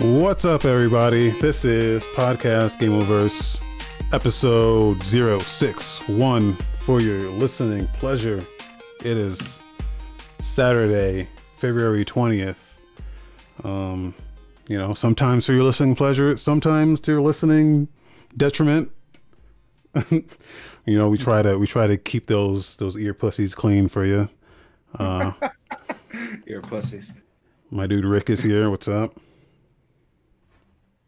What's up, everybody? This is Podcast Game Overs, episode 061 for your listening pleasure. It is Saturday, February 20th. Um, you know, sometimes for your listening pleasure, sometimes to your listening detriment. you know, we try to we try to keep those those ear pussies clean for you. Uh, Ear pussies. my dude Rick is here. What's up?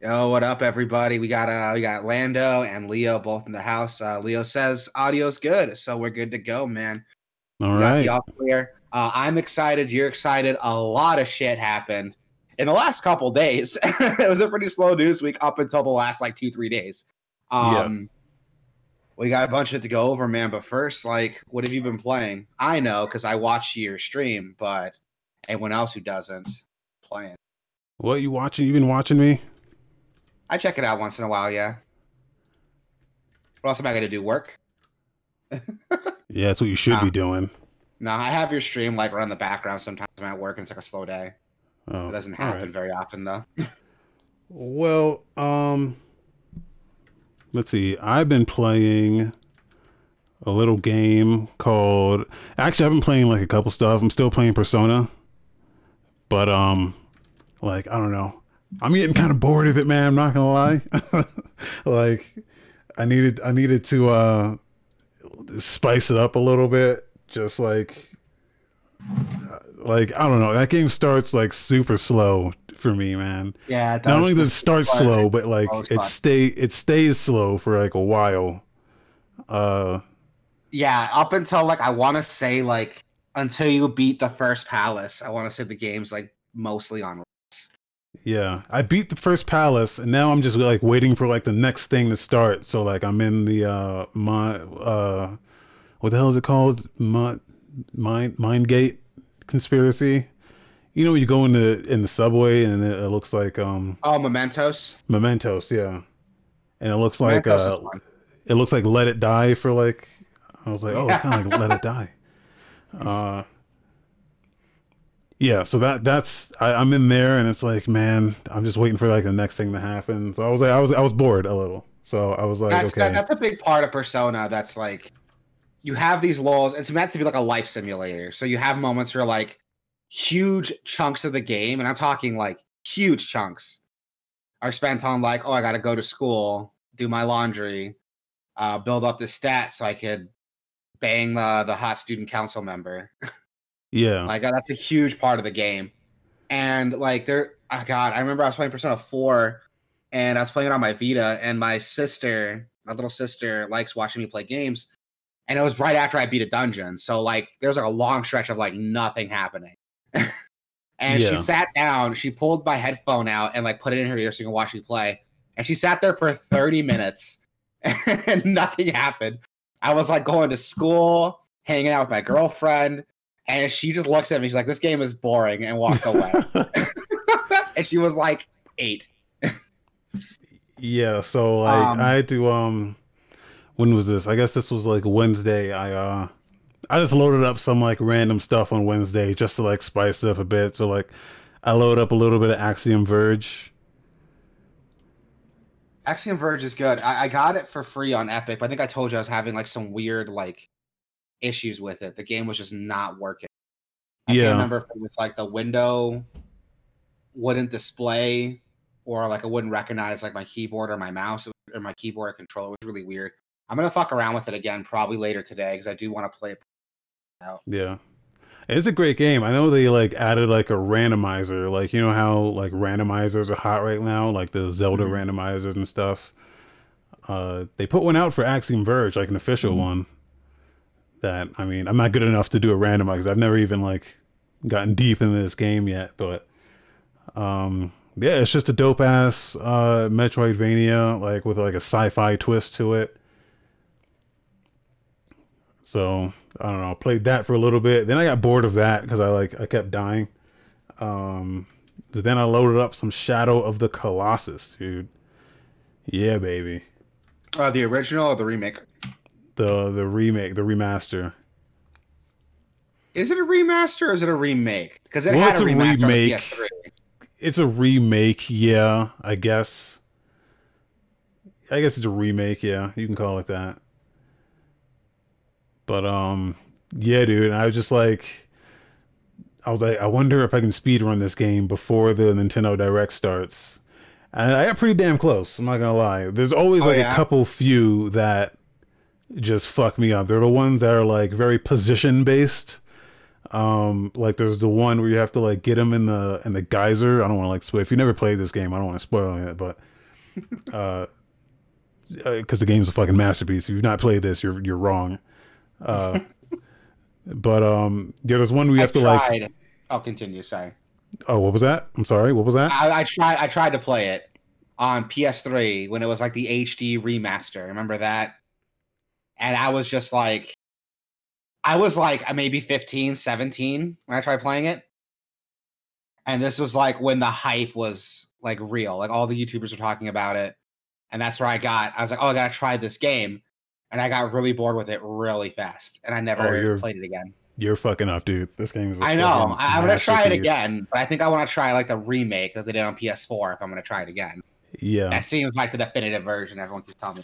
Yo, what up, everybody? We got uh, we got Lando and Leo both in the house. Uh, Leo says audio's good, so we're good to go, man. All We right. the all clear. Uh, I'm excited. You're excited. A lot of shit happened in the last couple days. it was a pretty slow news week up until the last like two three days. Um, we got a bunch of it to go over, man. But first, like, what have you been playing? I know because I watched your stream, but anyone else who doesn't playing. What you watching? You been watching me? I check it out once in a while, yeah. What else am I gonna do? Work? Yeah, that's what you should Ah. be doing. No, I have your stream like run in the background sometimes when I'm at work and it's like a slow day. Oh, It doesn't happen right. very often though. Well, um, let's see. I've been playing a little game called. Actually, I've been playing like a couple stuff. I'm still playing Persona, but um, like I don't know. I'm getting kind of bored of it, man. I'm not gonna lie. like, I needed I needed to uh spice it up a little bit. Just like, like I don't know. That game starts like super slow for me, man Yeah, not only does it start slow, but like it stay it stays slow for like a while. Uh, Yeah, up until like I wanna say like until you beat the first palace, I wanna say the game's like mostly on yeah, I beat the first palace, and now I'm just like waiting for like the next thing to start. So like I'm in the uh my uh, what the hell is it called? My, mind mind gate conspiracy. You know, when you go in the in the subway and it, it looks like um Oh Mementos. mementos, yeah, and it looks like Mementos uh, it looks like let it die for like i was like oh it's kind of like let it die uh yeah so that that's I, i'm in there and it's like man i'm just waiting for like the next thing to happen. So i was like i was i was bored a little. So i was like That's okay. that, that's a big part of persona that's like you have these laws it's meant to be like a life simulator. So you have moments where like huge chunks of the game and i'm talking like huge chunks are spent on like oh i gotta go to school do my laundry uh build up the stats so i could bang the the hot student council member yeah like uh, that's a huge part of the game. And like there oh god, I remember I was playing Persona 4 and I was playing it on my Vita and my sister, my little sister likes watching me play games. And it was right after I beat a dungeon. So like there was like a long stretch of like nothing happening. and Yeah. she sat down, she pulled my headphone out and like put it in her ear so she can watch me play. And she sat there for 30 minutes and nothing happened. I was like going to school, hanging out with my girlfriend, and she just looks at me. She's like, "This game is boring," and walked away. and she was like eight. yeah so like Um, i had to um when was this i guess this was like wednesday i uh i just loaded up some like random stuff on wednesday just to like spice it up a bit so like i load up a little bit of axiom verge Axiom Verge is good. I, I got it for free on Epic, but I think I told you I was having like some weird like issues with it. The game was just not working. I Yeah. can't remember if it was like the window wouldn't display or like I wouldn't recognize like my keyboard or my mouse or my keyboard or controller. It was really weird. I'm gonna fuck around with it again probably later today because I do want to play it. Yeah. It's a great game. I know they like added like a randomizer, like you know how like randomizers are hot right now, like the Zelda Mhm. randomizers and stuff. Uh they put one out for Axiom Verge, like an official Mhm. one. That I mean, I'm not good enough to do a randomizer. Cause I've never even like gotten deep into this game yet, but um yeah, it's just a dope ass uh Metroidvania like with like a sci-fi twist to it. So I don't know. Played that for a little bit. Then I got bored of that because I like I kept dying. Um, then I loaded up some Shadow of the Colossus, dude. Yeah, baby. Uh, the original or the remake? The the remake, the remaster. Is it a remaster or is it a remake? Because it Well, had it's a a remake. on the PS3. it's a remake, yeah, I guess. I guess it's a remake, yeah. You can call it that. But um yeah, dude, I was just like I was like, I wonder if I can speed run this game before the Nintendo Direct starts. And I got pretty damn close, I'm not gonna lie. There's always Oh, like yeah? a couple few that just fuck me up. They're the ones that are like very position based. Um, like there's the one where you have to like get him in the in the geyser. I don't want to like spoil. If you never played this game, I don't want to spoil it, but uh, because the game's a fucking masterpiece. If you've not played this, you're you're wrong. Uh, but um, yeah, there's one we have I to like. I'll continue. Sorry. Oh, what was that? I'm sorry. What was that? I, I tried. I tried to play it on PS3 when it was like the HD remaster. Remember that? And I was just like, I was like uh, maybe 15, 17 when I tried playing it. And this was like when the hype was like real. Like all the YouTubers were talking about it. And that's where I got, I was like, oh, I got to try this game. And I got really bored with it really fast. And I Oh, never you're- played it again. You're fucking up, dude. This game is. a I know. I, I'm going to try it again. But I think I want to try like the remake that they did on PS4 if I'm going to try it again. Yeah. That seems like the definitive version. Everyone keeps telling me.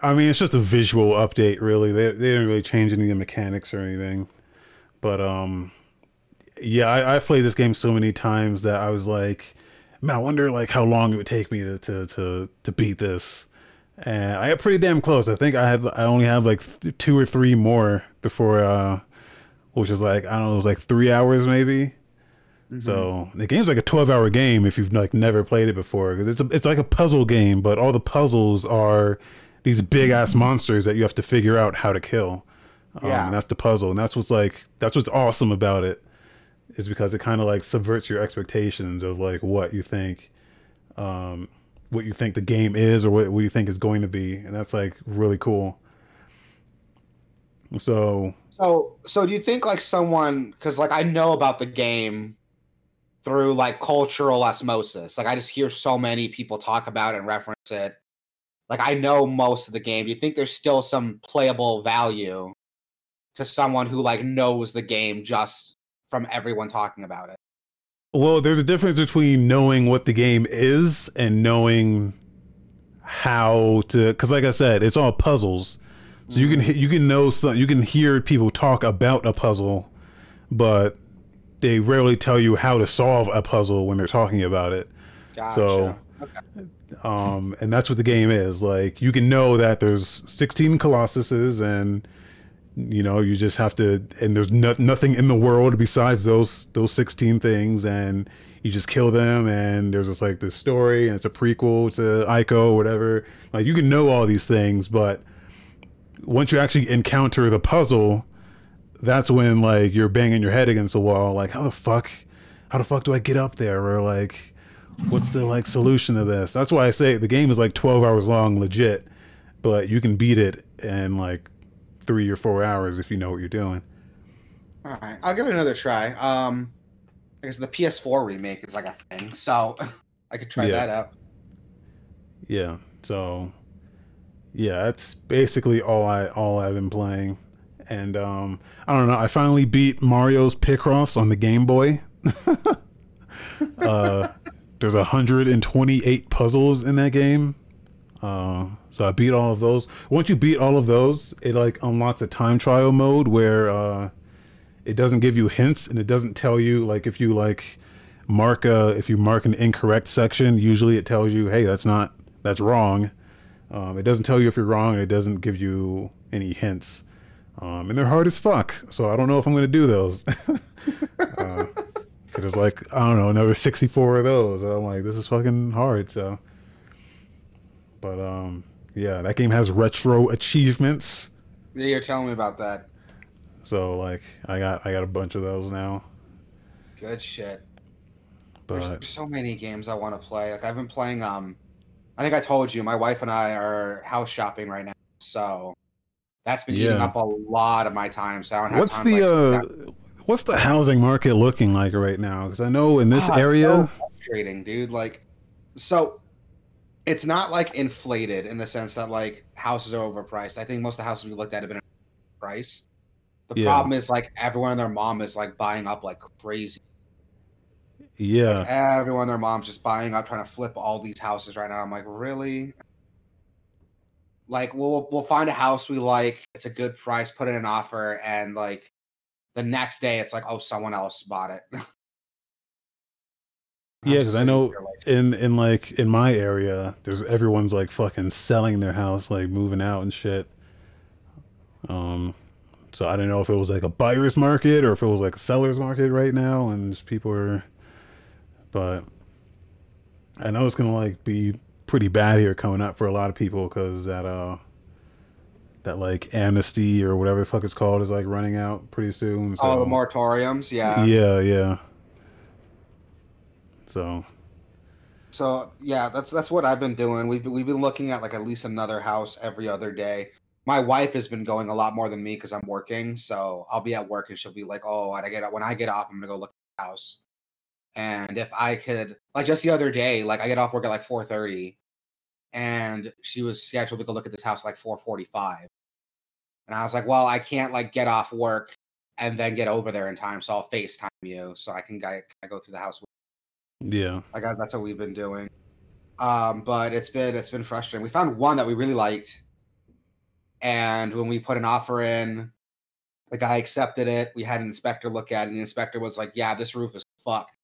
I mean, it's just a visual update, really. They they didn't really change any of the mechanics or anything. But um, yeah, I, I've played this game so many times that I was like, man, I wonder like how long it would take me to to to, to beat this. And I got pretty damn close. I think I have I only have like th- two or three more before, uh, which is like I don't know, it was like three hours maybe. So the game's like a twelve hour game if you've like never played it before because it's a, it's like a puzzle game, but all the puzzles are these big ass monsters that you have to figure out how to kill. Um, Yeah. and that's the puzzle, and that's what's like that's what's awesome about it is because it kind of like subverts your expectations of like what you think, um, what you think the game is or what, what you think is going to be, and that's like really cool. So So, so do you think like someone? Because like I know about the game through like cultural osmosis. Like I just hear so many people talk about it and reference it. Like I know most of the game. Do you think there's still some playable value to someone who like knows the game just from everyone talking about it? Well, there's a difference between knowing what the game is and knowing how to. Because, like I said, it's all puzzles, so you can Mm-hmm. you can know some. You can hear people talk about a puzzle, but they rarely tell you how to solve a puzzle when they're talking about it. Gotcha. So- Um, and that's what the game is. Like you can know that there's 16 colossuses, and you know you just have to. And there's no, nothing in the world besides those those 16 things, and you just kill them. And there's just like this story, and it's a prequel to Ico, whatever. Like you can know all these things, but once you actually encounter the puzzle, that's when like you're banging your head against the wall. Like how the fuck, how the fuck do I get up there? Or like what's the like solution to this that's why i say the game is like 12 hours long legit but you can beat it in like three or four hours if you know what you're doing All right, I'll give it another try. Um, I guess the PS4 remake is like a thing, so I could try Yeah. that out. yeah so yeah that's basically all i all i've been playing and um i don't know i finally beat mario's picross on the game boy uh there's 128 puzzles in that game. Uh so i beat all of those. Once you beat all of those it like unlocks a time trial mode where uh it doesn't give you hints and it doesn't tell you like if you like mark a if you mark an incorrect section usually it tells you hey that's not that's wrong. Um, it doesn't tell you if you're wrong and it doesn't give you any hints. Um, and they're hard as fuck. So i don't know if i'm to do those. Uh, 'cause there's like i don't know another 64 of those and i'm like this is fucking hard so but um yeah that game has retro achievements Yeah, you're telling me about that. so like i got i got a bunch of those now Good shit. There's but so many games I want to play. Like I've been playing. Um, I think I told you my wife and I are house shopping right now, so that's been eating up a lot of my time. So I don't have what's time the like, uh. What's the housing market looking like right now because i know in this Ah, area so frustrating, dude. Like, so it's not like inflated in the sense that like houses are overpriced. I think most of the houses we looked at have been price. The Yeah. problem is like everyone and their mom is like buying up like crazy. Yeah. Like everyone, and their mom's just buying up, trying to flip all these houses right now. I'm like, really? Like, we'll we'll find a house we like. It's a good price. Put in an offer, and like the next day, it's like, oh, someone else bought it. Yeah, because I know here like, in in like in my area, there's everyone's like fucking selling their house, like moving out and shit. Um, so I don't know if it was like a buyer's market or if it was like a seller's market right now, and just people are. But I know it's gonna like be pretty bad here coming up for a lot of people because that uh that like amnesty or whatever the fuck it's called is like running out pretty soon. So oh, the moratoriums, yeah. yeah, yeah. So So yeah, that's that's what I've been doing. We've been, we've been looking at like at least another house every other day. My wife has been going a lot more than me because I'm working. So I'll be at work and she'll be like, "Oh, when I get when I get off, I'm gonna go look at the house." And if I could, like just the other day, like I get off work at like 4:30, and she was scheduled to go look at this house at like 4:45, and I was like, "Well, I can't like get off work and then get over there in time, so I'll Facetime you so I can I, I go through the house yeah. like I, that's what we've been doing. Um, but it's been it's been frustrating. We found one that we really liked, and when we put an offer in, the guy accepted it. We had an inspector look at it, and the inspector was like, "Yeah, this roof is fucked."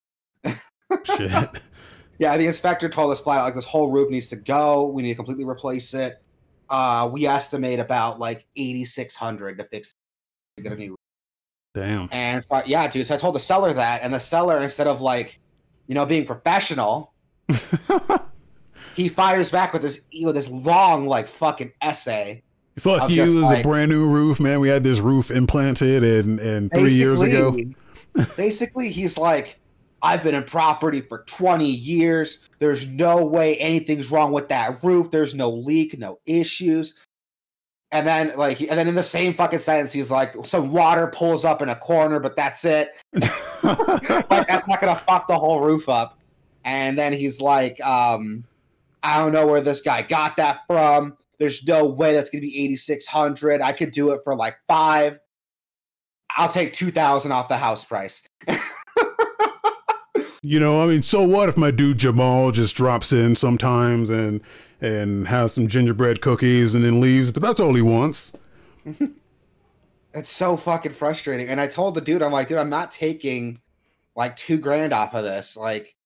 Shit. Yeah, the inspector told us flat out like this whole roof needs to go. We need to completely replace it. Uh, we estimate about like eighty six hundred to fix to get a new. Damn. And so yeah, dude. So I told the seller that, and the seller instead of like, you know, being professional, he fires back with this with this long like fucking essay. Fuck you! This is a brand new roof, man. We had this roof implanted and and three years ago. Basically, he's like, I've been in property for 20 years. There's no way anything's wrong with that roof. There's no leak, no issues. And then, like, and then in the same fucking sentence, he's like, some water pulls up in a corner, but that's it. like, that's not gonna fuck the whole roof up. And then he's like, um, I don't know where this guy got that from. There's no way that's gonna be 8,600. I could do it for like five. I'll take 2,000 off the house price. you know, I mean, so what if my dude Jamal just drops in sometimes and and has some gingerbread cookies and then leaves? But that's all he wants. It's so fucking frustrating. And I told the dude, I'm like, dude, I'm not taking like two grand off of this. Like,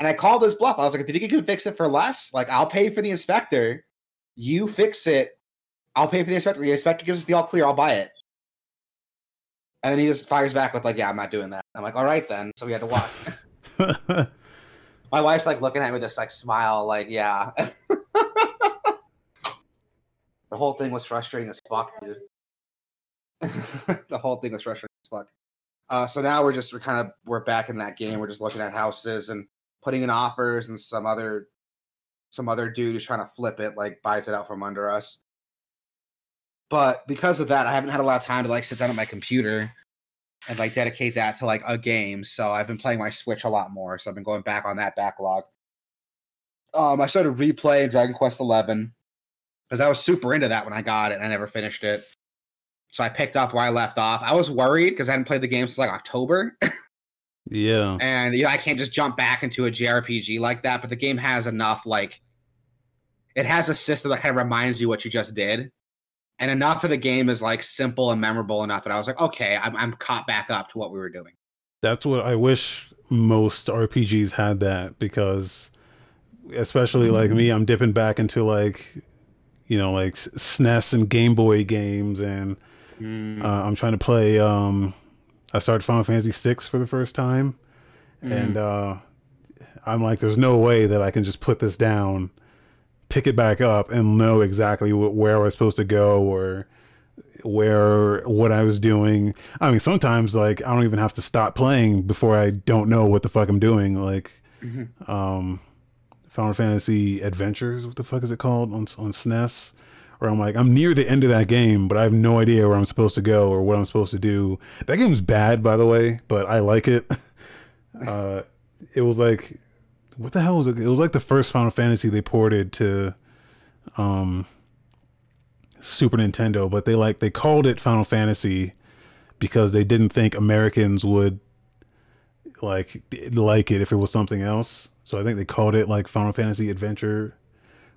and I called this bluff. I was like, if you think you can fix it for less, like, I'll pay for the inspector. You fix it. I'll pay for the inspector. The inspector gives us the all clear. I'll buy it. And then he just fires back with like, yeah, I'm not doing that. I'm like, all right then. So we had to walk. My wife's like looking at me with this like smile, like, yeah. the whole thing was frustrating as fuck, dude. the whole thing was frustrating as fuck. Uh, so now we're just we're kind of we're back in that game. We're just looking at houses and putting in offers, and some other some other dude who's trying to flip it like buys it out from under us. But because of that, I haven't had a lot of time to like sit down at my computer and like dedicate that to like a game. So I've been playing my Switch a lot more. So I've been going back on that backlog. Um, I started replaying Dragon Quest Eleven because I was super into that when I got it. and I never finished it. So I picked up where I left off. I was worried because I hadn't played the game since like October, yeah. and you know I can't just jump back into a JRPG like that. But the game has enough like it has a system that kind of reminds you what you just did, and enough of the game is like simple and memorable enough that I was like, okay, I'm I'm caught back up to what we were doing. That's what I wish most RPGs had that because especially like me, I'm dipping back into like you know like SNES and Game Boy games and Mm, uh, I'm trying to play um I started Final Fantasy 6 for the first time mm. and uh I'm like there's no way that I can just put this down pick it back up and know exactly wh- where I was supposed to go or where what I was doing. I mean, sometimes like I don't even have to stop playing before I don't know what the fuck I'm doing. Like, Mhm. um, Final Fantasy Adventures, what the fuck is it called on on SNES? Where I'm like, I'm near the end of that game, but I have no idea where I'm supposed to go or what I'm supposed to do. That game's bad, by the way, but I like it. uh, it was like, what the hell was it? It was like the first Final Fantasy they ported to, um, Super Nintendo, but they like they called it Final Fantasy because they didn't think Americans would like like it if it was something else. So I think they called it like Final Fantasy Adventure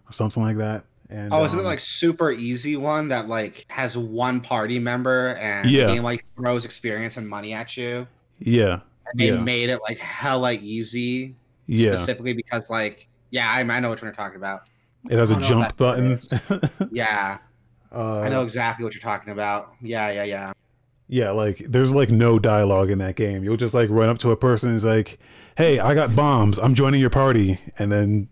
or something like that. And Oh, isn't it um, like super easy one that like has one party member and Yeah. game like throws experience and money at you? yeah, And they Yeah. made it like hella easy yeah. specifically because like yeah, I, I know what you're talking about. It has a jump button. Yeah, uh, I know exactly what you're talking about. Yeah, yeah, yeah. Yeah, like there's like no dialogue in that game. You'll just like run up to a person and it's like, "Hey, I got bombs. I'm joining your party," and then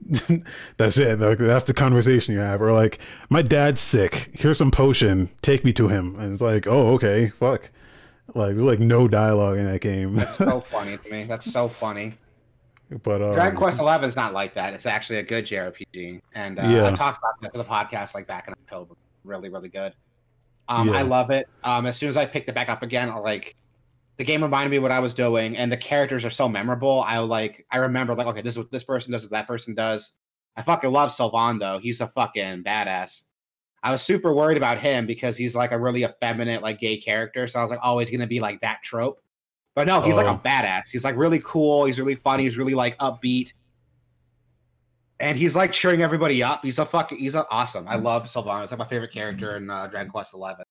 that's it. Like that's the conversation you have. Or like, "My dad's sick. Here's some potion. Take me to him." And it's like, "Oh, okay. Fuck." Like there's like no dialogue in that game. That's so funny to me. That's so funny. But um, Dragon Quest Eleven is not like that. It's actually a good JRPG, and uh, Yeah. I talked about that for the podcast like back in October. Really, really good. Um, Yeah. I love it. Um, as soon as I picked it back up again, I like the game reminded me what I was doing, and the characters are so memorable. I like I remember like okay, this is what this person does, what that person does. I fucking love Sylvando. He's a fucking badass. I was super worried about him because he's like a really effeminate, like gay character. So I was like, always gonna be like that trope. But no, he's like Oh. a badass. He's like really cool. He's really funny. He's really like upbeat. And he's like cheering everybody up. He's a fucking he's a, awesome. I love Sylvando. It's like my favorite character in uh, Dragon Quest Eleven.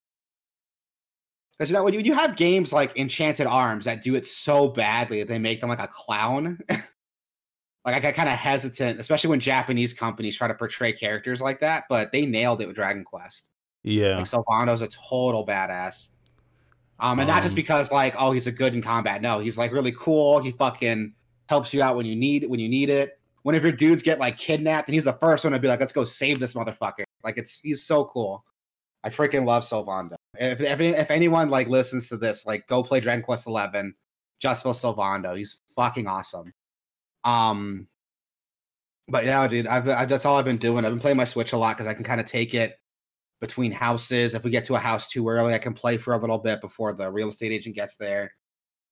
Because you know when you, you have games like Enchanted Arms that do it so badly that they make them like a clown. like I got kind of hesitant, especially when Japanese companies try to portray characters like that. But they nailed it with Dragon Quest. yeah, Like Sylvando's a total badass. Um, and not just Um, because like, oh, he's a good in combat. No, he's like really cool. He fucking helps you out when you need when you need it. One of your dudes get like kidnapped, and he's the first one to be like, let's go save this motherfucker. Like it's he's so cool. I freaking love Sylvando. If if, if anyone like listens to this, like go play Dragon Quest Eleven, just for Sylvando. He's fucking awesome. Um, but yeah, dude, I've, I've that's all I've been doing. I've been playing my Switch a lot because I can kind of take it between houses. If we get to a house too early, I can play for a little bit before the real estate agent gets there.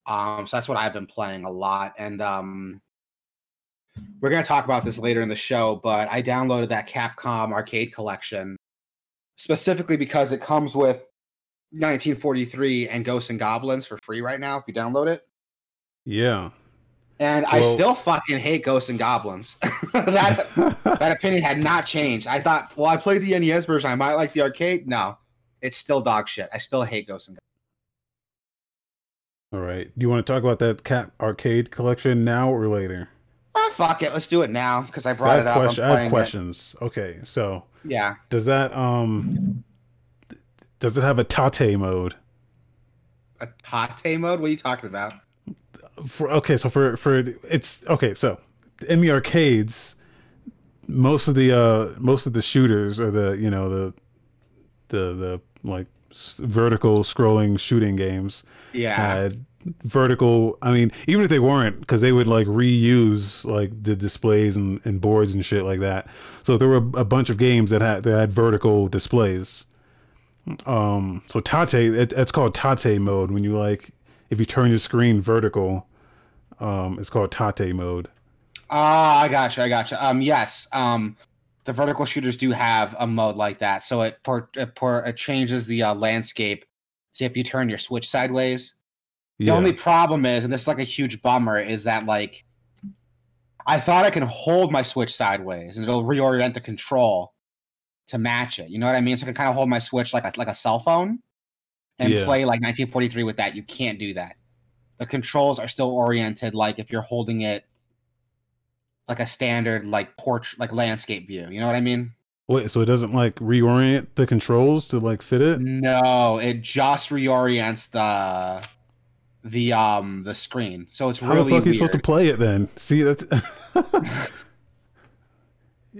Um, so that's what I've been playing a lot. And um, we're gonna talk about this later in the show, but I downloaded that Capcom arcade collection specifically because it comes with 1943 and Ghosts and Goblins for free right now if you download it. yeah. And I still fucking hate Ghosts and Goblins. that that opinion had not changed. I thought, well, I played the NES version. I might like the arcade. No, it's still dog shit. I still hate Ghosts and goblins. All right. Do you want to talk about that cat arcade collection now or later? Ah, fuck it. Let's do it now because I I brought have, it up. I'm question- I have playing it. questions. Okay, so Yeah. does that um does it have a tate mode? A tate mode? What are you talking about? For okay so for for it's okay so in the arcades most of the uh most of the shooters or the you know the the the like vertical scrolling shooting games Yeah. had vertical i mean even if they weren't because they would like reuse like the displays and, and boards and shit like that so there were a bunch of games that had that had vertical displays um so tate it, it's called tate mode when you like if you turn your screen vertical um it's called tate mode Ah, I gotcha. I gotcha. Um, yes. Um, the vertical shooters do have a mode like that, so it por- it, por- it changes the uh, landscape. See if you turn your switch sideways. The yeah only problem is, and this is like a huge bummer, is that like I thought I can hold my switch sideways and it'll reorient the control to match it. You know what I mean? So I can kind of hold my switch like a like a cell phone and Yeah. play like 1943 with that. You can't do that. The controls are still oriented like if you're holding it like a standard like porch like landscape view. You know what I mean? wait so it doesn't like reorient the controls to like fit it No, it just reorients the the um the screen. So it's how really the fuck are you supposed to play it then see that's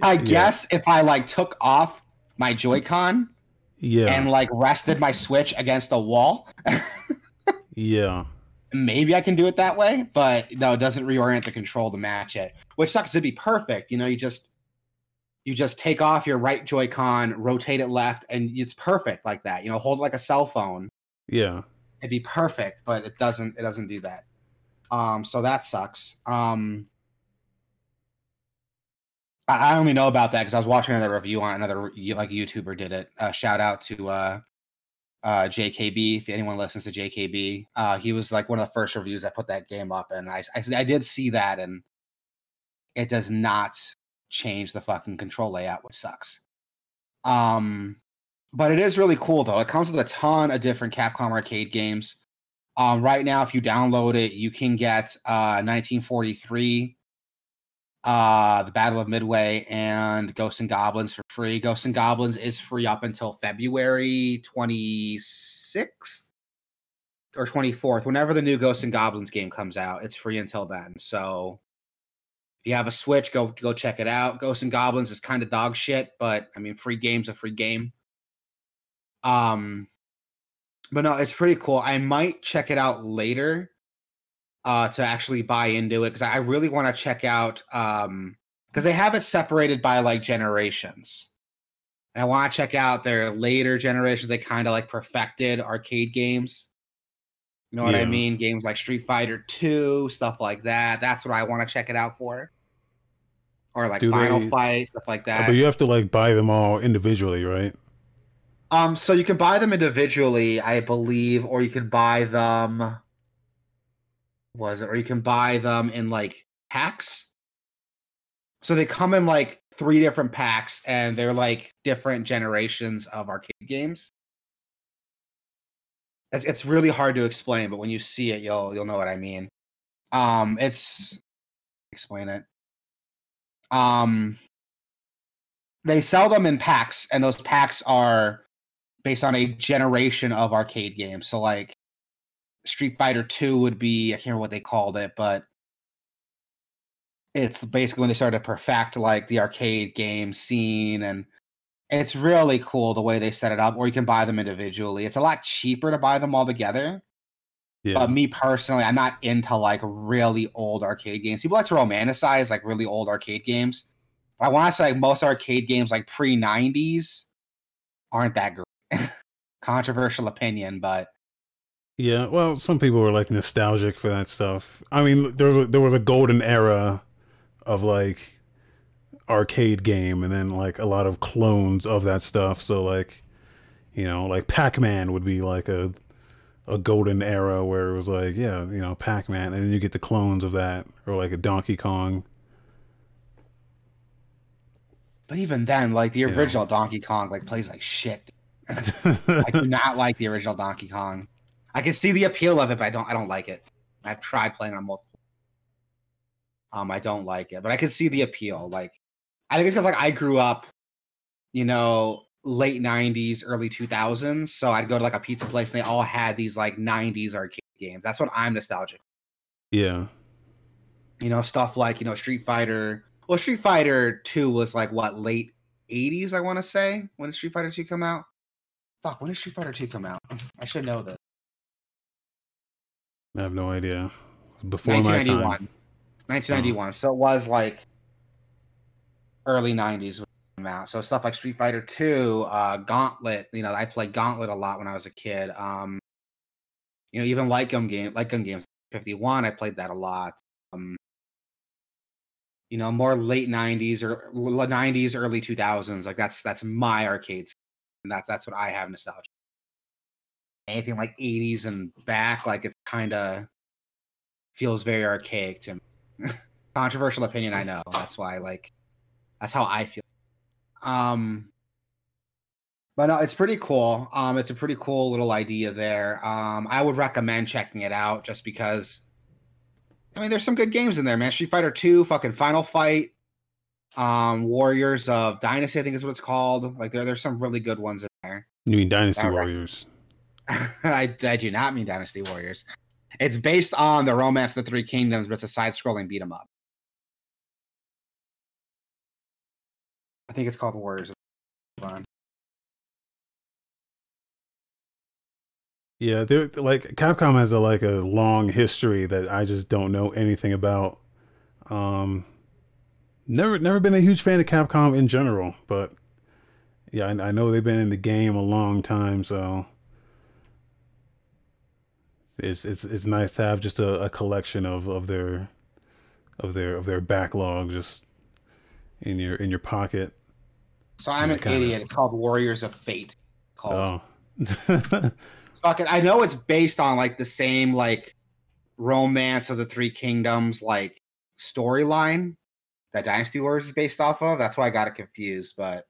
I Yeah. guess if I like took off my Joy-Con yeah and like rested my Switch against the wall, yeah maybe I can do it that way. But no, it doesn't reorient the control to match it, which sucks. It'd be perfect. You know, you just you just take off your right Joy-Con, rotate it left, and it's perfect like that. You know, hold it like a cell phone. yeah It'd be perfect, but it doesn't. It doesn't do that. Um, so that sucks. Um, I, I only know about that because I was watching another review on another like YouTuber did it. Uh, shout out to uh, uh, JKB. If anyone listens to JKB, uh, he was like one of the first reviews that put that game up, and I, I I did see that, and it does not change the fucking control layout, which sucks. Um, but it is really cool though. It comes with a ton of different Capcom arcade games. Um, right now, if you download it, you can get uh, 1943, uh, the Battle of Midway, and Ghosts and Goblins for free. Ghosts and Goblins is free up until February 26th or 24th. Whenever the new Ghosts and Goblins game comes out, it's free until then. So if you have a Switch, go go check it out. Ghosts and Goblins is kind of dog shit, but I mean, free game's a free game. Um, but no, it's pretty cool. I might check it out later uh to actually buy into it because I really want to check out um because they have it separated by like generations. And I want to check out their later generations. They kind of like perfected arcade games. You know what I mean? Games like Street Fighter 2, stuff like that. That's what I want to check it out for. Or like Do Final they- Fight, stuff like that. but you have to like buy them all individually, right? Um, so you can buy them individually, I believe, or you can buy them. Was it? Or you can buy them in like packs. So they come in like three different packs, and they're like different generations of arcade games. It's it's really hard to explain, but when you see it, you'll you'll know what I mean. Um, it's explain it. Um, they sell them in packs, and those packs are based on a generation of arcade games. So like Street Fighter 2 would be I can't remember what they called it, but it's basically when they started to perfect like the arcade game scene and it's really cool the way they set it up or you can buy them individually. It's a lot cheaper to buy them all together. Yeah. But me personally, I'm not into like really old arcade games. People like to romanticize like really old arcade games. But I want to say like most arcade games like pre 90s aren't that great. Controversial opinion, but Yeah, well, some people were like nostalgic for that stuff. I mean, there was a, there was a golden era of like arcade game, and then like a lot of clones of that stuff. So like, you know, like Pac Man would be like a a golden era where it was like, yeah, you know, Pac Man, and then you get the clones of that, or like a Donkey Kong. but even then, like the Yeah. original Donkey Kong like plays like shit. I do not like the original Donkey Kong. I can see the appeal of it, but I don't I don't like it. I've tried playing on multiple. Um, I don't like it, but I can see the appeal. Like, I think it's because like I grew up, you know, late '90s, early 2000s. So I'd go to like a pizza place, and they all had these like '90s arcade games. That's what I'm nostalgic. yeah, You know, stuff like you know Street Fighter. Well, Street Fighter Two was like what late '80s, I want to say. When did Street Fighter Two come out? Fuck, when did Street Fighter Two come out? I should know this. I have no idea. Before my 1991. time. 1991. So it was like early 90s came out. So stuff like Street Fighter 2, uh, Gauntlet. You know, I played Gauntlet a lot when I was a kid. Um, you know, even light gun game, light gun games. 51, I played that a lot. Um, you know, more late 90s or 90s, early 2000s. Like that's that's my arcades, and that's that's what I have nostalgia. Anything like 80s and back, like it's kind of feels very archaic to me. Controversial opinion, I know. That's why, like, that's how I feel. Um, but no, it's pretty cool. Um, it's a pretty cool little idea there. Um, I would recommend checking it out just because. I mean, there's some good games in there, man. Street Fighter Two, fucking Final Fight, um, Warriors of Dynasty, I think is what it's called. Like, there, there's some really good ones in there. You mean Dynasty Warriors? I, I do not mean Dynasty Warriors. It's based on the Romance of the Three Kingdoms, but it's a side-scrolling beat 'em up. I think it's called Warriors. Yeah, they're like Capcom has a like a long history that I just don't know anything about. Um, never never been a huge fan of Capcom in general, but yeah, I, I know they've been in the game a long time, so it's it's it's nice to have just a, a collection of of their of their of their backlog just in your in your pocket. So I'm an kinda. idiot. It's called Warriors of Fate. Called. Oh, fucking. I know it's based on like the same like romance of the Three Kingdoms like storyline that Dynasty Warriors is based off of. That's why I got it confused, but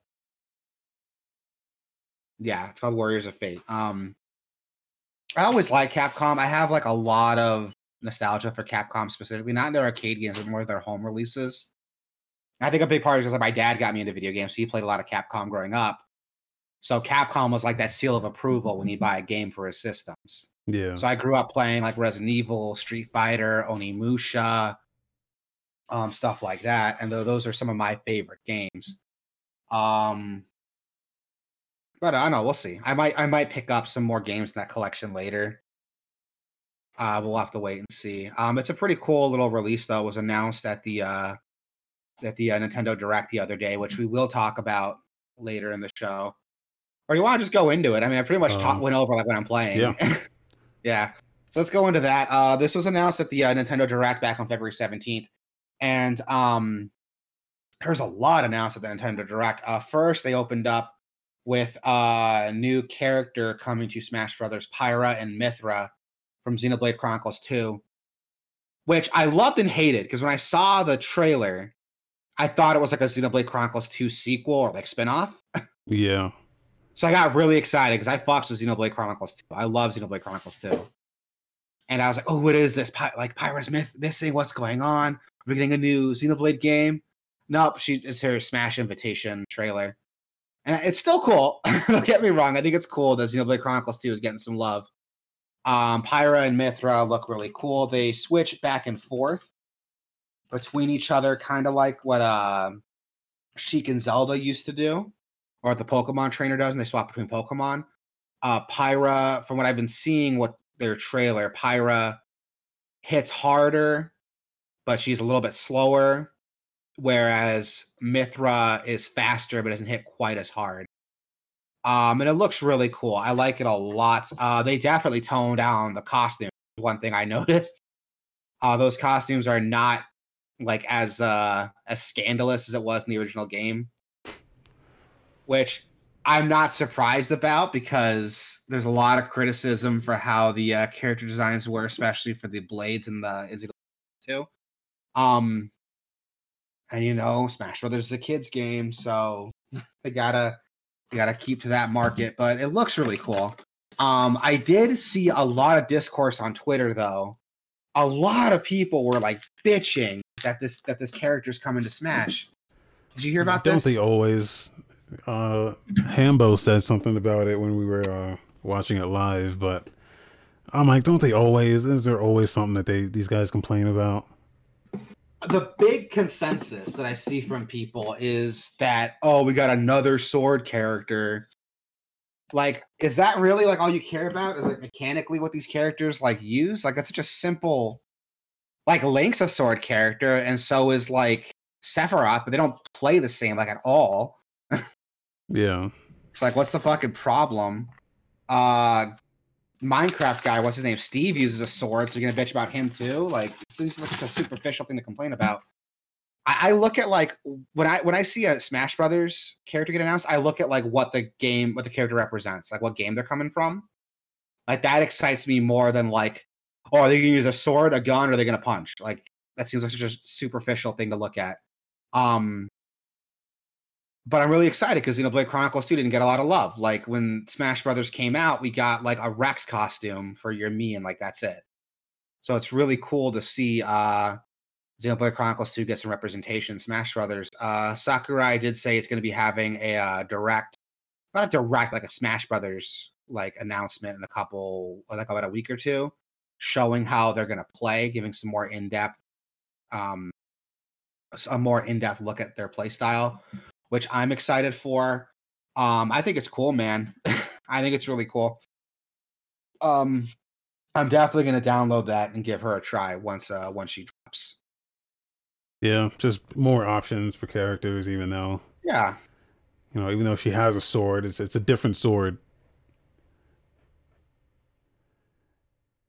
yeah, it's called Warriors of Fate. Um, I always like Capcom. I have like a lot of nostalgia for Capcom specifically, not in their arcade games, but more their home releases. I think a big part is because like my dad got me into video games, so he played a lot of Capcom growing up. So Capcom was like that seal of approval when you buy a game for his systems. Yeah. So I grew up playing like Resident Evil, Street Fighter, Onimusha, um, stuff like that, and th- those are some of my favorite games. Um, but I don't know. We'll see. I might I might pick up some more games in that collection later. Uh, we'll have to wait and see. Um, it's a pretty cool little release though. It was announced at the uh, at the uh, Nintendo Direct the other day, which we will talk about later in the show. Or you want to just go into it? I mean, I pretty much talk, Um, went over like when I'm playing. yeah. yeah. So let's go into that. Uh, this was announced at the uh, Nintendo Direct back on February 17th, and um, there's a lot announced at the Nintendo Direct. Uh, first, they opened up with a new character coming to Smash Brothers, Pyra and Mythra from Xenoblade Chronicles 2, which I loved and hated because when I saw the trailer, I thought it was like a Xenoblade Chronicles 2 sequel or like spinoff. Yeah. So I got really excited because I fucks with Xenoblade Chronicles 2. I love Xenoblade Chronicles 2. And I was like, oh, what is this? Py- like Pyra's myth missing. What's going on? We're getting a new Xenoblade game. Nope, she it's her Smash Invitation trailer. And it's still cool. Don't get me wrong. I think it's cool that Xenoblade Chronicles 2 is getting some love. Um, Pyra and Mythra look really cool. They switch back and forth between each other, kind of like what uh, Sheik and Zelda used to do, or what the Pokemon trainer does, and they swap between Pokemon. Uh, Pyra, from what I've been seeing, what their trailer, Pyra hits harder, but she's a little bit slower, whereas Mythra is faster but doesn't hit quite as hard. Um, and it looks really cool. I like it a lot. Uh, they definitely toned down the costume. One thing I noticed. Uh, those costumes are not like as uh as scandalous as it was in the original game. Which I'm not surprised about because there's a lot of criticism for how the uh, character designs were, especially for the blades and the is it two. Um, and you know, Smash Brothers is a kids game, so they gotta they gotta keep to that market. But it looks really cool. Um, I did see a lot of discourse on Twitter though. A lot of people were like bitching that this that this character's coming to Smash. Did you hear about this? Don't they always? Uh, Hambo said something about it when we were uh, watching it live, but I'm like, don't they always? Is there always something that they these guys complain about? The big consensus that I see from people is that oh, we got another sword character. Like, is that really like all you care about? Is like mechanically what these characters like use? Like that's such a simple like Link's a sword character, and so is like Sephiroth, but they don't play the same like at all. Yeah, It's like, what's the fucking problem? Uh Minecraft guy, what's his name? Steve uses a sword, so you're gonna bitch about him too. Like, it seems like it's a superficial thing to complain about. I, I look at like when I when I see a Smash Brothers character get announced, I look at like what the game, what the character represents, like what game they're coming from. Like that excites me more than like, oh, are they gonna use a sword, a gun, or are they gonna punch? Like that seems like such a superficial thing to look at. Um, but I'm really excited because Xenoblade Chronicles 2 didn't get a lot of love. Like when Smash Brothers came out, we got like a Rex costume for your Mii, and like that's it. So it's really cool to see uh Xenoblade Chronicles 2 get some representation. Smash Brothers. Uh Sakurai did say it's going to be having a uh, direct, not a direct, like a Smash Brothers like announcement in a couple, like about a week or two, showing how they're going to play, giving some more in depth, um, a more in depth look at their play style which I'm excited for. Um, I think it's cool, man. I think it's really cool. Um, I'm definitely gonna download that and give her a try once uh once she drops. yeah, just more options for characters. Even though Yeah, you know, even though she has a sword, it's it's a different sword.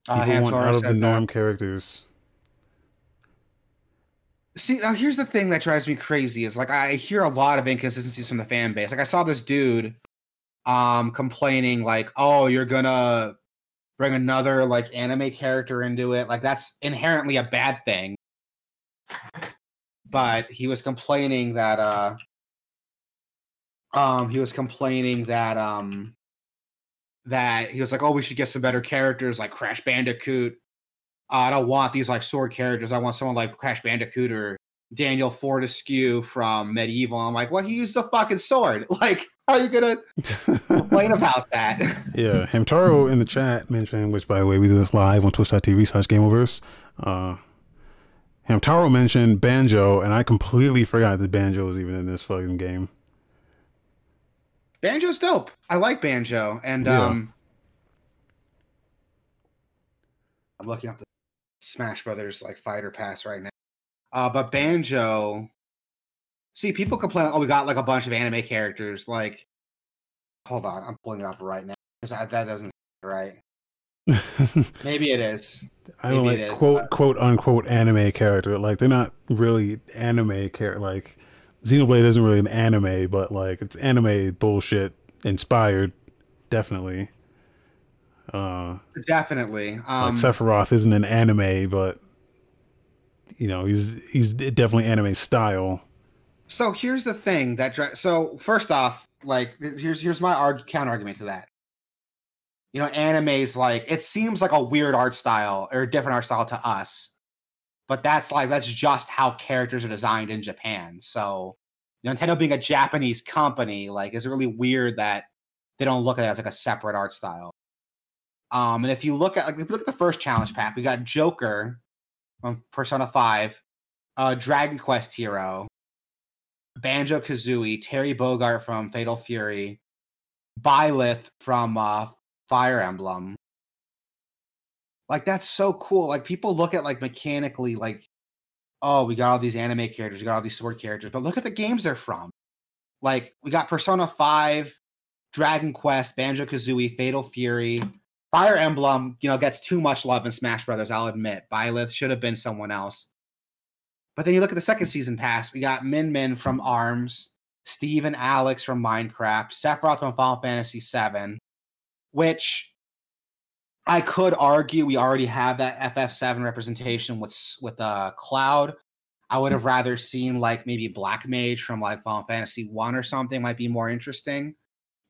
uh, People want out of the said that. norm characters. See, now here's the thing that drives me crazy is like I hear a lot of inconsistencies from the fan base. Like I saw this dude um complaining like, "Oh, you're gonna bring another like anime character into it." Like that's inherently a bad thing. But he was complaining that uh um he was complaining that um that he was like, "Oh, we should get some better characters like Crash Bandicoot." Uh, I don't want these like sword characters. I want someone like Crash Bandicoot or Daniel Fortesque from MediEvil. I'm like, well, he used a fucking sword. Like, how are you gonna complain about that? yeah, Hamtaro in the chat mentioned, which by the way, we do this live on twitch.tv slash gameovers. Uh Hamtaro mentioned Banjo, and I completely forgot that Banjo was even in this fucking game. Banjo's dope. I like Banjo, and Yeah. um, I'm looking up the Smash Brothers like fighter pass right now. Uh, but Banjo, see, people complain. Oh, we got like a bunch of anime characters. Like, hold on, I'm pulling it up right now. 'cause I- That doesn't right. Maybe it is. I don't like is, quote but- quote unquote anime character. Like they're not really anime character. Like Xenoblade isn't really an anime, but like it's anime bullshit inspired, definitely. Uh, Definitely. Um, like Sephiroth isn't an anime, but you know he's he's definitely anime style. So here's the thing that so first off, like here's here's my arg- counter argument to that. You know, anime's like it seems like a weird art style or a different art style to us, but that's like that's just how characters are designed in Japan. So, you know, Nintendo being a Japanese company, like, is it really weird that they don't look at it as like a separate art style. Um, and if you look at like if you look at the first challenge pack, we got Joker from Persona Five, uh, Dragon Quest Hero, Banjo Kazooie, Terry Bogart from Fatal Fury, Byleth from uh, Fire Emblem. Like that's so cool. Like people look at like mechanically, like, oh, we got all these anime characters, we got all these sword characters, but look at the games they're from. Like we got Persona 5, Dragon Quest, Banjo Kazooie, Fatal Fury, Fire Emblem, you know, gets too much love in Smash Brothers, I'll admit. Byleth should have been someone else. But then you look at the second season pass, we got Min Min from ARMS, Steve and Alex from Minecraft, Sephiroth from Final Fantasy VII, which I could argue we already have that FF7 representation with with uh, Cloud. I would have rather seen like maybe Black Mage from like Final Fantasy One or something might be more interesting.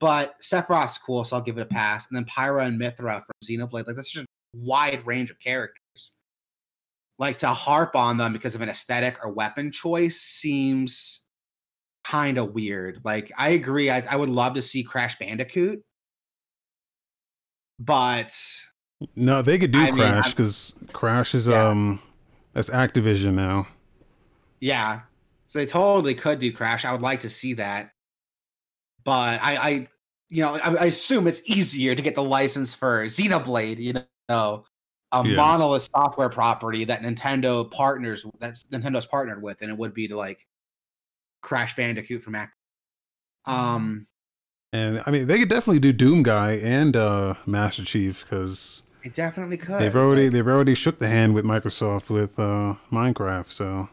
But Sephiroth's cool, so I'll give it a pass. And then Pyra and Mythra from Xenoblade, like that's just a wide range of characters like to harp on them because of an aesthetic or weapon choice seems kind of weird. Like I agree, I, I would love to see Crash Bandicoot, but No, they could do I Crash because Crash is Yeah. um that's Activision now. yeah, so they totally could do Crash. I would like to see that, but I, I you know, I, I assume it's easier to get the license for Xenoblade. You know. A Yeah. monolith software property that Nintendo partners that Nintendo's partnered with, and it would be to like Crash Bandicoot from Act. Um, And I mean, they could definitely do Doom Guy and uh, Master Chief because it definitely could. they've already like- they've already shook the hand with Microsoft with uh, Minecraft. So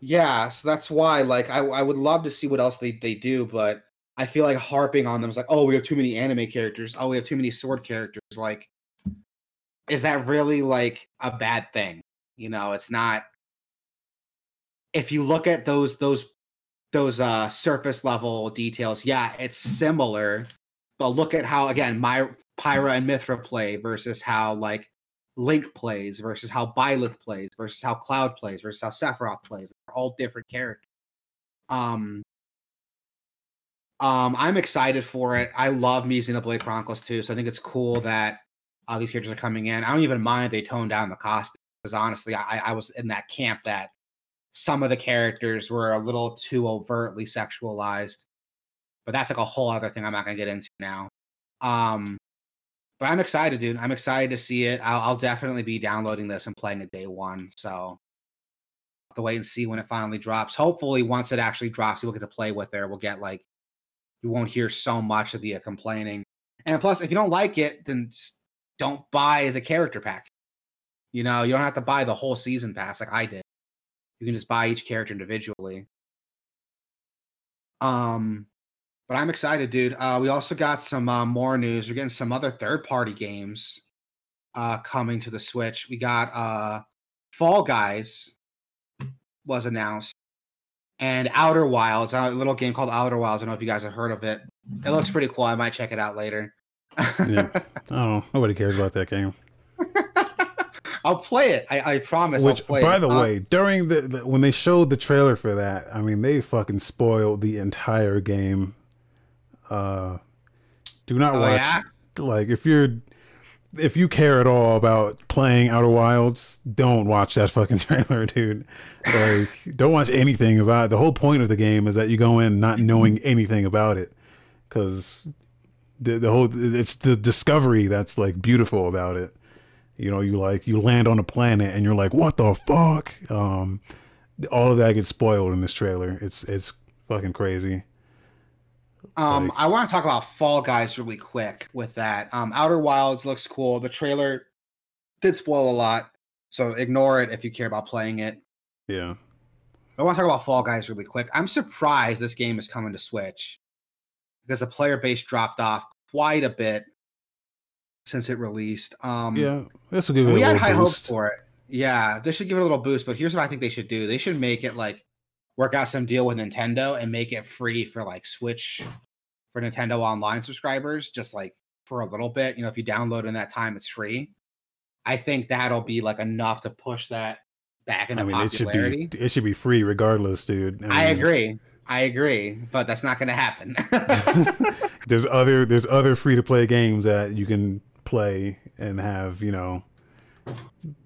yeah, so that's why, like, I I would love to see what else they they do, but I feel like harping on them is like, oh, we have too many anime characters. Oh, we have too many sword characters. Like, is that really like a bad thing? You know, it's not. If you look at those those those uh surface level details, yeah, it's similar. But look at how again my Pyra and Mythra play versus how like Link plays versus how Byleth plays versus how Cloud plays versus how Sephiroth plays. They're all different characters. Um, um, I'm excited for it. I love me Xenoblade Blade Chronicles 2, so I think it's cool that uh, these characters are coming in. I don't even mind if they tone down the costume because honestly, I, I was in that camp that some of the characters were a little too overtly sexualized, but that's like a whole other thing I'm not gonna get into now. Um, but I'm excited, dude. I'm excited to see it. I'll, I'll definitely be downloading this and playing it day one. So have to wait and see when it finally drops. Hopefully, once it actually drops, we'll get to play with it. We'll get like you won't hear so much of the uh, complaining. And plus, if you don't like it, then don't buy the character pack. You know, you don't have to buy the whole season pass like I did. You can just buy each character individually. Um, But I'm excited, dude. Uh, we also got some uh, more news. We're getting some other third party games uh, coming to the Switch. We got uh, Fall Guys was announced, and Outer Wilds, a little game called Outer Wilds. I don't know if you guys have heard of it. It looks pretty cool. I might check it out later. yeah. Oh, nobody cares about that game. I'll play it. I, I promise. Which, by it. the uh, way, during the, the, when they showed the trailer for that, I mean, they fucking spoiled the entire game. Uh, do not oh, watch. Yeah? Like, if you're if you care at all about playing Outer Wilds, don't watch that fucking trailer, dude. Like, don't watch anything about it. The whole point of the game is that you go in not knowing anything about it, because the the whole it's the discovery that's like beautiful about it. You know, you like you land on a planet and you're like, what the fuck? Um, all of that gets spoiled in this trailer. It's it's fucking crazy. Um, I want to talk about Fall Guys really quick with that. Um, Outer Wilds looks cool. The trailer did spoil a lot, so ignore it if you care about playing it. Yeah. I want to talk about Fall Guys really quick. I'm surprised this game is coming to Switch because the player base dropped off quite a bit since it released. Um, yeah, this will give it. We had high boost. hopes for it. Yeah, they should give it a little boost. But here's what I think they should do: they should make it like work out some deal with Nintendo and make it free for like Switch for Nintendo Online subscribers, just like for a little bit. You know, if you download in that time, it's free. I think that'll be like enough to push that back into I mean, popularity. It should be it should be free regardless, dude. I, mean, I agree. I agree, but that's not going to happen. there's other there's other free to play games that you can play and have you know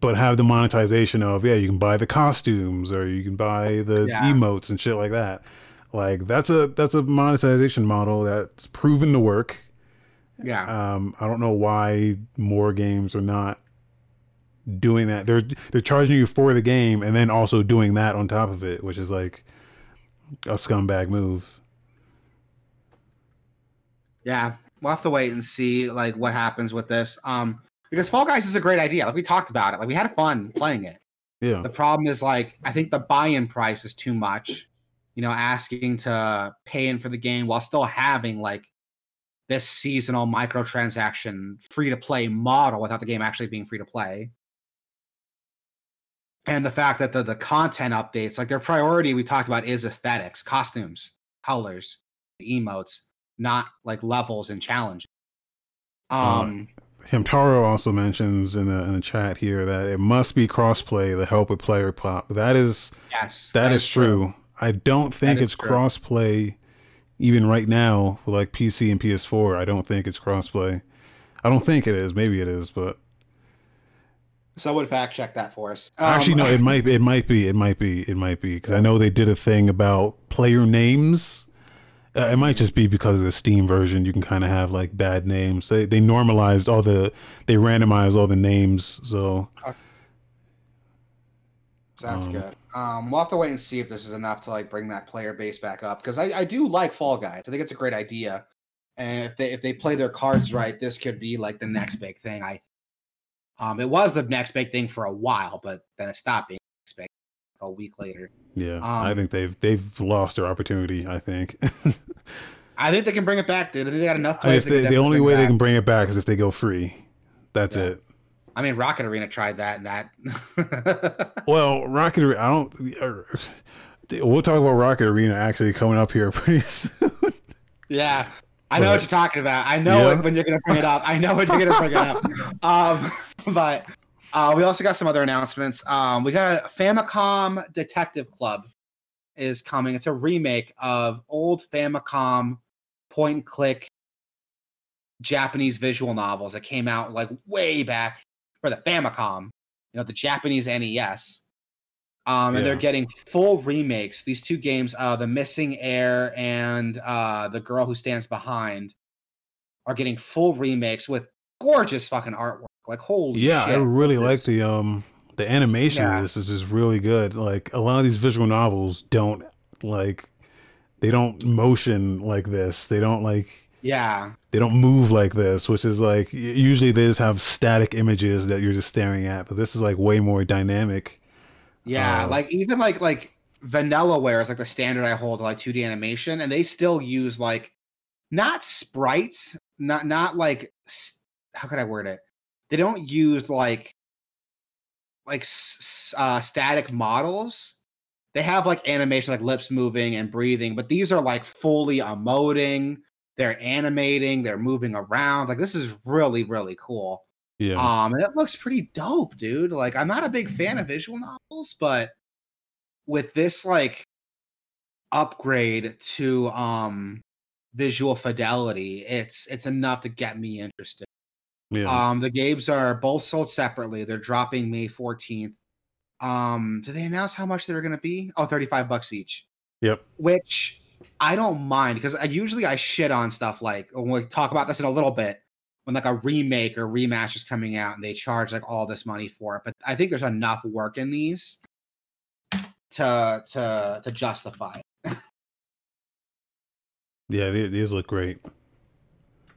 but have the monetization of yeah you can buy the costumes or you can buy the yeah. emotes and shit like that like that's a that's a monetization model that's proven to work yeah um i don't know why more games are not doing that they're they're charging you for the game and then also doing that on top of it which is like a scumbag move yeah we'll have to wait and see like what happens with this. Um, because Fall Guys is a great idea. Like we talked about it. Like we had fun playing it. Yeah. The problem is like I think the buy-in price is too much. You know, asking to pay in for the game while still having like this seasonal microtransaction free to play model without the game actually being free to play. And the fact that the the content updates, like their priority we talked about is aesthetics, costumes, colors, emotes not like levels and challenges. Um, uh, Hamtaro also mentions in the in the chat here that it must be crossplay to help with player pop. That is yes, that, that is, is true. true. I don't think it's crossplay even right now for like PC and PS4. I don't think it's crossplay. I don't think it is. Maybe it is, but someone fact check that for us. Um, Actually, no. It might. It might be. It might be. It might be because I know they did a thing about player names uh, it might just be because of the Steam version. You can kind of have like bad names. They they normalized all the they randomized all the names. So okay. That's um, good. Um, we'll have to wait and see if this is enough to like bring that player base back up because I, I do like Fall Guys. I think it's a great idea, and if they if they play their cards right, this could be like the next big thing. I um, it was the next big thing for a while, but then it stopped being big a week later. Yeah, um, I think they've they've lost their opportunity. I think. I think they can bring it back, dude. I think they got enough players. They, the only way they can bring it back is if they go free. That's yeah. it. I mean, Rocket Arena tried that and that. well, Rocket Arena, I don't. We'll talk about Rocket Arena actually coming up here pretty soon. Yeah, I know but, what you're talking about. I know yeah. when you're going to bring it up. I know when you're going to bring it up. Um, but uh, we also got some other announcements. Um, we got a Famicom Detective Club is coming. It's a remake of old Famicom point and click Japanese visual novels that came out like way back for the Famicom, you know, the Japanese NES. Um, and yeah. they're getting full remakes. These two games, uh, The Missing Heir and uh, The Girl Who Stands Behind, are getting full remakes with gorgeous fucking artwork. Like holy yeah, shit, I really like the um the animation yeah. of this is just really good. Like a lot of these visual novels don't like they don't motion like this. They don't like yeah. They don't move like this, which is like usually they just have static images that you're just staring at, but this is like way more dynamic. Yeah, uh, like even like like Vanillaware is like the standard I hold like 2D animation, and they still use like not sprites, not not like how could I word it? They don't use like like uh, static models. They have like animation, like lips moving and breathing, but these are like fully emoting. They're animating. They're moving around. Like this is really really cool. Yeah. Um, and it looks pretty dope, dude. Like I'm not a big fan of visual novels, but with this like upgrade to um visual fidelity, it's it's enough to get me interested. Yeah. Um, the games are both sold separately. They're dropping May 14th. Um, do they announce how much they're going to be? Oh, 35 bucks each. Yep. Which I don't mind because I usually I shit on stuff like when we talk about this in a little bit when like a remake or rematch is coming out and they charge like all this money for it. But I think there's enough work in these to to to justify it. yeah, these look great.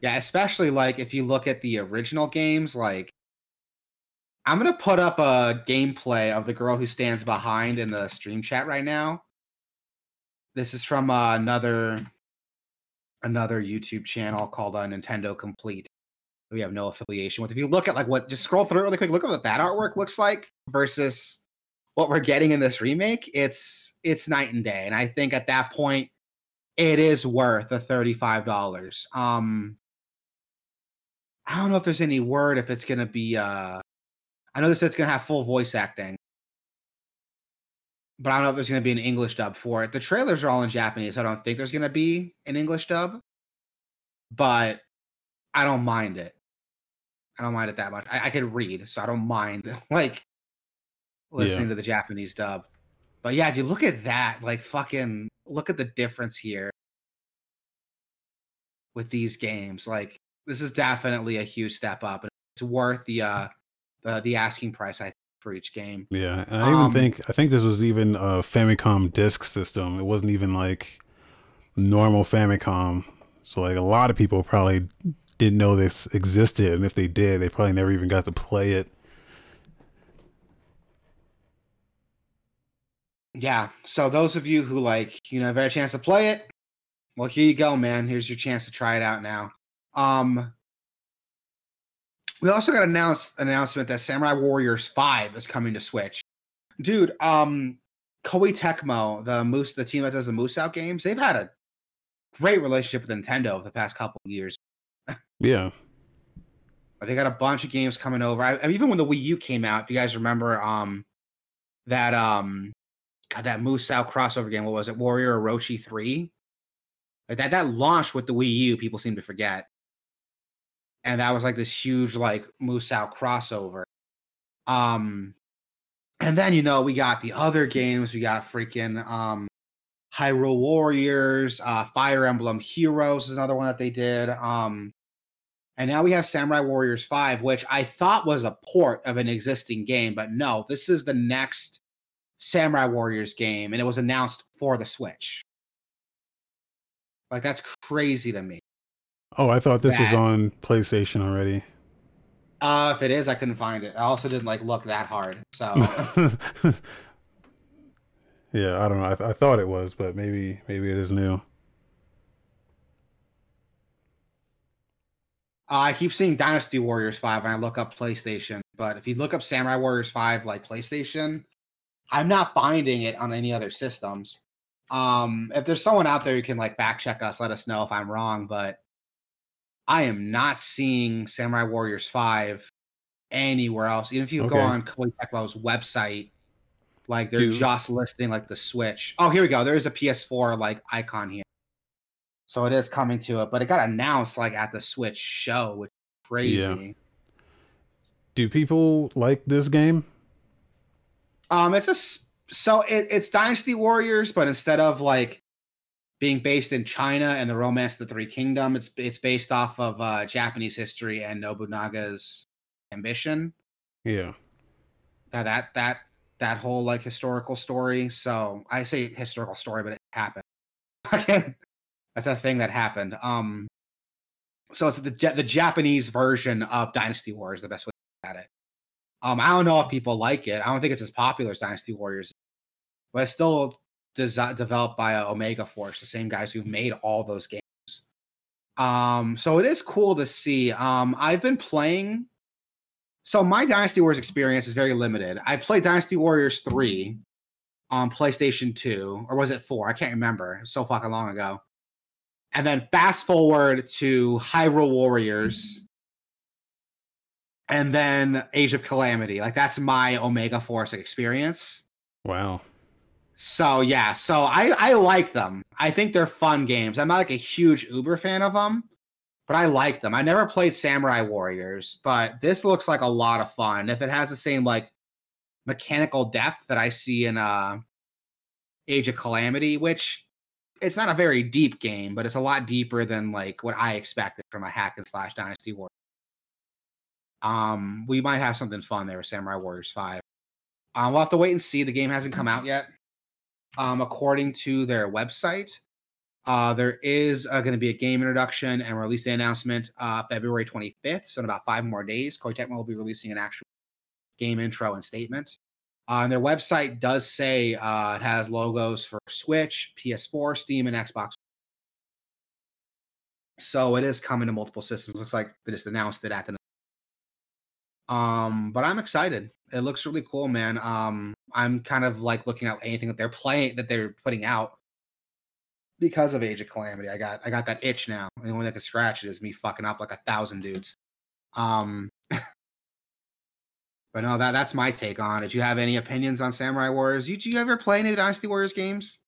Yeah, especially like if you look at the original games, like I'm gonna put up a gameplay of the girl who stands behind in the stream chat right now. This is from uh, another another YouTube channel called uh, Nintendo Complete. We have no affiliation with. If you look at like what, just scroll through it really quick. Look at what that artwork looks like versus what we're getting in this remake. It's it's night and day, and I think at that point, it is worth the thirty five dollars. Um, I don't know if there's any word if it's gonna be uh I know this it's gonna have full voice acting. But I don't know if there's gonna be an English dub for it. The trailers are all in Japanese. So I don't think there's gonna be an English dub. But I don't mind it. I don't mind it that much. I, I could read, so I don't mind like listening yeah. to the Japanese dub. But yeah, dude, look at that. Like fucking look at the difference here with these games. Like this is definitely a huge step up, and it's worth the uh the the asking price I think for each game. Yeah, and I even um, think I think this was even a Famicom disk system. It wasn't even like normal Famicom. So like a lot of people probably didn't know this existed, and if they did, they probably never even got to play it. Yeah. So those of you who like, you know, have had a chance to play it, well, here you go, man. Here's your chance to try it out now. Um, we also got announced announcement that Samurai Warriors Five is coming to Switch. Dude, um, Koei Tecmo, the Moose, the team that does the Musou games, they've had a great relationship with Nintendo the past couple of years. yeah, they got a bunch of games coming over. I, I, even when the Wii U came out, if you guys remember, um, that um, God, that Musou crossover game. What was it? Warrior Orochi Three. Like that that launched with the Wii U. People seem to forget and that was like this huge like Musou crossover. Um, and then you know we got the other games. We got freaking um, Hyrule Warriors, uh, Fire Emblem Heroes is another one that they did. Um, and now we have Samurai Warriors 5, which I thought was a port of an existing game, but no, this is the next Samurai Warriors game, and it was announced for the Switch. Like that's crazy to me. Oh, I thought this that. was on PlayStation already. Uh, if it is, I couldn't find it. I also didn't like look that hard. So. yeah, I don't know. I, th- I thought it was, but maybe maybe it is new. Uh, I keep seeing Dynasty Warriors 5 when I look up PlayStation, but if you look up Samurai Warriors 5 like PlayStation, I'm not finding it on any other systems. Um, if there's someone out there who can like back check us, let us know if I'm wrong, but I am not seeing Samurai Warriors 5 anywhere else. Even if you okay. go on Koei Tecmo's website, like they're Dude. just listing like the Switch. Oh, here we go. There is a PS4 like icon here. So it is coming to it, but it got announced like at the Switch show, which is crazy. Yeah. Do people like this game? Um, it's a so it, it's Dynasty Warriors, but instead of like being based in China and the Romance of the Three Kingdom. It's it's based off of uh, Japanese history and Nobunaga's ambition. Yeah. That that that that whole like historical story. So I say historical story, but it happened. That's a thing that happened. Um. So it's the the Japanese version of Dynasty Wars. The best way to at it. Um, I don't know if people like it. I don't think it's as popular as Dynasty Warriors, but it's still desi- developed by uh, Omega Force, the same guys who've made all those games. Um, so it is cool to see. Um, I've been playing. So my Dynasty Wars experience is very limited. I played Dynasty Warriors three on PlayStation two, or was it four? I can't remember. So fucking long ago. And then fast forward to Hyrule Warriors, and then Age of Calamity. Like that's my Omega Force experience. Wow. So yeah, so I I like them. I think they're fun games. I'm not like a huge Uber fan of them, but I like them. I never played Samurai Warriors, but this looks like a lot of fun. If it has the same like mechanical depth that I see in uh Age of Calamity, which it's not a very deep game, but it's a lot deeper than like what I expected from a hack and slash Dynasty War. Um, we might have something fun there with Samurai Warriors 5. Um, we'll have to wait and see. The game hasn't come out yet. Um, according to their website, uh, there is uh, going to be a game introduction and release the announcement uh, February 25th. So in about five more days, Koei Tecmo will be releasing an actual game intro and statement. Uh, and their website does say uh, it has logos for Switch, PS4, Steam, and Xbox. So it is coming to multiple systems. Looks like they just announced it at the. Um, but I'm excited. It looks really cool, man. Um, I'm kind of like looking at anything that they're playing that they're putting out because of Age of Calamity. I got I got that itch now. The only thing I can scratch it is me fucking up like a thousand dudes. Um, but no, that that's my take on it. Do you have any opinions on Samurai Warriors? You, do you ever play any of the Dynasty Warriors games?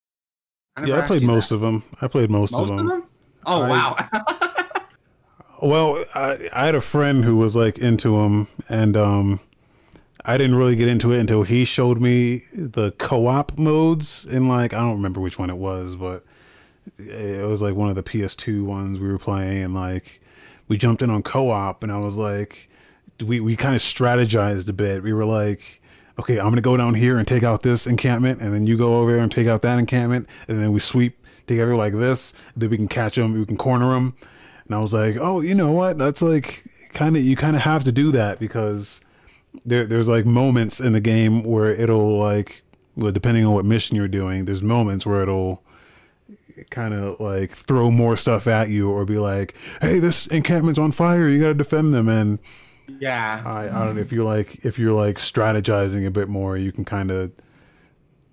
I yeah, I played most that. of them. I played most, most of, them. of them. Oh I, wow. well, I, I had a friend who was like into him, and um, I didn't really get into it until he showed me the co-op modes in like I don't remember which one it was, but it was like one of the PS2 ones we were playing, and like we jumped in on co-op, and I was like, we we kind of strategized a bit. We were like, okay, I'm gonna go down here and take out this encampment, and then you go over there and take out that encampment, and then we sweep together like this. Then we can catch them, we can corner them. And I was like, oh, you know what? That's like kind of you kind of have to do that because there there's like moments in the game where it'll like well, depending on what mission you're doing, there's moments where it'll kind of like throw more stuff at you or be like, "Hey, this encampment's on fire. You got to defend them." And yeah, I, I don't know if you like if you're like strategizing a bit more, you can kind of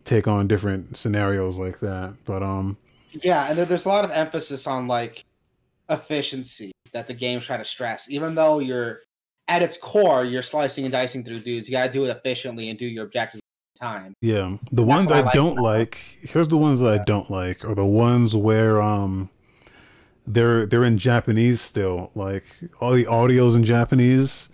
take on different scenarios like that. But um, yeah, and there's a lot of emphasis on like efficiency that the game's trying to stress, even though you're at its core, you're slicing and dicing through dudes. You got to do it efficiently and do your objectives time. Yeah, the That's ones I, I don't like. Here's the ones that yeah. I don't like are the ones where um they're they're in Japanese still. Like all the audio's in Japanese.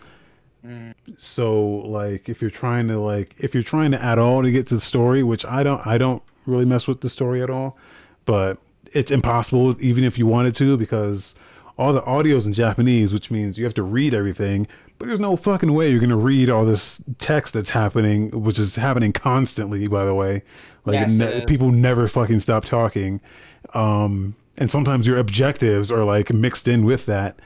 Mm. So like if you're trying to like if you're trying to at all to get to the story, which I don't I don't really mess with the story at all, but it's impossible even if you wanted to because all the audio's in Japanese, which means you have to read everything. But there's no fucking way you're gonna read all this text that's happening, which is happening constantly, by the way. Like ne- people never fucking stop talking, um, and sometimes your objectives are like mixed in with that.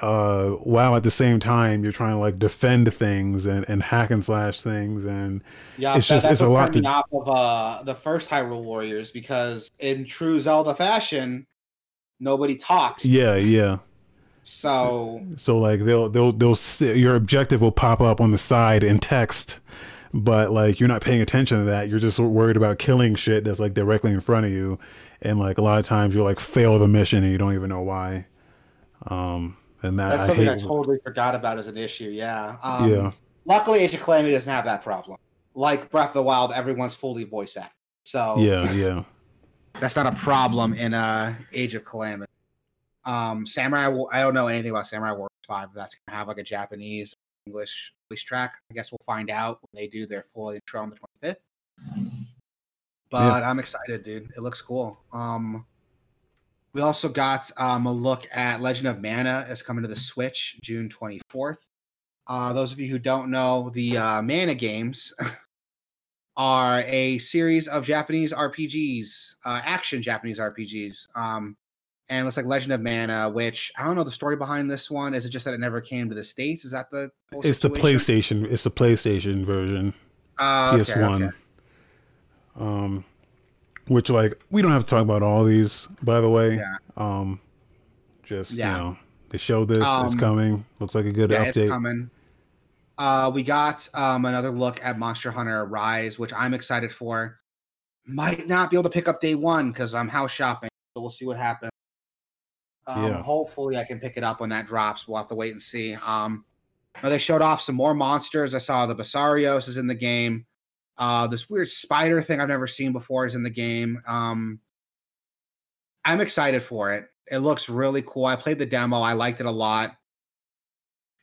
Uh, while at the same time you're trying to like defend things and, and hack and slash things, and yeah, it's that, just it's a lot to. Off of uh, the first Hyrule Warriors because in true Zelda fashion, nobody talks. Yeah, yeah. So so like they'll they'll they'll your objective will pop up on the side in text, but like you're not paying attention to that. You're just worried about killing shit that's like directly in front of you, and like a lot of times you'll like fail the mission and you don't even know why. Um, and that that's something I, totally forgot about as an issue. Yeah. Um, yeah. Luckily, Age of Calamity doesn't have that problem. Like Breath of the Wild, everyone's fully voice acted. So yeah, yeah. That's not a problem in uh Age of Calamity. Um, Samurai, I don't know anything about Samurai Warriors Five. That's gonna have like a Japanese English voice track. I guess we'll find out when they do their full intro on the twenty fifth. But yeah. I'm excited, dude. It looks cool. Um, we also got um, a look at Legend of Mana is coming to the Switch June 24th. Uh, those of you who don't know, the uh, Mana games are a series of Japanese RPGs, uh, action Japanese RPGs. Um, and it looks like Legend of Mana, which I don't know the story behind this one. Is it just that it never came to the states? Is that the? it's situation? the PlayStation. It's the PlayStation version. Uh, PS One. Okay. Um, which like we don't have to talk about all these, by the way. Yeah. Um, Just Yeah. you know, they showed this. it's Um, coming. Looks like a good yeah, it's update. coming. Uh, we got um, another look at Monster Hunter Rise, which I'm excited for. Might not be able to pick up day one because I'm house shopping, so we'll see what happens. Um, Yeah. Hopefully, I can pick it up when that drops. We'll have to wait and see. Um, they showed off some more monsters. I saw the Basarios is in the game. Uh, this weird spider thing I've never seen before is in the game. Um, I'm excited for it. It looks really cool. I played the demo. I liked it a lot.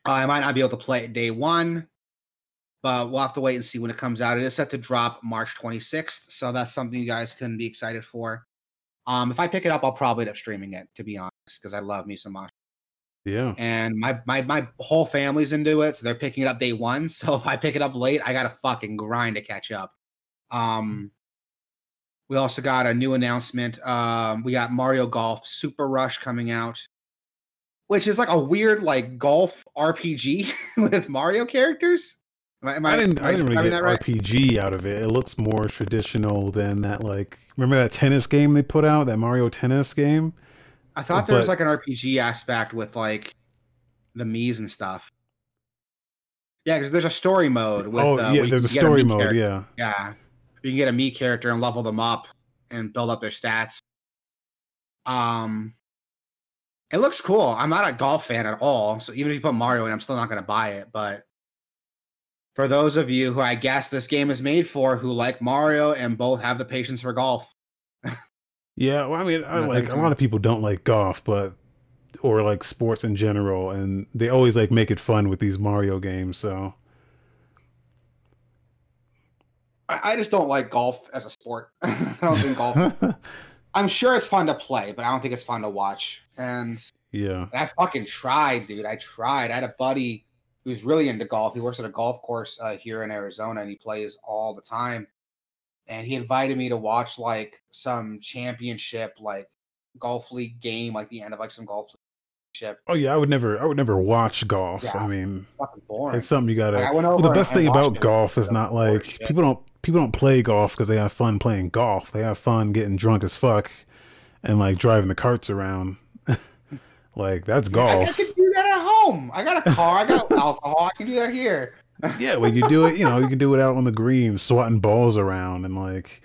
Uh, I might not be able to play it day one, but we'll have to wait and see when it comes out. It is set to drop March 26th, so that's something you guys can be excited for. Um, if I pick it up, I'll probably end up streaming it, to be honest, because I love me some Monster. Yeah. And my my my whole family's into it, so they're picking it up day one. So if I pick it up late, I gotta fucking grind to catch up. Um, we also got a new announcement. Um, we got Mario Golf Super Rush coming out, which is like a weird like golf RPG with Mario characters. Am I, am I didn't. am I didn't really get right? RPG out of it. It looks more traditional than that. Like, remember that tennis game they put out? That Mario tennis game. I thought there was like an RPG aspect with like the Mii's and stuff. Yeah, because there's a story mode. With, oh uh, yeah, there's a story Mii mode. character. Yeah. Yeah. You can get a Mii character and level them up and build up their stats. Um it looks cool. I'm not a golf fan at all. So even if you put Mario in, I'm still not gonna buy it. But for those of you who I guess this game is made for who like Mario and both have the patience for golf. Yeah, well, I mean, I like a lot of people don't like golf, but or like sports in general, and they always like make it fun with these Mario games. So I, I just don't like golf as a sport. I don't think golf I'm sure it's fun to play, but I don't think it's fun to watch. And yeah, And I fucking tried, dude. I tried. I had a buddy who's really into golf. He works at a golf course uh, here in Arizona, and he plays all the time. And he invited me to watch like some championship, like golf league game, like the end of like some golf league championship. oh yeah, I would never, I would never watch golf. Yeah. I mean, boring. it's something you gotta. Like, I went over. Well, the best thing about golf is not like shit. people don't people don't play golf because they have fun playing golf. They have fun getting drunk as fuck and like driving the carts around. like that's Yeah, I, I can do that at home. I got a car. I got alcohol. I can do that here. Yeah, well, you do it. You know, you can do it out on the green, swatting balls around, and like,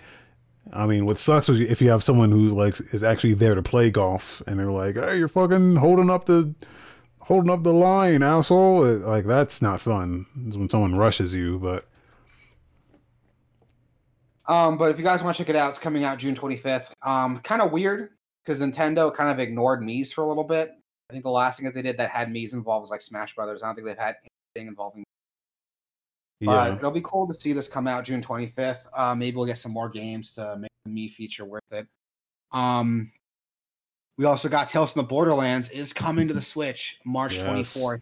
I mean, what sucks is if you have someone who like is actually there to play golf, and they're like, "Hey, you're fucking holding up the, holding up the line, asshole." It- Like that's not fun. It's when someone rushes you, but Um, but if you guys want to check it out, it's coming out June 25th. Um, kind of weird because Nintendo kind of ignored Mii's for a little bit. I think the last thing that they did that had Mii's involved was like Smash Brothers. I don't think they've had anything involving. But yeah, it'll be cool to see this come out June 25th. Uh, maybe we'll get some more games to make the Mii feature worth it. Um, we also got Tales from the Borderlands is coming to the Switch March Yes. 24th.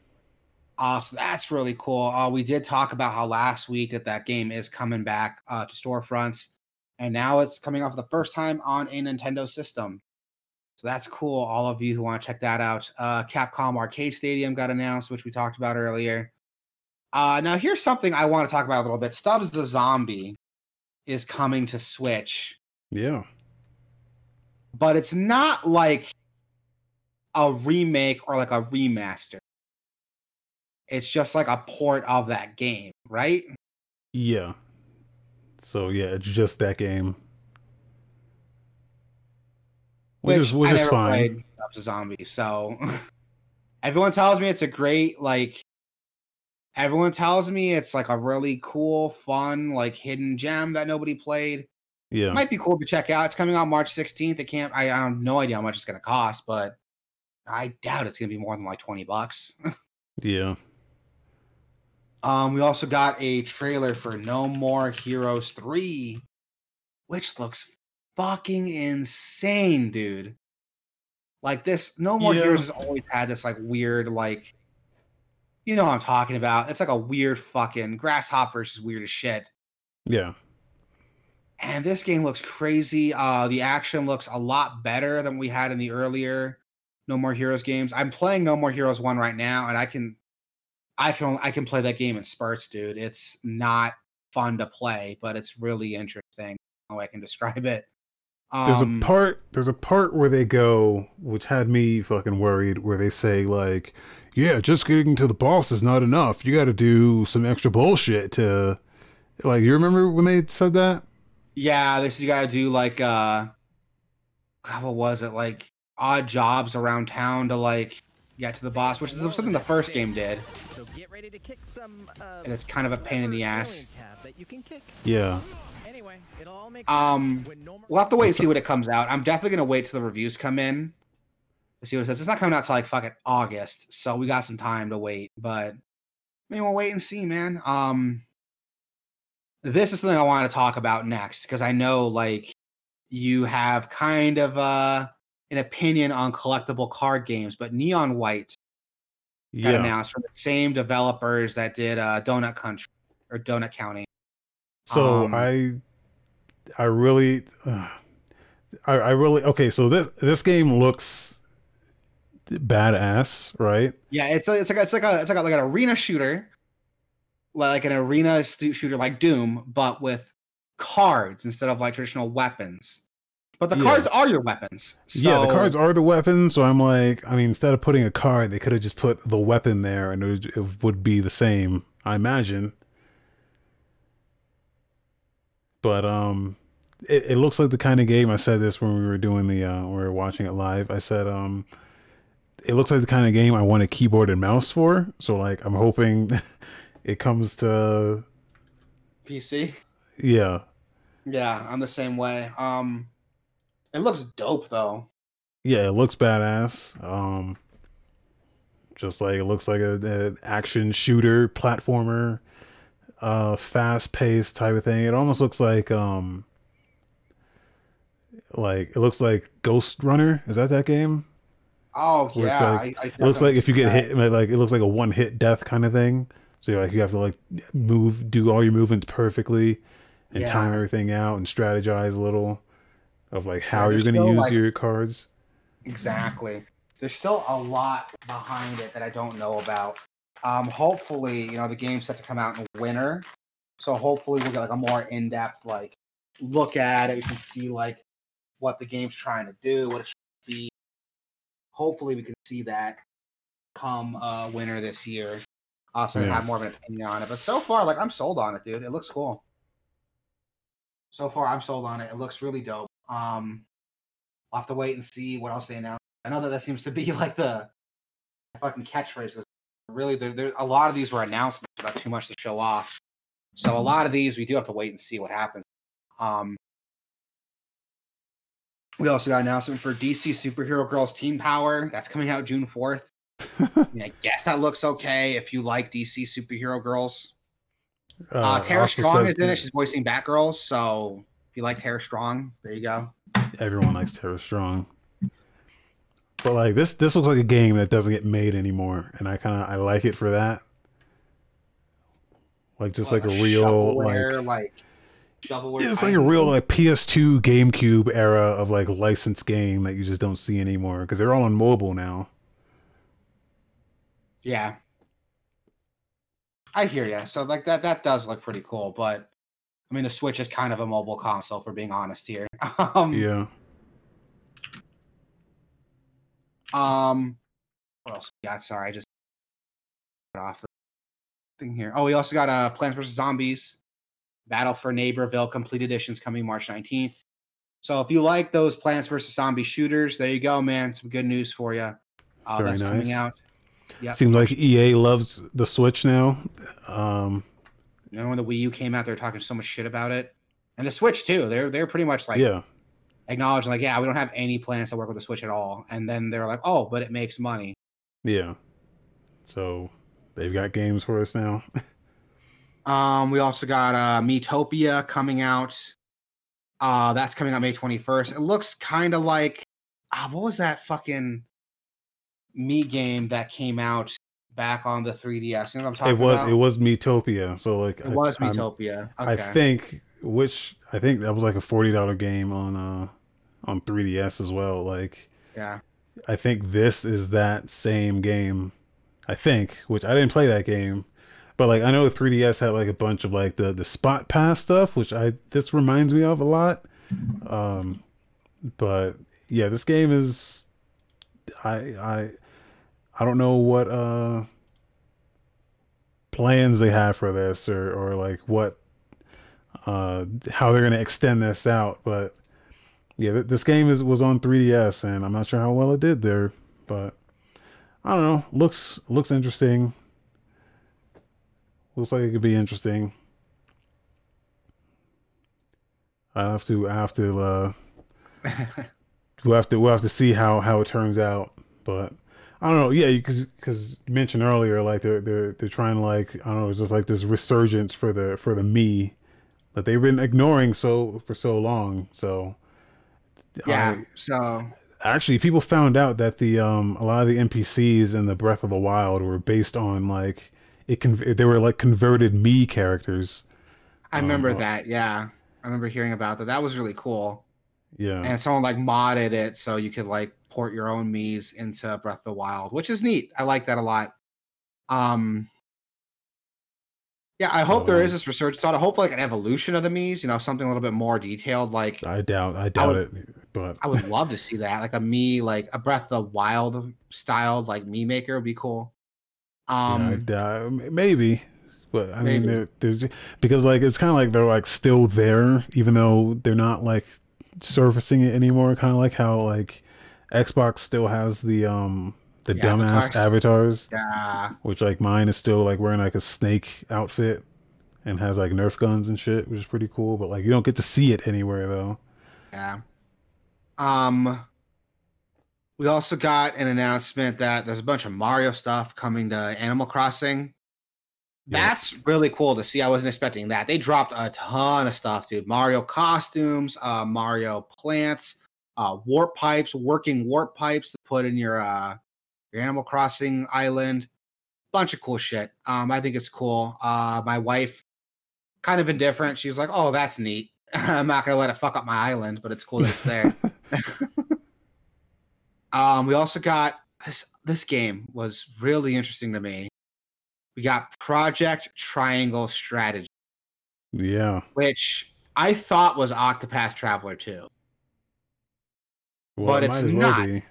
Uh, so that's really cool. Uh, we did talk about how last week that that game is coming back uh, to storefronts, and now it's coming off the first time on a Nintendo system. So that's cool. All of you who want to check that out. Uh, Capcom Arcade Stadium got announced, which we talked about earlier. Uh, now here's something I want to talk about a little bit. Stubbs the Zombie is coming to Switch, yeah, but it's not like a remake or like a remaster. It's just like a port of that game, right? yeah. So yeah, it's just that game, which, is which I is never fine. played Stubbs the Zombie, so everyone tells me it's a great like. Everyone tells me it's like a really cool, fun, like hidden gem that nobody played. Yeah, might be cool to check out. It's coming out March 16th. It can't. I, I have no idea how much it's going to cost, but I doubt it's going to be more than like 20 bucks. yeah, um, we also got a trailer for No More Heroes 3, which looks fucking insane, dude. Like this, No More Yeah. Heroes has always had this like weird, like, you know what I'm talking about. It's like a weird fucking Grasshopper's is weird as shit. yeah. and this game looks crazy. Uh, the action looks a lot better than we had in the earlier No More Heroes games. I'm playing No More Heroes one right now, and I can, I can, I can play that game in spurts, dude. It's not fun to play, but it's really interesting. How I can describe it. There's Um, a part there's a part where they go which had me fucking worried where they say like, yeah, just getting to the boss is not enough. You got to do some extra bullshit to like you remember when they said that? Yeah, they said you gotta do like uh God, what was it? Like odd jobs around town to like get to the boss, which is something the first game did. So get ready to kick some. Uh, And it's kind of a pain in the ass. That you can kick. Yeah. Anyway, it all makes Um, sense We'll have to wait and see what it comes out. I'm definitely gonna wait till the reviews come in to see what it says. It's not coming out till like fucking August, so we got some time to wait. But I mean, we'll wait and see, man. Um, this is something I want to talk about next because I know like you have kind of uh an opinion on collectible card games, but Neon White got Yeah. announced from the same developers that did uh, Donut Country or Donut County. So Um, I I really uh, I I really okay, so this this game looks badass, right? Yeah, it's a, it's like it's like a it's like a, like an arena shooter, like an arena shooter like Doom, but with cards instead of like traditional weapons. But the Yeah. cards are your weapons. So, yeah, the cards are the weapons. So I'm like, I mean, instead of putting a card, they could have just put the weapon there, and it would, it would be the same, I imagine. But um, it, it looks like the kind of game. I said this when we were doing the uh, we were watching it live. I said um, it looks like the kind of game I want a keyboard and mouse for. So like, I'm hoping it comes to PC. yeah, Yeah, I'm the same way. Um, it looks dope though. yeah. It looks badass. Um, just like it looks like a, an action shooter platformer uh fast paced type of thing it almost looks like um like it looks like Ghostrunner is that that game Oh yeah, like- I, I it looks like if you get that. hit like it looks like a one hit death kind of thing so like you have to like move do all your movements perfectly and Yeah. time everything out and strategize a little of like how there's you're going to use like- your cards Exactly. There's still a lot behind it that I don't know about. Um, hopefully, you know, the game's set to come out in winter, so hopefully we'll get like a more in-depth like look at it. We can see like what the game's trying to do, what it should be. Hopefully, we can see that come uh, winter this year. So I Yeah. have more of an opinion on it. But so far, like I'm sold on it, dude. It looks cool. So far, I'm sold on it. It looks really dope. Um, I'll have to wait and see what else they announce. I know that that seems to be like the fucking catchphrase. This really, there, there a lot of these were announcements without too much to show off. So a lot of these we do have to wait and see what happens. Um, we also got an announcement for DC Superhero Girls Team Power. That's coming out June fourth. I, mean, I guess that looks okay if you like DC Superhero Girls. Uh, Tara Strong said is in it. She's voicing Batgirl. So if you like Tara Strong, there you go. everyone likes Tara Strong. But like this, this looks like a game that doesn't get made anymore, and I kind of I like it for that. Like just like a real like like shovelware yeah, it's like a real like PS2, GameCube era of like licensed game that you just don't see anymore because they're all on mobile now. Yeah. I hear you. So like that that does look pretty cool, but I mean the Switch is kind of a mobile console for being honest here. um, Yeah, Um what else we got? Sorry, I just got off the thing here. Oh, we also got uh Plants vs. Zombies, Battle for Neighborville Complete Editions coming March 19th. So if you like those Plants vs. Zombie shooters, there you go, man. Some good news for you. Uh, Very that's coming out. Yeah. seems like EA loves the Switch now. Um, You know, when the Wii U came out, they were talking so much shit about it, and the Switch too. They're they're pretty much like yeah, acknowledging like, yeah, we don't have any plans to work with the Switch at all. And then they're like, oh, but it makes money. yeah. So they've got games for us now. Um, we also got uh Miitopia coming out. Uh, that's coming out May twenty first. It looks kind of like, ah, what was that fucking me game that came out back on the 3DS? You know what I'm talking it was about? it was Miitopia. So like It was I'm- Miitopia. Okay. I think which I think that was like a forty dollar game on uh on 3DS as well. Like yeah. I think this is that same game. I think, which I didn't play that game, but like I know the 3DS had like a bunch of like the the SpotPass stuff, which I this reminds me of a lot. Um, but yeah, this game is I I I don't know what uh plans they have for this or or like what uh how they're gonna extend this out, but yeah, th- this game is was on 3DS and I'm not sure how well it did there, but I don't know. Looks looks interesting. Looks like it could be interesting. I have to I have to uh we'll have to we'll have to see how how it turns out. But I don't know. Yeah, because because you mentioned earlier, like they're they're they're trying to like I don't know. It's just like this resurgence for the for the Mii that they've been ignoring so for so long. So Yeah. I- so actually, people found out that the um a lot of the NPCs in the Breath of the Wild were based on like it con- they were like converted Mii characters. I remember Um, that. Yeah. I remember hearing about that. That was really cool. Yeah. And someone like modded it so you could like port your own Mii's into Breath of the Wild, which is neat. I like that a lot. Um yeah, I hope there is Um, this research on it. Hopefully, like an evolution of the Mii's, you know, something a little bit more detailed. Like I doubt I doubt would- it, but I would love to see that. Like a Mii, like a Breath of the Wild styled like Mii maker would be cool. Um yeah, I doubt, m- maybe. But I mean, Maybe. there, there's because like it's kind of like they're like still there, even though they're not like surfacing it anymore. Kind of like how like Xbox still has the um the The dumbass avatars. avatars, yeah. which like mine is still like wearing like a snake outfit and has like Nerf guns and shit, which is pretty cool. But like you don't get to see it anywhere though. Yeah. Um we also got an announcement that there's a bunch of Mario stuff coming to Animal Crossing. Yeah. That's really cool to see. I wasn't expecting that. They dropped a ton of stuff, dude. Mario costumes, uh Mario plants, uh warp pipes, working warp pipes to put in your uh your Animal Crossing island. Bunch of cool shit. Um I think it's cool. Uh my wife kind of indifferent. She's like, "Oh, that's neat." I'm not gonna let it fuck up my island, but it's cool that it's there. um, we also got this. This game was really interesting to me. We got Project Triangle Strategy, yeah. which I thought was Octopath Traveler 2. Well, But it it's might as well not. be.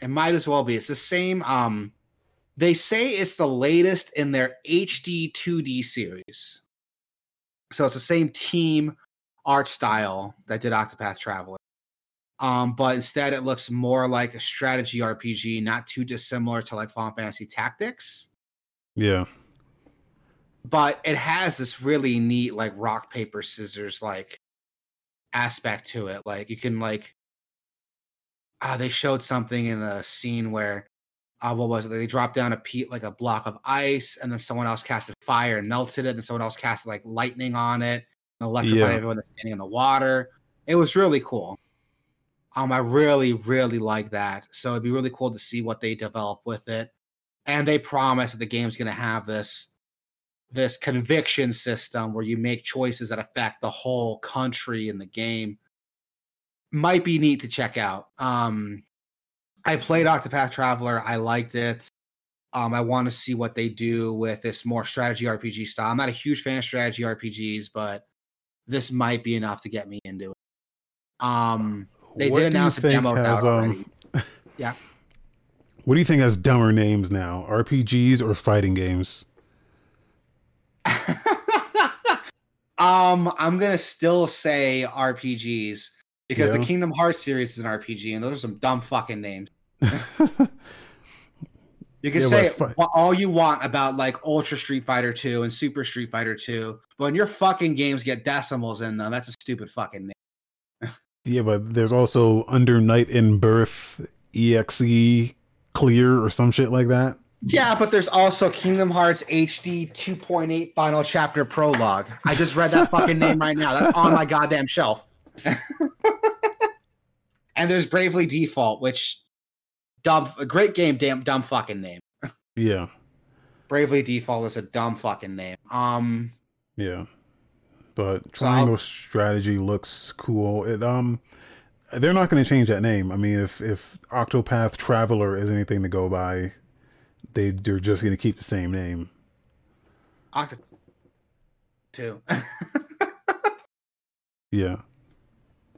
It might as well be. It's the same. Um, they say it's the latest in their HD 2D series. So it's the same team art style that did Octopath Traveler. Um, but instead it looks more like a strategy RPG, not too dissimilar to like Final Fantasy Tactics. Yeah. But it has this really neat like rock paper scissors like aspect to it. Like you can like uh, they showed something in a scene where uh, what was it? They dropped down a peat like a block of ice, and then someone else casted fire and melted it, and someone else casted like lightning on it and electrified Yeah. everyone that's standing in the water. It was really cool. Um, I really, really like that. So it'd be really cool to see what they develop with it. And they promise that the game's gonna have this this conviction system where you make choices that affect the whole country in the game might be neat to check out. Um, I played Octopath Traveler. I liked it. Um, I want to see what they do with this more strategy RPG style. I'm not a huge fan of strategy RPGs, but this might be enough to get me into it. Um, they What did announce a demo has, um, What do you think has dumber names now? RPGs or fighting games? um, I'm gonna still say RPGs because Yeah. the Kingdom Hearts series is an RPG, and those are some dumb fucking names. You can Yeah, say fi- all you want about like Ultra Street Fighter 2 and Super Street Fighter 2, but when your fucking games get decimals in them, that's a stupid fucking name. Yeah, but there's also Under Night in Birth EXE Clear or some shit like that. Yeah, but there's also Kingdom Hearts HD 2.8 Final Chapter Prologue. I just read that fucking name right now. That's on my goddamn shelf. and there's Bravely Default, which dumb, a great game, damn dumb fucking name. Yeah, Bravely Default is a dumb fucking name. Um, yeah. But So Triangle Strategy looks cool. It um, they're not going to change that name. I mean, if if Octopath Traveler is anything to go by, they they're just going to keep the same name. Octo two. Yeah,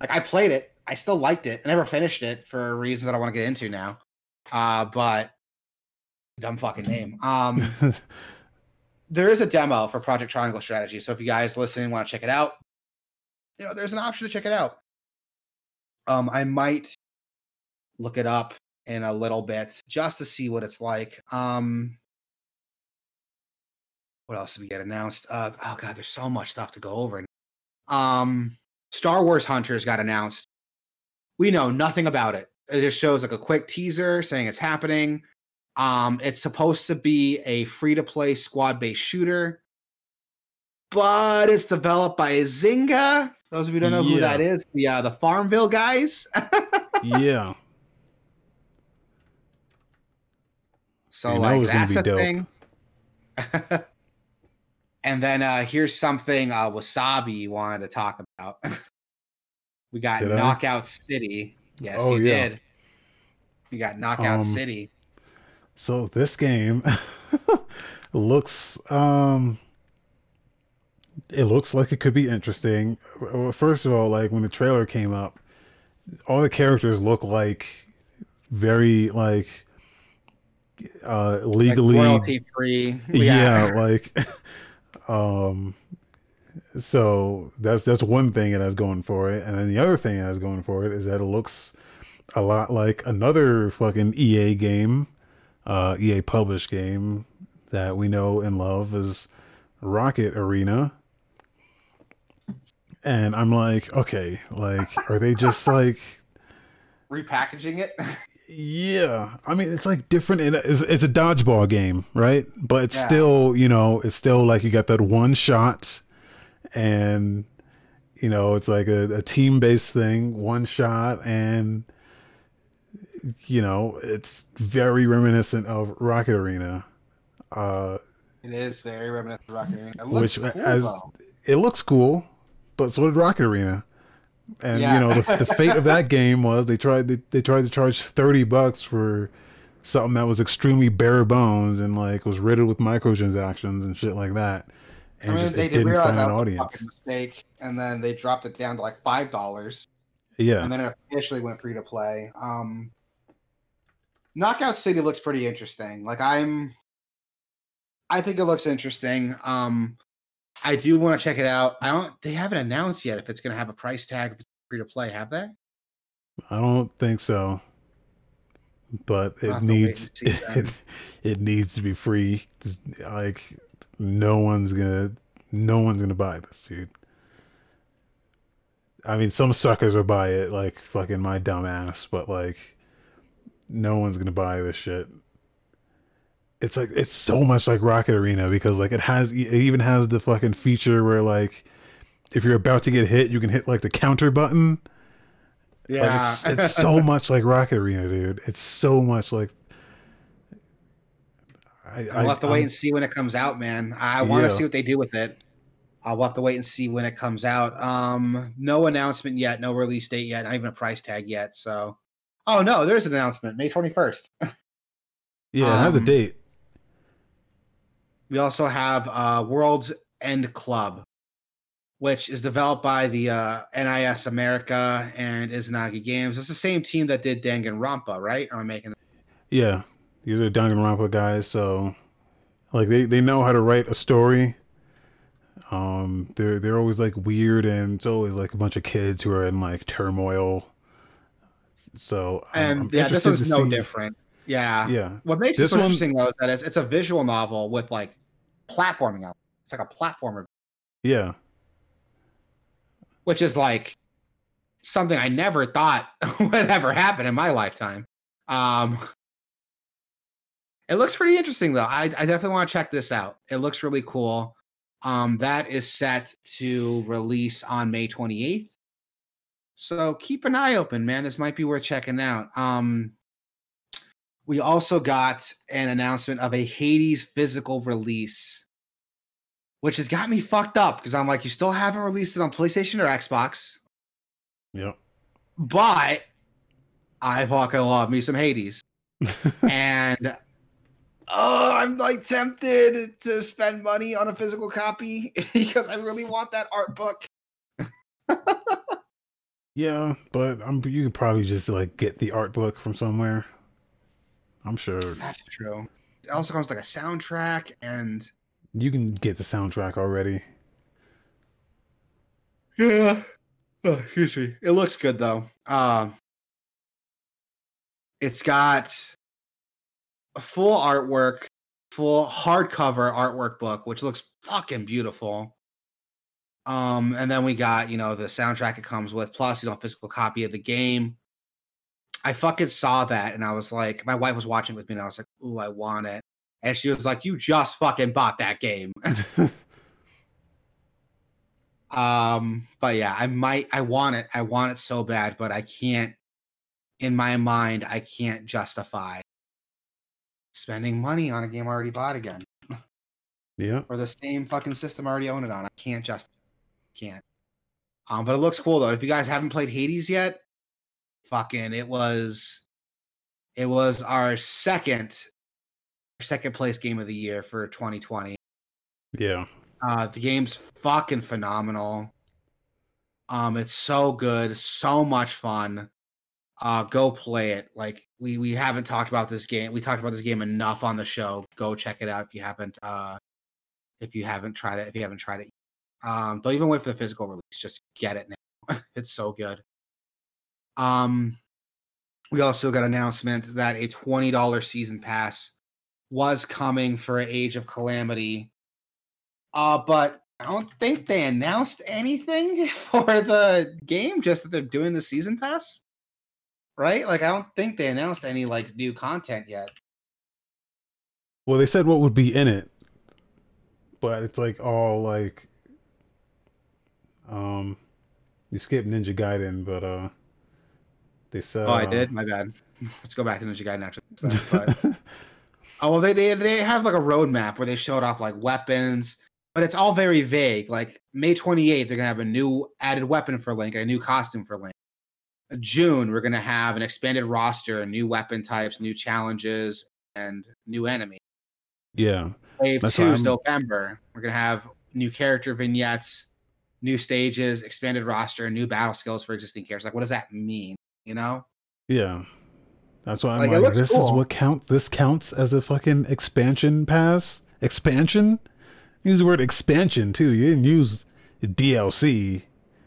like I played it. I still liked it. I never finished it for reasons that I want to get into now. Uh, but dumb fucking name. Um, there is a demo for Project Triangle Strategy. So if you guys listening want to check it out, you know, there's an option to check it out. Um, I might look it up in a little bit just to see what it's like. Um, what else did we get announced? Uh, oh god, there's so much stuff to go over. Um, Star Wars Hunters got announced. We know nothing about it. It just shows like a quick teaser saying it's happening. Um, it's supposed to be a free to play squad based shooter, but it's developed by Zynga. Those of you who don't know who that is, the uh, the Farmville guys. yeah. So You like that's a dope. thing. and then uh here's something uh Wasabi wanted to talk about. we got Did I? Knockout City. Yes, Oh, you yeah. did. You got Knockout Um, City. So this game looks um it looks like it could be interesting. Well, First of all, like when the trailer came up, all the characters look like very like uh legally like royalty free. yeah, like um so that's that's one thing it has going for it and then the other thing it has going for it is that it looks a lot like another fucking EA game uh EA published game that we know and love is Rocket Arena and I'm like okay like are they just like repackaging it. yeah, I mean it's like different. In it's, it's a dodgeball game, right? But it's Yeah. still, you know, it's still like you got that one shot, and you know, it's like a, a team based thing, one shot, and you know, it's very reminiscent of Rocket Arena. Uh, it is very reminiscent of Rocket Arena. It looks which cool, as though. it looks cool, but so did Rocket Arena. And Yeah. you know the, the fate of that game was they tried they, they tried to charge thirty bucks for something that was extremely bare bones and like was riddled with microtransactions and shit like that, and I mean, just they it did didn't realize find an was audience. mistake, and then they dropped it down to like five dollars. Yeah, and then it officially went free to play. Um, Knockout City looks pretty interesting. Like I'm, I think it looks interesting. Um, I do want to check it out. I don't. They haven't announced yet if it's going to have a price tag. If it's free to play, have they? I don't think so, but it have to wait needs and see then. it, it needs to be free. Like no one's gonna no one's gonna buy this, dude. I mean, some suckers will buy it, like fucking my dumb ass, but like no one's gonna buy this shit. It's like it's so much like Rocket Arena because like it has it even has the fucking feature where like if you're about to get hit, you can hit like the counter button. Like it's it's so much like Rocket Arena, dude. It's so much like. I, I'll have to wait I'm- and see when it comes out, man. I want to Yeah. see what they do with it. I'll have to wait and see when it comes out. Um, no announcement yet, no release date yet, not even a price tag yet. So, oh no, there's an announcement, May twenty first. yeah, it has a um, date. We also have uh, World's End Club, which is developed by the uh, NIS America and Izanagi Games. It's the same team that did Danganronpa, right? Am I making? Yeah, these are Danganronpa guys, so like they they know how to write a story. Um, they're they're always like weird, and it's always like a bunch of kids who are in like turmoil. So And I'm yeah, this one's no see- different. Yeah. Yeah, What makes This this so one- interesting though is that it's, it's a visual novel with like platforming. It's like a platformer, yeah, which is like something I never thought would ever happen in my lifetime. Um, it looks pretty interesting though. I, I definitely want to check this out. It looks really cool. Um, that is set to release on May 28th. So keep an eye open, man. This might be worth checking out. Um, we also got an announcement of a Hades physical release, which has got me fucked up because I'm like, you still haven't released it on PlayStation or Xbox, yep. but I fucking love me some Hades. and oh, I'm like tempted to spend money on a physical copy because I really want that art book. Yeah, but I'm you could probably just like get the art book from somewhere. I'm sure That's true. It also comes with like a soundtrack and you can get the soundtrack already. yeah. Oh, excuse me. It looks good though. Um, it's got a full artwork, full hardcover artwork book, which looks fucking beautiful. Um, and then we got you know the soundtrack it comes with, plus you know a physical copy of the game. I fucking saw that and I was like, my wife was watching with me and I was like, ooh, I want it. And she was like, you just fucking bought that game. Um, but yeah, I might I want it. I want it so bad, but I can't in my mind, I can't justify spending money on a game I already bought again. yeah. Or the same fucking system I already own it on. I can't just can't. Um, but it looks cool though. If you guys haven't played Hades yet, fucking it was it was our second second place game of the year for 2020. Yeah. Uh, the game's fucking phenomenal. Um, it's so good, so much fun. Uh, go play it. Like we we haven't talked about this game. We talked about this game enough on the show. Go check it out if you haven't. Uh, if you haven't tried it, if you haven't tried it, um, don't even wait for the physical release. Just get it now. it's so good. Um, we also got announcement that a twenty dollar season pass was coming for Age of Calamity uh, but I don't think they announced anything for the game, just that they're doing the season pass. Right? Like I don't think they announced any like new content yet. Well, they said what would be in it, but it's like all like, um, you skipped Ninja Gaiden, but uh, they said. Oh, I uh, did. My bad. Let's go back to Ninja Gaiden after this. But, oh well, they they they have like a roadmap where they showed off like weapons, but it's all very vague. Like May 28th, they're gonna have a new added weapon for Link, a new costume for Link. June, we're gonna have an expanded roster, new weapon types, new challenges, and new enemy. yeah. Wave two is November. We're gonna have new character vignettes, new stages, expanded roster, new battle skills for existing characters. Like, what does that mean? You know? Yeah. That's why I'm Like, like, this cool. is what counts. This counts as a fucking expansion pass. Expansion. Use the word expansion too. You didn't use DLC.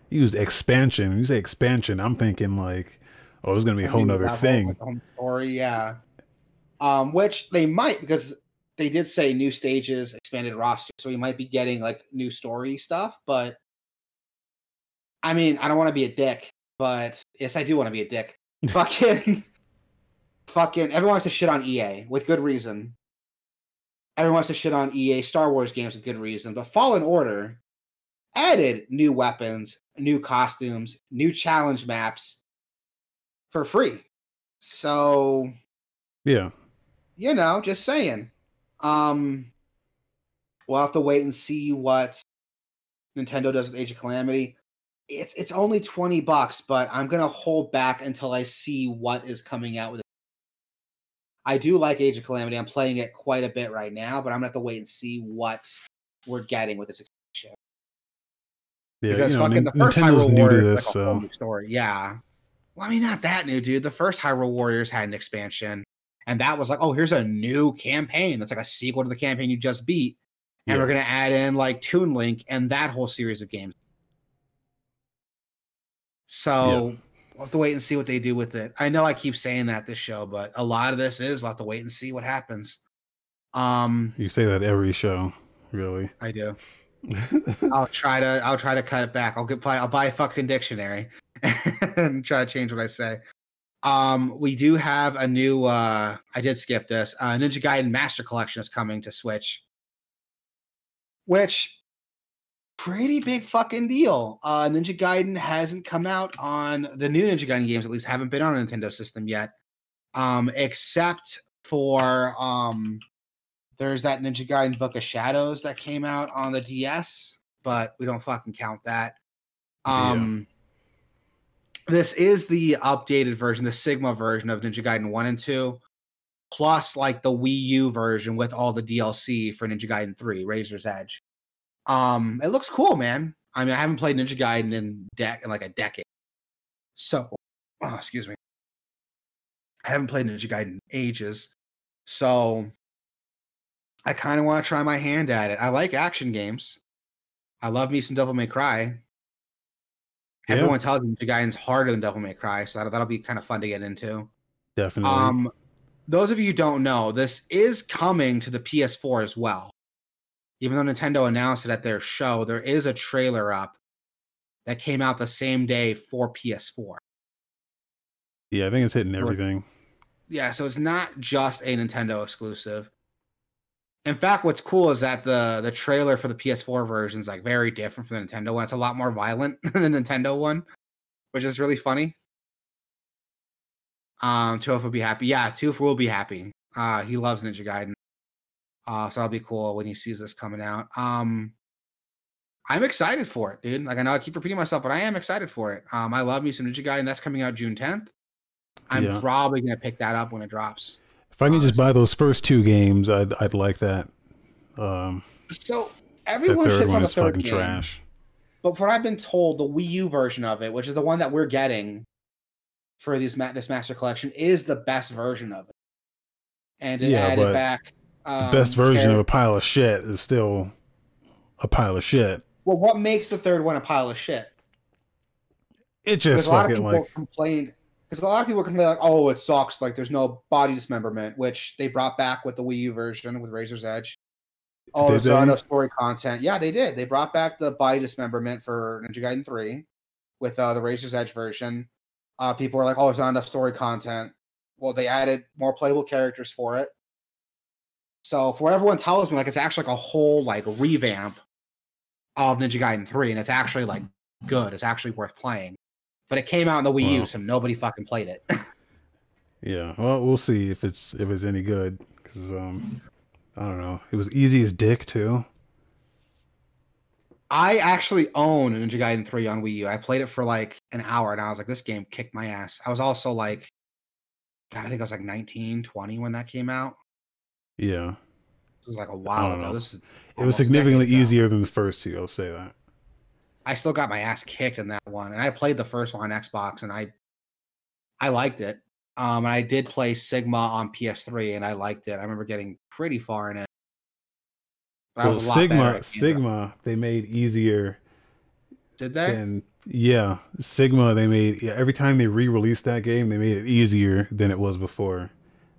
You used expansion. You say expansion. I'm thinking like, oh, it's gonna be a whole level, thing. whole story, yeah. Um, which they might because they did say new stages, expanded roster, so we might be getting like new story stuff. But I mean, I don't want to be a dick, but yes, I do want to be a dick. fucking, fucking, everyone wants to shit on EA with good reason. Everyone wants to shit on EA Star Wars games with good reason, but Fallen Order added new weapons, new costumes, new challenge maps for free. So, Yeah. you know, just saying. Um we'll have to wait and see what Nintendo does with Age of Calamity. It's it's only 20 bucks, but I'm going to hold back until I see what is coming out with it. I do like Age of Calamity. I'm playing it quite a bit right now, but I'm going to have to wait and see what we're getting with this expansion. Yeah. because you know, fucking Nin- the first Nintendo's Hyrule new to Warriors this, like so story. Yeah. Well, I mean, not that new, dude. The first Hyrule Warriors had an expansion, and that was like, oh, here's a new campaign. That's like a sequel to the campaign you just beat, and Yeah. we're gonna add in like Toon Link and that whole series of games. So we'll have to wait and see what they do with it. I know I keep saying that this show, but a lot of this is we'll have to wait and see what happens. Um, you say that every show, really. I do. I'll try to I'll try to cut it back. I'll get buy I'll buy a fucking dictionary and try to change what I say. Um, we do have a new uh I did skip this. Uh Ninja Gaiden Master Collection is coming to Switch. Which pretty big fucking deal. Uh Ninja Gaiden hasn't come out on the new Ninja Gaiden games, at least haven't been on a Nintendo system yet. Um, except for um there's that Ninja Gaiden Book of Shadows that came out on the DS, but we don't fucking count that. Yeah. Um this is the updated version, the Sigma version of Ninja Gaiden 1 and 2, plus like the Wii U version with all the DLC for Ninja Gaiden 3, Razor's Edge. Um, it looks cool, man. I mean, I haven't played Ninja Gaiden in dec in like a decade. So, oh, excuse me. I haven't played Ninja Gaiden in ages, so I kind of want to try my hand at it. I like action games. I love me some Devil May Cry. Yeah. Everyone tells me Ninja Gaiden's harder than Devil May Cry, so that'll, that'll be kind of fun to get into. Definitely. Um, those of you who don't know, this is coming to the PS4 as well. Even though Nintendo announced it at their show, there is a trailer up that came out the same day for PS4. yeah, I think it's hitting everything. Yeah, so it's not just a Nintendo exclusive. In fact, what's cool is that the the trailer for the PS4 version is like very different from the Nintendo one. It's a lot more violent than the Nintendo one, which is really funny. Um, Toof will be happy. Yeah, Toof will be happy. Uh, he loves Ninja Gaiden. Uh, so that'll be cool when he sees this coming out. Um, I'm excited for it, dude. Like I know I keep repeating myself, but I am excited for it. Um, I love me some Ninja and That's coming out June 10th. I'm Yeah. probably gonna pick that up when it drops. If I can just buy those first two games, I'd I'd like that. Um, So everyone third shits on the third fucking game, trash. but from what I've been told, the Wii U version of it, which is the one that we're getting for these ma- this master collection, is the best version of it. And it Yeah, added back um, best version char- of a pile of shit is still a pile of shit. Well, what makes the third one a pile of shit? It just a lot of people like complained. Because a lot of people complain like, "Oh, it sucks. Like, there's no body dismemberment," which they brought back with the Wii U version with Razor's Edge. Oh, there's not enough story content. Yeah, they did. They brought back the body dismemberment for Ninja Gaiden 3 with uh, the Razor's Edge version. Uh, people were like, "Oh, there's not enough story content." Well, they added more playable characters for it. So, for everyone tells me, like it's actually like a whole like revamp of Ninja Gaiden 3, and it's actually like good. It's actually worth playing. But it came out in the Wii U, so nobody fucking played it. yeah. Well, we'll see if it's if it's any good because um, I don't know. It was easy as dick too. I actually own Ninja Gaiden 3 on Wii U. I played it for like an hour and I was like, this game kicked my ass. I was also like, God, I think I was like 19, 20 when that came out. Yeah. It was like a while ago. know. This is It was significantly easier than the first two. I'll say that. I still got my ass kicked in that one. And I played the first one on Xbox and I I liked it. Um and I did play Sigma on PS3 and I liked it. I remember getting pretty far in it. But I Well, was a lot Sigma. Sigma, they made easier Did they? than yeah. Sigma, they made yeah. Every time they re-released that game, they made it easier than it was before.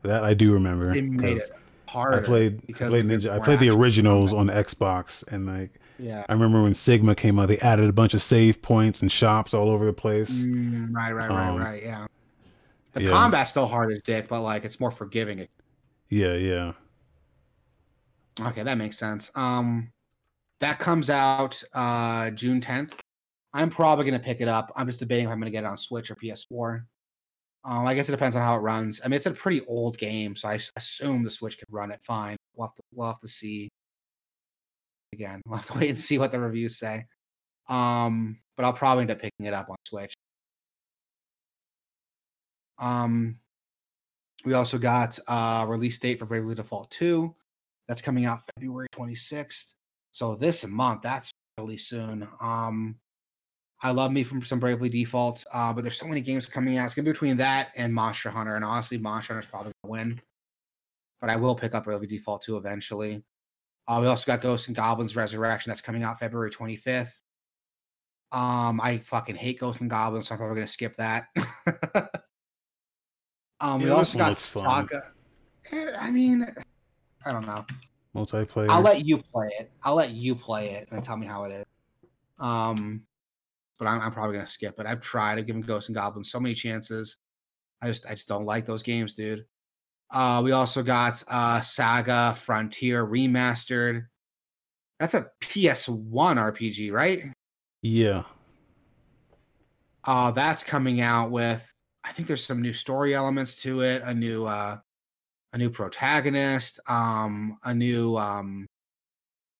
That I do remember. They made it harder. I played, I played Ninja. I played the originals on. Xbox, and like Yeah. I remember when Sigma came out, they added a bunch of save points and shops all over the place. Mm, right, right, right, Um, right. Yeah. The yeah. combat's still hard as dick, but like it's more forgiving. Yeah, yeah. Okay, that makes sense. Um, that comes out uh June 10th. I'm probably gonna pick it up. I'm just debating if I'm gonna get it on Switch or PS4. Um, I guess it depends on how it runs. I mean, it's a pretty old game, so I assume the Switch could run it fine. We'll have to, we'll have to see. Again, we'll have to wait and see what the reviews say. Um, but I'll probably end up picking it up on Switch. Um, we also got uh release date for Bravely Default 2. That's coming out February 26th. So this month, that's really soon. Um I love me from some Bravely Default, uh, but there's so many games coming out. It's gonna be between that and Monster Hunter, and honestly, Monster Hunter's probably gonna win. But I will pick up Bravely Default 2 eventually. Uh, we also got Ghosts and Goblins Resurrection that's coming out February 25th. Um, I fucking hate Ghosts and Goblins, so I'm probably gonna skip that. um, we Yeah, this also got looks fun. Eh, I mean, I don't know. Multiplayer. I'll let you play it. I'll let you play it and tell me how it is. Um, but I'm, I'm probably gonna skip it. I've tried. I've given Ghosts and Goblins so many chances. I just I just don't like those games, dude. Uh, we also got uh Saga Frontier remastered. That's a PS1 RPG, right? yeah. Uh, that's coming out with. I think there's some new story elements to it. A new uh, a new protagonist. Um, a new um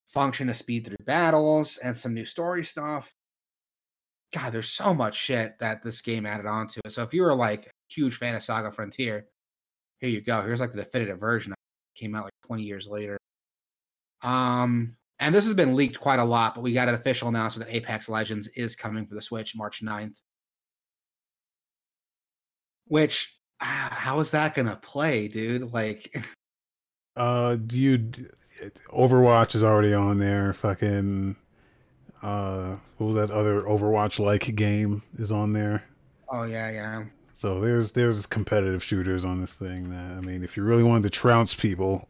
function to speed through battles and some new story stuff. God, there's so much shit that this game added onto it. So if you were like a huge fan of Saga Frontier, here you go. Here's like the definitive version. It came out like 20 years later. Um, and this has been leaked quite a lot, but we got an official announcement that Apex Legends is coming for the Switch March 9th. which ah, how is that gonna play, dude? Like, Uh, you Overwatch is already on there. Fucking, uh, what was that other Overwatch like game is on there? oh yeah, yeah. So there's there's competitive shooters on this thing. That I mean, if you really wanted to trounce people,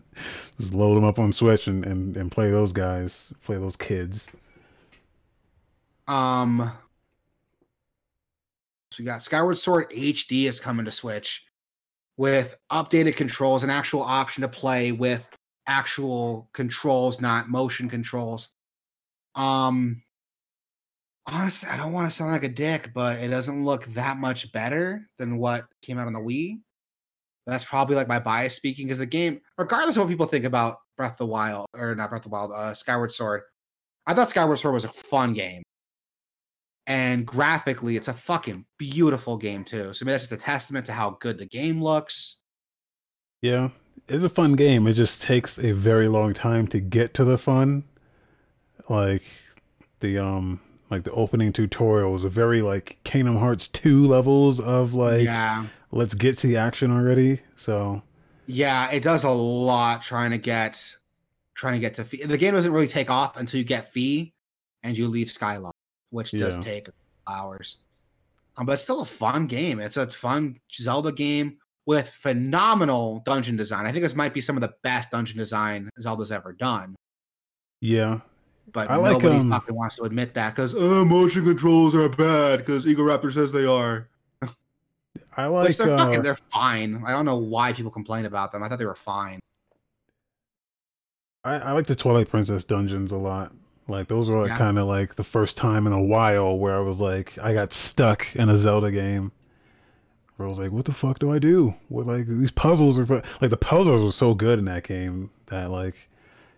just load them up on Switch and, and and play those guys, play those kids. Um, so we got Skyward Sword HD is coming to Switch with updated controls, an actual option to play with actual controls, not motion controls. Um, honestly, I don't want to sound like a dick, but it doesn't look that much better than what came out on the Wii. That's probably like my bias speaking because the game, regardless of what people think about Breath of the Wild or not Breath of the Wild, uh, Skyward Sword, I thought Skyward Sword was a fun game. And graphically, it's a fucking beautiful game too. So maybe that's just a testament to how good the game looks. Yeah, it's a fun game. It just takes a very long time to get to the fun. Like the um like the opening tutorial is a very like Kingdom Hearts 2 levels of like yeah. let's get to the action already. So Yeah, it does a lot trying to get trying to get to Fi. The game doesn't really take off until you get Fi and you leave Skyloft, which does Yeah. take hours. Um, but it's still a fun game. It's a fun Zelda game with phenomenal dungeon design. I think this might be some of the best dungeon design Zelda's ever done. yeah, But I like, nobody um, fucking wants to admit that because oh, motion controls are bad because Egoraptor says they are. I like they're uh, fucking, they're fine. I don't know why people complain about them. I thought they were fine. I, I like the Twilight Princess dungeons a lot. Like those were like Yeah. kind of like the first time in a while where I was like I got stuck in a Zelda game. Where I was like, what the fuck do I do? What like these puzzles are like the puzzles were so good in that game that like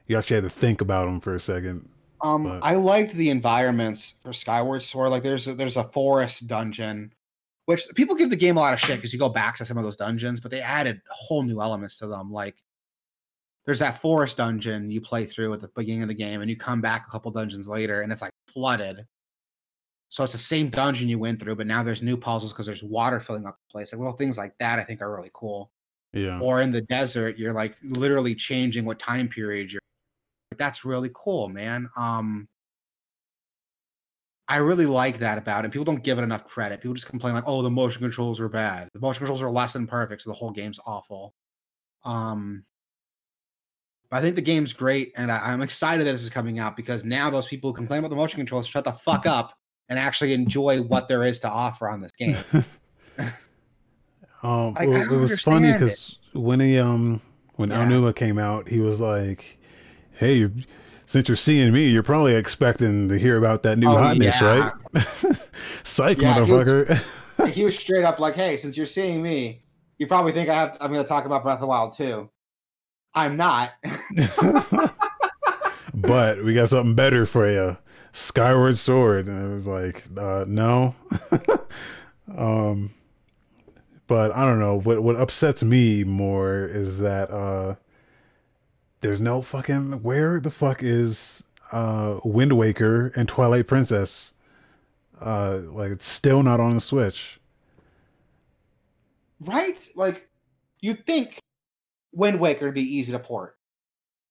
you actually had to think about them for a second. Um, But- I liked the environments for Skyward Sword. Like, there's a, there's a forest dungeon, which people give the game a lot of shit because you go back to some of those dungeons, but they added whole new elements to them. Like, there's that forest dungeon you play through at the beginning of the game, and you come back a couple dungeons later, and it's like flooded. So it's the same dungeon you went through, but now there's new puzzles because there's water filling up the place. Like little things like that, I think are really cool Yeah. or in the desert you're like literally changing what time period you're like that's really cool man um i really like that about it people don't give it enough credit. People just complain like oh the motion controls are bad. The motion controls are less than perfect so the whole game's awful. Um but i think the game's great and I, i'm excited that this is coming out because now those people who complain about the motion controls shut the fuck up and actually enjoy what there is to offer on this game. Um, I- I it was funny because when he um when Yeah. Aonuma came out, he was like, "Hey, since you're seeing me, you're probably expecting to hear about that new Oh, hotness, yeah. right?" Psych, Yeah, he was- motherfucker. He was straight up like, "Hey, since you're seeing me, you probably think I have. I'm going to talk about Breath of the Wild too. I'm not. but we got something better for you, Skyward Sword. And I was like, uh, "No." um, but I don't know. What what upsets me more is that uh, there's no fucking where the fuck is uh Wind Waker and Twilight Princess? Uh, like it's still not on the Switch. right? Like, you'd think Wind Waker would be easy to port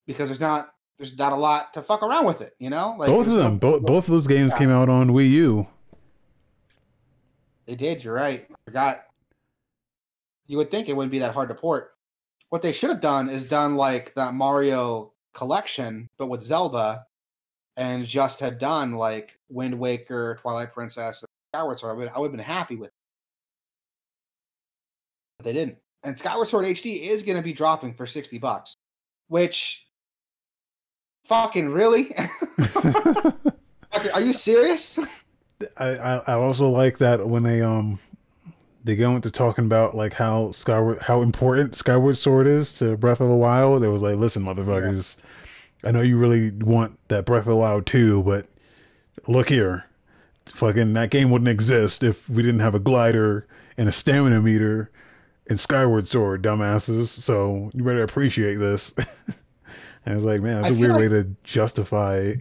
because there's not there's not a lot to fuck around with it. You know, like both of them, both both of those games Yeah. came out on Wii U. They did. You're right. I forgot. You would think it wouldn't be that hard to port. What they should have done is done like that Mario collection, but with Zelda, and just had done like Wind Waker, Twilight Princess, and Skyward Sword. I would, I would have been happy with. It. But they didn't. And Skyward Sword HD is going to be dropping for sixty bucks, which. Fucking really? Are you serious? I, I I also like that when they um they go into talking about like how Skyward how important Skyward Sword is to Breath of the Wild. It was like, listen, motherfuckers, I know you really want that Breath of the Wild too, but look here, fucking that game wouldn't exist if we didn't have a glider and a stamina meter and Skyward Sword, dumbasses. So you better appreciate this. and it's like, man, that's I a weird way to justify.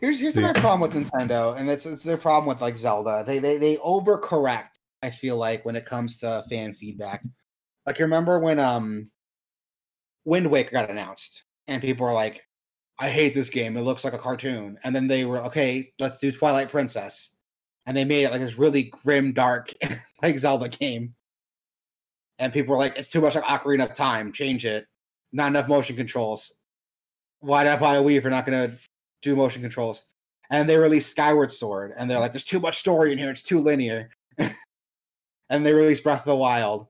Here's here's Yeah. my problem with Nintendo, and that's it's their problem with like Zelda. They they they overcorrect I feel like when it comes to fan feedback. Like, remember when um Wind Waker got announced and people were like, I hate this game. It looks like a cartoon. And then they were, okay, let's do Twilight Princess. And they made it like this really grim, dark, like Zelda game. And people were like, it's too much like Ocarina of Time. Change it. Not enough motion controls. Why did I buy a Wii if you're not going to do motion controls? And they released Skyward Sword. And they're like, there's too much story in here. It's too linear. and they released Breath of the Wild.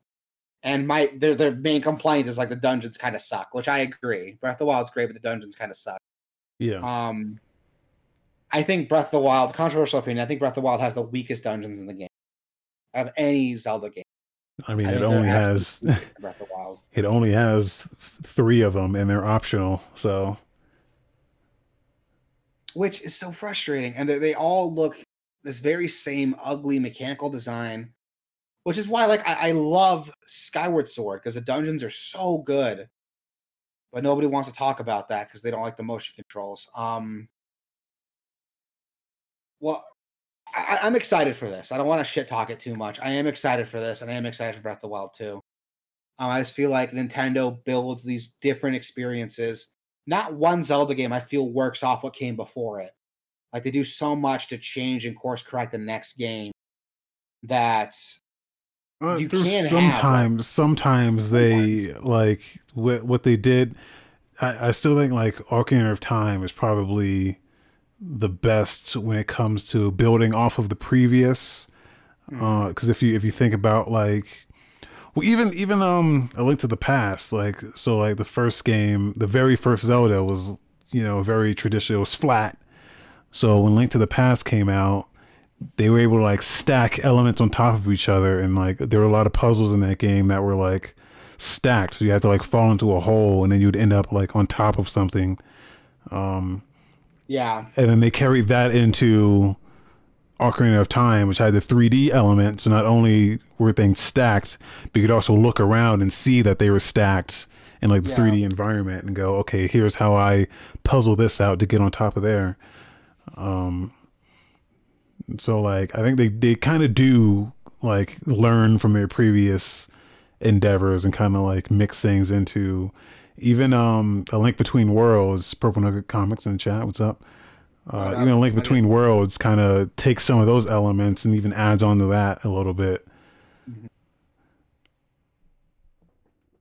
And my their their main complaint is like the dungeons kind of suck, which I agree. Breath of the Wild's great, but the dungeons kind of suck. Yeah. Um, I think Breath of the Wild, controversial opinion, I think Breath of the Wild has the weakest dungeons in the game of any Zelda game. I mean, I it only has Breath of the Wild. it only has three of them, and they're optional. So which is so frustrating. And they, they all look this very same ugly mechanical design, which is why like I, I love Skyward Sword because the dungeons are so good, but nobody wants to talk about that because they don't like the motion controls. Um, well, I, I'm excited for this. I don't want to shit talk it too much. I am excited for this, and I am excited for Breath of the Wild too. Um, I just feel like Nintendo builds these different experiences not one Zelda game I feel works off what came before it. Like they do so much to change and course correct the next game that Uh, You there's can have, sometimes sometimes they sometimes. like what what they did. I, I still think like Ocarina of Time is probably the best when it comes to building off of the previous. Because if you if you think about like, well, even even um, A Link to the Past, like so like the first game, the very first Zelda was you know very traditional, it was flat. So when Link to the Past came out, they were able to like stack elements on top of each other, and like there were a lot of puzzles in that game that were like stacked. So you had to like fall into a hole, and then you'd end up like on top of something. Um, yeah, and then they carried that into Ocarina of Time, which had the 3D element. So not only were things stacked, but you could also look around and see that they were stacked in like the Yeah. 3D environment and go, okay, here's how I puzzle this out to get on top of there. Um, so like I think they they kind of do like learn from their previous endeavors and kind of like mix things into even um a link between worlds purple nugget comics in the chat what's up? Uh, even a link between worlds kind of takes some of those elements and even adds on to that a little bit.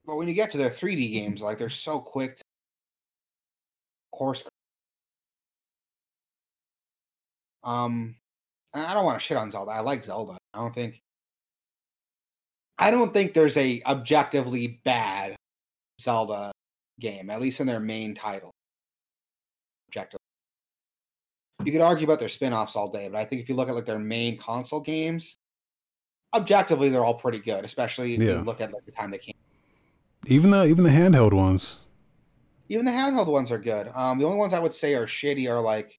But when you get to their 3D games, like they're so quick to course. Um, I don't want to shit on Zelda. I like Zelda. I don't think. I don't think there's a objectively bad Zelda game, at least in their main title. Objective. You could argue about their spin-offs all day, but I think if you look at like their main console games, objectively they're all pretty good, especially if Yeah. you look at like the time they came. even the even the handheld ones Even the handheld ones are good. Um, the only ones I would say are shitty are like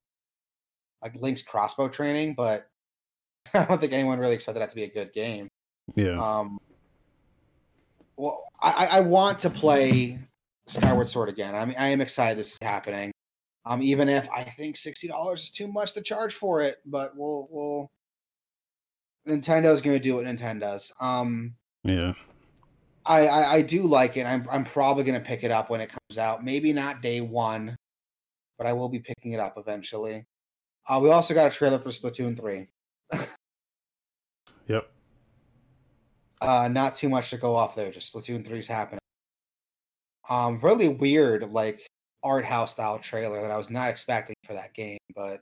like Link's crossbow training, but I don't think anyone really expected that to be a good game. yeah Um, well, I, I want to play Skyward Sword again. I mean, I am excited this is happening. Um, even if I think sixty dollars is too much to charge for it, but we'll we'll. Nintendo's going to do what Nintendo's. Um, yeah I, I I do like it. I'm I'm probably gonna pick it up when it comes out. Maybe not day one, but I will be picking it up eventually. Uh, we also got a trailer for Splatoon three. yep Uh, not too much to go off there. Just Splatoon 3's happening. Um, really weird, like art house style trailer that I was not expecting for that game, but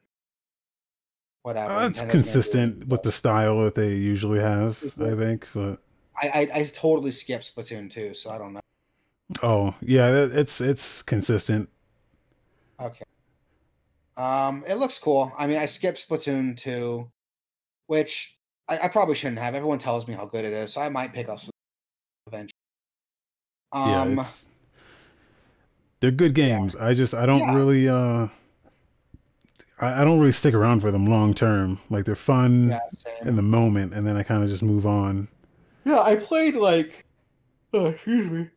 whatever. uh, it's Nintendo's gonna do consistent it. with the style that they usually have i think but I, I I totally skipped Splatoon 2, so I don't know. oh yeah it's it's consistent Okay. Um, it looks cool. I mean, I skipped Splatoon 2, which I, I probably shouldn't have. Everyone tells me how good it is, so I might pick up Splatoon eventually. yeah Um, it's, they're good games i just i don't Yeah. really uh I, I don't really stick around for them long term like they're fun yeah, in the moment and then i kind of just move on Yeah, I played like, oh, excuse me.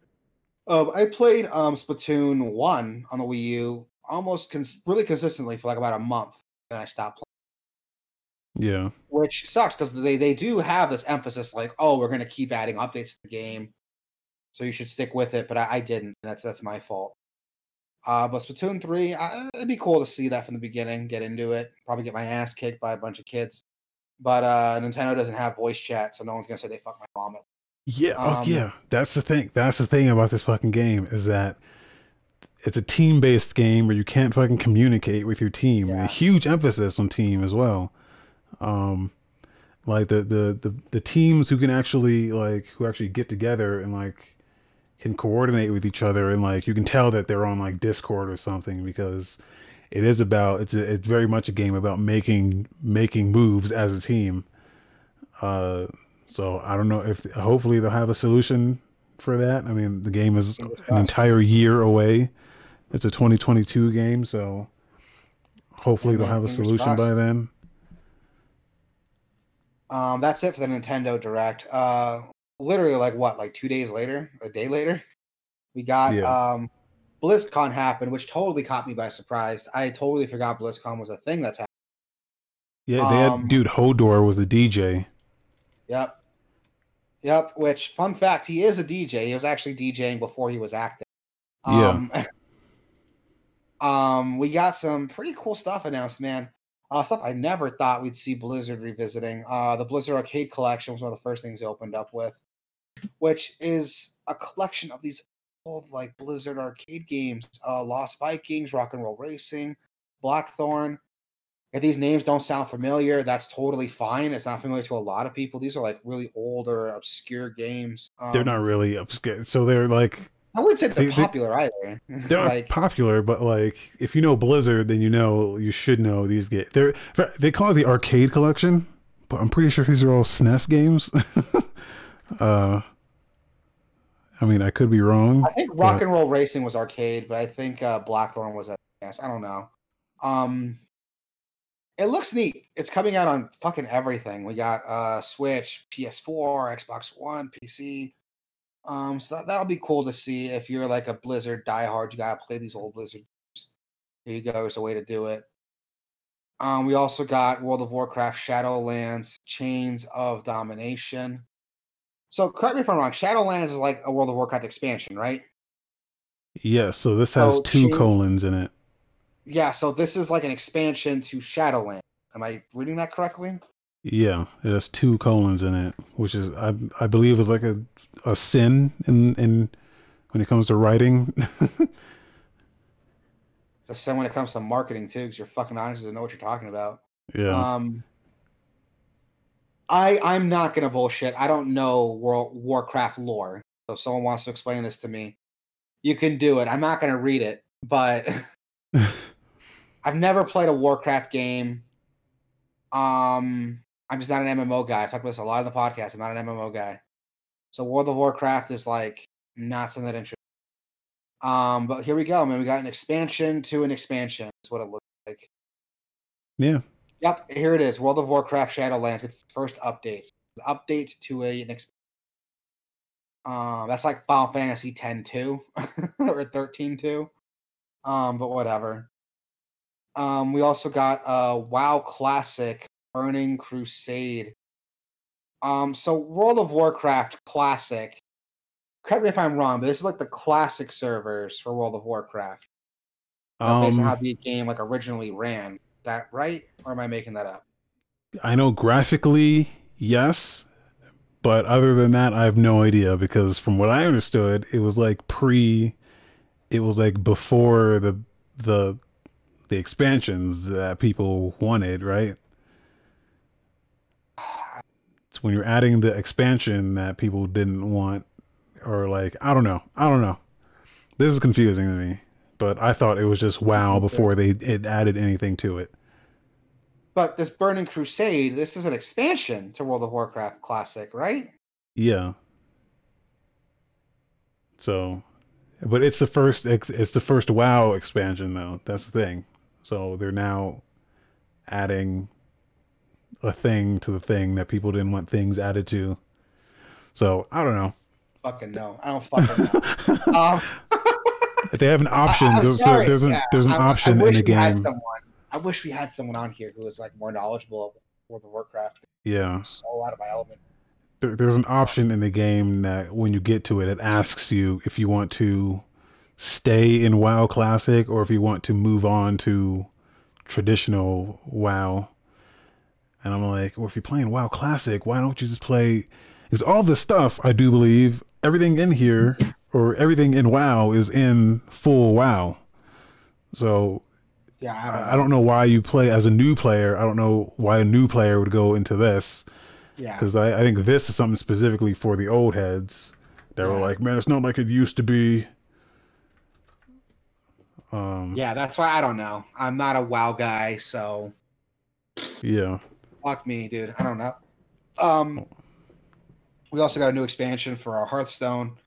Um, I played um Splatoon one on the Wii U almost cons- really consistently for like about a month. Then I stopped playing. Yeah. which sucks because they they do have this emphasis like, oh, we're gonna keep adding updates to the game, so you should stick with it. But I, I didn't. That's that's my fault. Uh, but Splatoon three, I, it'd be cool to see that from the beginning, get into it, probably get my ass kicked by a bunch of kids. But uh, Nintendo doesn't have voice chat, so no one's gonna say they fuck my mom. Yeah, oh, Um, yeah. That's the thing. That's the thing about this fucking game is that it's a team-based game where you can't fucking communicate with your team. Yeah. A huge emphasis on team as well. Um, like the, the the the teams who can actually like who actually get together and like can coordinate with each other and like you can tell that they're on like Discord or something because it is about it's a, it's very much a game about making making moves as a team. Uh, so I don't know if hopefully they'll have a solution for that. I mean, the game is an entire year away. It's a 2022 game, so hopefully they'll have a solution by then. Um, that's it for the Nintendo Direct. Uh, literally like what, like two days later, a day later, we got Yeah. um, BlizzCon happened, which totally caught me by surprise. I totally forgot BlizzCon was a thing that's happening. Yeah, they had Um, dude Hodor was the DJ. Yep. Yep. Which fun fact, he is a DJ. He was actually DJing before he was acting. Yeah. Um, um, we got some pretty cool stuff announced, man. Uh, stuff I never thought we'd see Blizzard revisiting. Uh, the Blizzard Arcade Collection was one of the first things they opened up with, which is a collection of these old like Blizzard arcade games. Uh, Lost Vikings, Rock and Roll Racing, Blackthorne. If these names don't sound familiar, that's totally fine. It's not familiar to a lot of people. These are like really older, obscure games. Um, they're not really obscure, so they're like I wouldn't say they're they- they- popular either. they're not like, popular, but like if you know Blizzard, then you know you should know these games. They're they call it the arcade collection, but I'm pretty sure these are all SNES games. uh, I mean, I could be wrong. I think Rock but- and Roll Racing was arcade, but I think uh, Blackthorne was at yes. I don't know. Um, it looks neat. It's coming out on fucking everything. We got uh Switch, PS4, Xbox One, PC. Um, so that, that'll be cool to see if you're like a Blizzard diehard. You gotta play these old Blizzard games. Here you go. There's a way to do it. Um, we also got World of Warcraft Shadowlands Chains of Domination. So correct me if I'm wrong. Shadowlands is like a World of Warcraft expansion, right? Yeah, so this has So two change- colons in it. Yeah, so this is like an expansion to Shadowland. Am I reading that correctly? Yeah, it has two colons in it, which is I I believe is like a a sin in in when it comes to writing. The same when it comes to marketing too, because you're fucking honest and know what you're talking about. yeah. Um, I I'm not gonna bullshit. I don't know World Warcraft lore. So if someone wants to explain this to me, you can do it. I'm not gonna read it, but I've never played a Warcraft game. Um, I'm just not an MMO guy. I've talked about this a lot in the podcast. I'm not an MMO guy. So World of Warcraft is like not something that interests. Um, but here we go, man. We got an expansion to an expansion. That's what it looks like. yeah. Yep, here it is. World of Warcraft Shadowlands. It's the first update. The update to a an exp- um, that's like Final Fantasy 10 2 or 13 2. Um, but whatever. Um, we also got uh WoW Classic Burning Crusade. Um, so World of Warcraft Classic. Correct me if I'm wrong, but this is like the classic servers for World of Warcraft. uh, based on how Um, the game like originally ran. Is that right? Or am I making that up? I know graphically, yes, but other than that, I have no idea because from what I understood, it was like pre, it was like before the the the expansions that people wanted, right? It's when you're adding the expansion that people didn't want, or like I don't know, I don't know. This is confusing to me, but I thought it was just WoW before they it added anything to it. But this Burning Crusade, this is an expansion to World of Warcraft Classic, right? Yeah. So, but it's the first it's, it's the first WoW expansion though. That's the thing. So they're now adding a thing to the thing that people didn't want things added to. So I don't know. Fucking no. I don't fucking know. Um, If they have an option, I- there's, sorry, a, there's an yeah, there's an I- I option in wish the we had game. someone- I wish we had someone on here who was like more knowledgeable of World of Warcraft. Yeah. So out of my element. There, there's an option in the game that when you get to it, it asks you if you want to stay in WoW Classic or if you want to move on to traditional WoW. And I'm like, well, if you're playing WoW Classic, why don't you just play? Because all the stuff, I do believe, everything in here or everything in WoW is in full WoW. So Yeah, I don't know. I don't know why you play as a new player. I don't know why a new player would go into this yeah. because I, I think this is something specifically for the old heads that were like, man, it's not like it used to be. Um, Yeah, that's why I don't know. I'm not a WoW guy, so yeah, fuck me, dude. I don't know. Um, we also got a new expansion for our Hearthstone,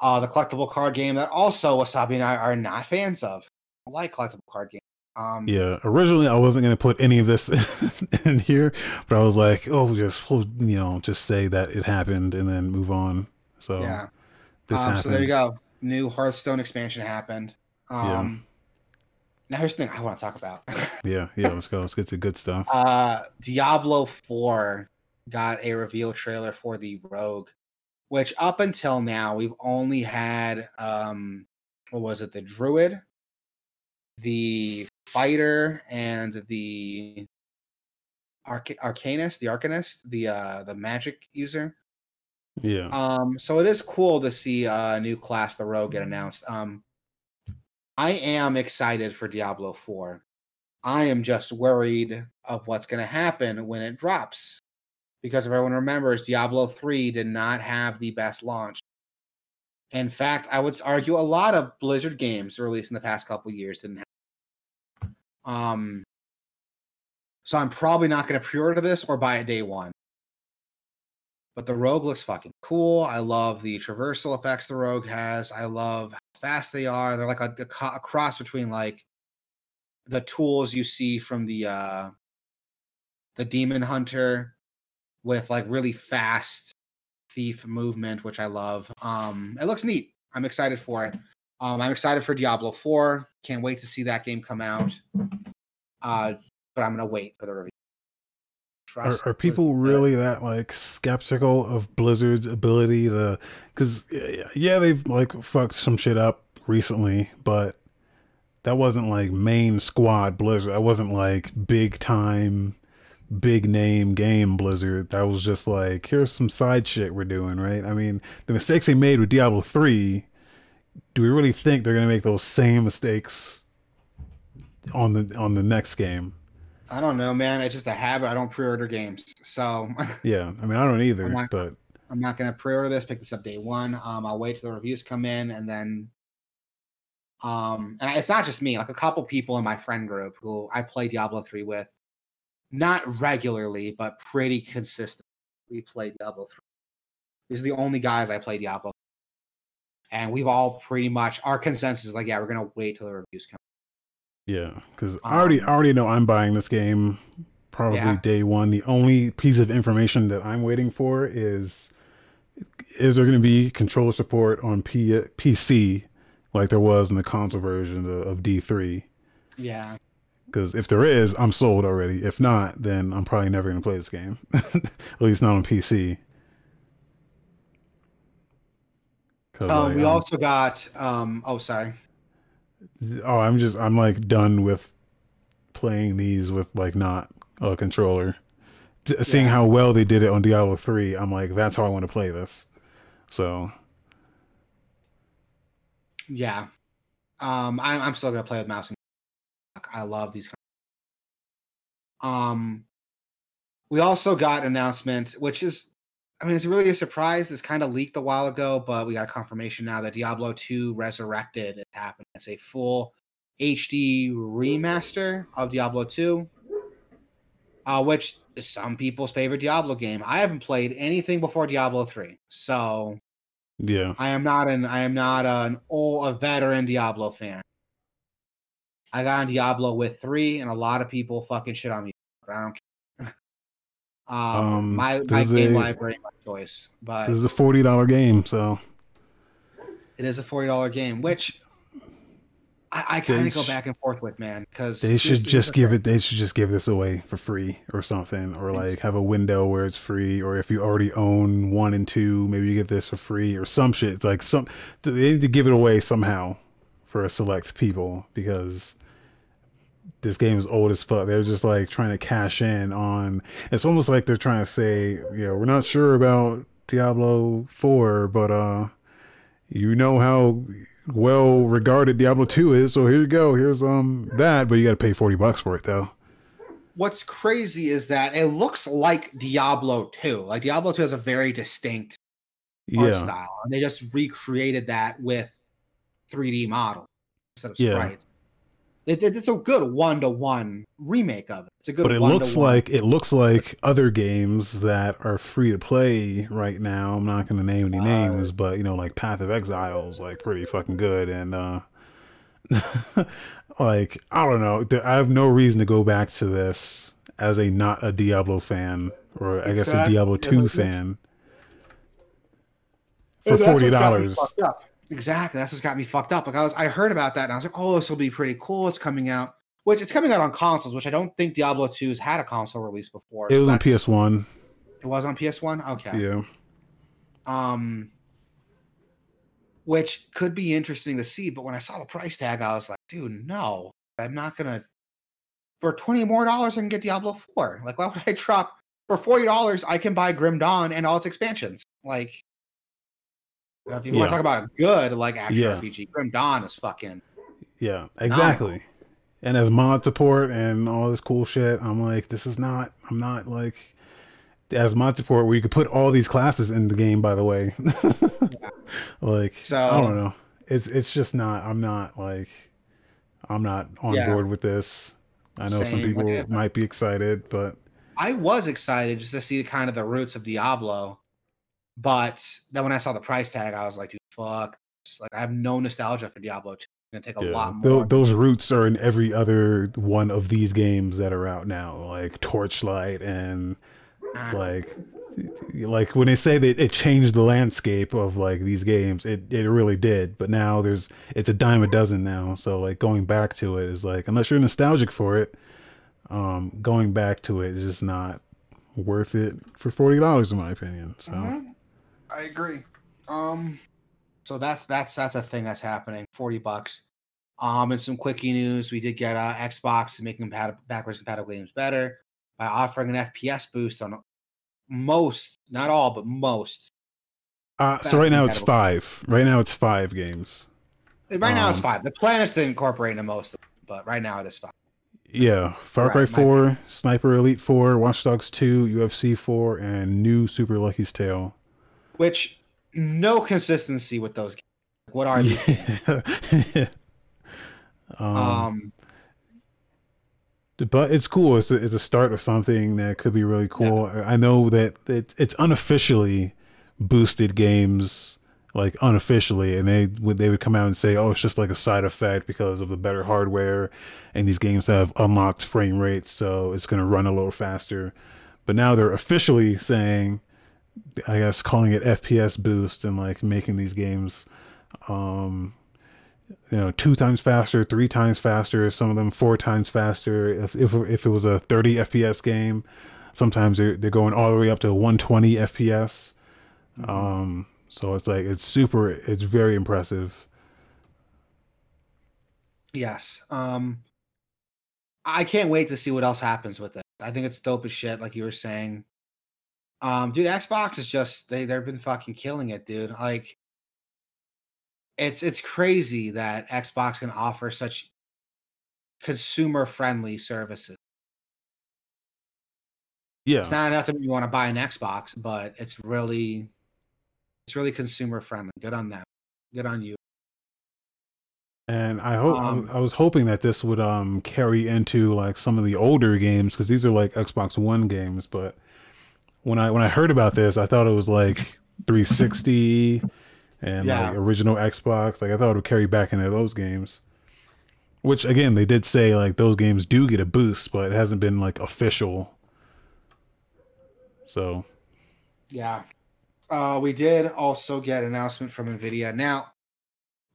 uh, the collectible card game that also Wasabi and I are not fans of. I like collectible card games. Um, yeah. Originally, I wasn't gonna put any of this in here, but I was like, oh, just we'll, you know, just say that it happened and then move on. So yeah. this Um, happened. so there you go. New Hearthstone expansion happened. Um, Now here's the thing I want to talk about. Yeah, yeah. Let's go. Let's get to good stuff. uh, Diablo 4 got a reveal trailer for the Rogue, which up until now we've only had um, what was it? The Druid, the Fighter, and the Arca- Arcanist, the Arcanist, the uh, the Magic user. Yeah, Um, so it is cool to see a new class, the Rogue, get announced. Um, I am excited for Diablo 4. I am just worried of what's going to happen when it drops. Because if everyone remembers, Diablo 3 did not have the best launch. In fact, I would argue a lot of Blizzard games released in the past couple years didn't have. Um, so I'm probably not going to pre-order this or buy it day one. But the Rogue looks fucking cool. I love the traversal effects the Rogue has. I love how fast they are. They're like a, a, a cross between like the tools you see from the uh the Demon Hunter with like really fast thief movement, which I love. Um, it looks neat. I'm excited for it. Um, I'm excited for Diablo 4. Can't wait to see that game come out. Uh, but I'm gonna wait for the review. Are, are people really that like skeptical of Blizzard's ability to? Because yeah, they've like fucked some shit up recently, but that wasn't like main squad Blizzard. That wasn't like big time, big name game Blizzard. That was just like here's some side shit we're doing, right? I mean, the mistakes they made with Diablo three. Do we really think they're gonna make those same mistakes on the on the next game? I don't know, man. It's just a habit. I don't pre-order games, so Yeah, I mean I don't either, I'm not- but I'm not gonna pre-order this. Pick this up day one. Um, I'll wait till the reviews come in, and then, um, and it's not just me. Like a couple people in my friend group who I play Diablo three with, not regularly, but pretty consistent. We play Diablo three. These are the only guys I play Diablo, and we've all pretty much our consensus is like, yeah, we're gonna wait till the reviews come. Yeah, because I already Um, I already know I'm buying this game probably Yeah. day one. The only piece of information that I'm waiting for is is there going to be controller support on P- PC like there was in the console version of, of D3? Yeah, Because if there is, I'm sold already. If not, then I'm probably never going to play this game. At least not on PC. um, like, we I'm- also got. Um, oh, sorry. Oh, I'm just I'm like done with playing these with like not a controller. T- Seeing how well they did it on Diablo 3, I'm like that's how I want to play this. So, Yeah. Um, I, I'm still gonna play with mouse and. I love these. Um, we also got an announcement, which is, I mean, it's really a surprise. It's kind of leaked a while ago, but we got confirmation now that Diablo 2 Resurrected is happening. It's a full HD remaster of Diablo 2, uh, which is some people's favorite Diablo game. I haven't played anything before Diablo 3, so yeah. I am not an I am not an old a veteran Diablo fan. I got on Diablo with three, and a lot of people fucking shit on me, but I don't care. Um, Um, my my game a- library, my choice, but This is a $40 Uh, game, so it is a forty dollar game, which, I mean, it's really a surprise. This kind of leaked a while ago, but we got confirmation now that Diablo 2 Resurrected is happening. It's a full HD remaster of Diablo 2, which is some people's favorite Diablo game. I haven't played anything before Diablo 3, so I got on Diablo with three, and a lot of people fucking shit on me, but I don't care. My my game There's a- library, my choice, but There's a $40 game, so I, I kind of go back and forth with man because They should just give it. They should just give this away for free or something, or like have a window where it's free, or if you already own one and two, maybe you get this for free or some shit. It's like some they need to give it away somehow for a select people because this game is old as fuck. They're just like trying to cash in on. It's almost like they're trying to say, yeah, we're not sure about Diablo Four, but uh, you know how well regarded Diablo 2 is, so here you go. Here's um that, but you got to pay 40 bucks for it though. What's crazy is that it looks like Diablo 2. Like Diablo 2 has a very distinct art Yeah. style, and they just recreated that with 3D models instead of Yeah. sprites. It, it- it's a good one to one remake of it. It's a good. But it looks like it looks like other games that are free to play right now. I'm not going to name any Uh, names, but you know, like Path of Exile is like pretty fucking good, and uh, like I don't know, I have no reason to go back to this as a not a Diablo fan, or I guess a Diablo two fan. For forty what's got me dollars. Exactly. That's what's got me fucked up. Like I was, I heard about that and I was like, oh, this will be pretty cool. It's coming out, which it's coming out on consoles, which I don't think Diablo 2's had a console release before. it so was on PS One. It was on PS1. Okay. Yeah, Um, which could be interesting to see, but when I saw the price tag, I was like, dude, no, I'm not gonna. For twenty more dollars, I can get Diablo Four. Like, why would I drop for forty dollars? I can buy Grim Dawn and all its expansions. Like, if you want to talk about a good like action Yeah. RPG, Grim Dawn is fucking. yeah, exactly. And as mod support and all this cool shit, I'm like, this is not. I'm not like as mod support where you could put all these classes in the game. By the way, like So- I don't know. It's it's just not. I'm not like I'm not on Yeah. board with this. I know some people might be excited, but I was excited just to see kind of the roots of Diablo, but then when I saw the price tag, I was like, dude, fuck. Like, I have no nostalgia for Diablo 2. It's gonna take a yeah, lot more. those roots are in every other one of these games that are out now, like Torchlight and Ah. like like when they say that it changed the landscape of like these games it it really did but now there's it's a dime a dozen now so like going back to it is like unless you're nostalgic for it um going back to it is just not worth it for $40 in my opinion so Mhm. I agree. Um, so that's that's that's a thing that's happening. Forty bucks. Um, and some quickie news: we did get uh, Xbox making compat- backwards compatible games better by offering an FPS boost on most, not all, but most. uh so right now it's five right now it's five games Right now it's Um, five. The plan is to incorporate into most them, but right now it is five. yeah far cry Right, my 4 sniper elite 4 watch dogs 2 ufc 4 and new super lucky's tale Which no consistency with those. games. What are these? yeah. um, Um, but it's cool. It's a, it's a start of something that could be really cool. I know that it's it's unofficially boosted games, like unofficially, and they would they would come out and say, "Oh, it's just like a side effect because of the better hardware, and these games have unlocked frame rates, so it's going to run a little faster." But now they're officially saying, I guess, calling it FPS boost and like making these games um you know two times faster three times faster some of them four times faster if if, if it was a 30 fps game sometimes they're, they're going all the way up to 120 fps um so it's like it's super it's very impressive Yes. Um I can't wait to see what else happens with it. I think it's dope as shit, like you were saying. Um, dude, Xbox is just they they've been fucking killing it, dude. Like it's it's crazy that Xbox can offer such consumer friendly services. yeah It's not enough that you want to buy an Xbox, but it's really it's really consumer friendly. Good on them. Good on you. and i hope I was- Um, I was hoping that this would um carry into like some of the older games because these are like xbox one games but when i when i heard about this i thought it was like 360 and Yeah. like original xbox like i thought it would carry back into those games which again they did say like those games do get a boost but it hasn't been like official so Yeah. Uh, we did also get an announcement from NVIDIA. Now,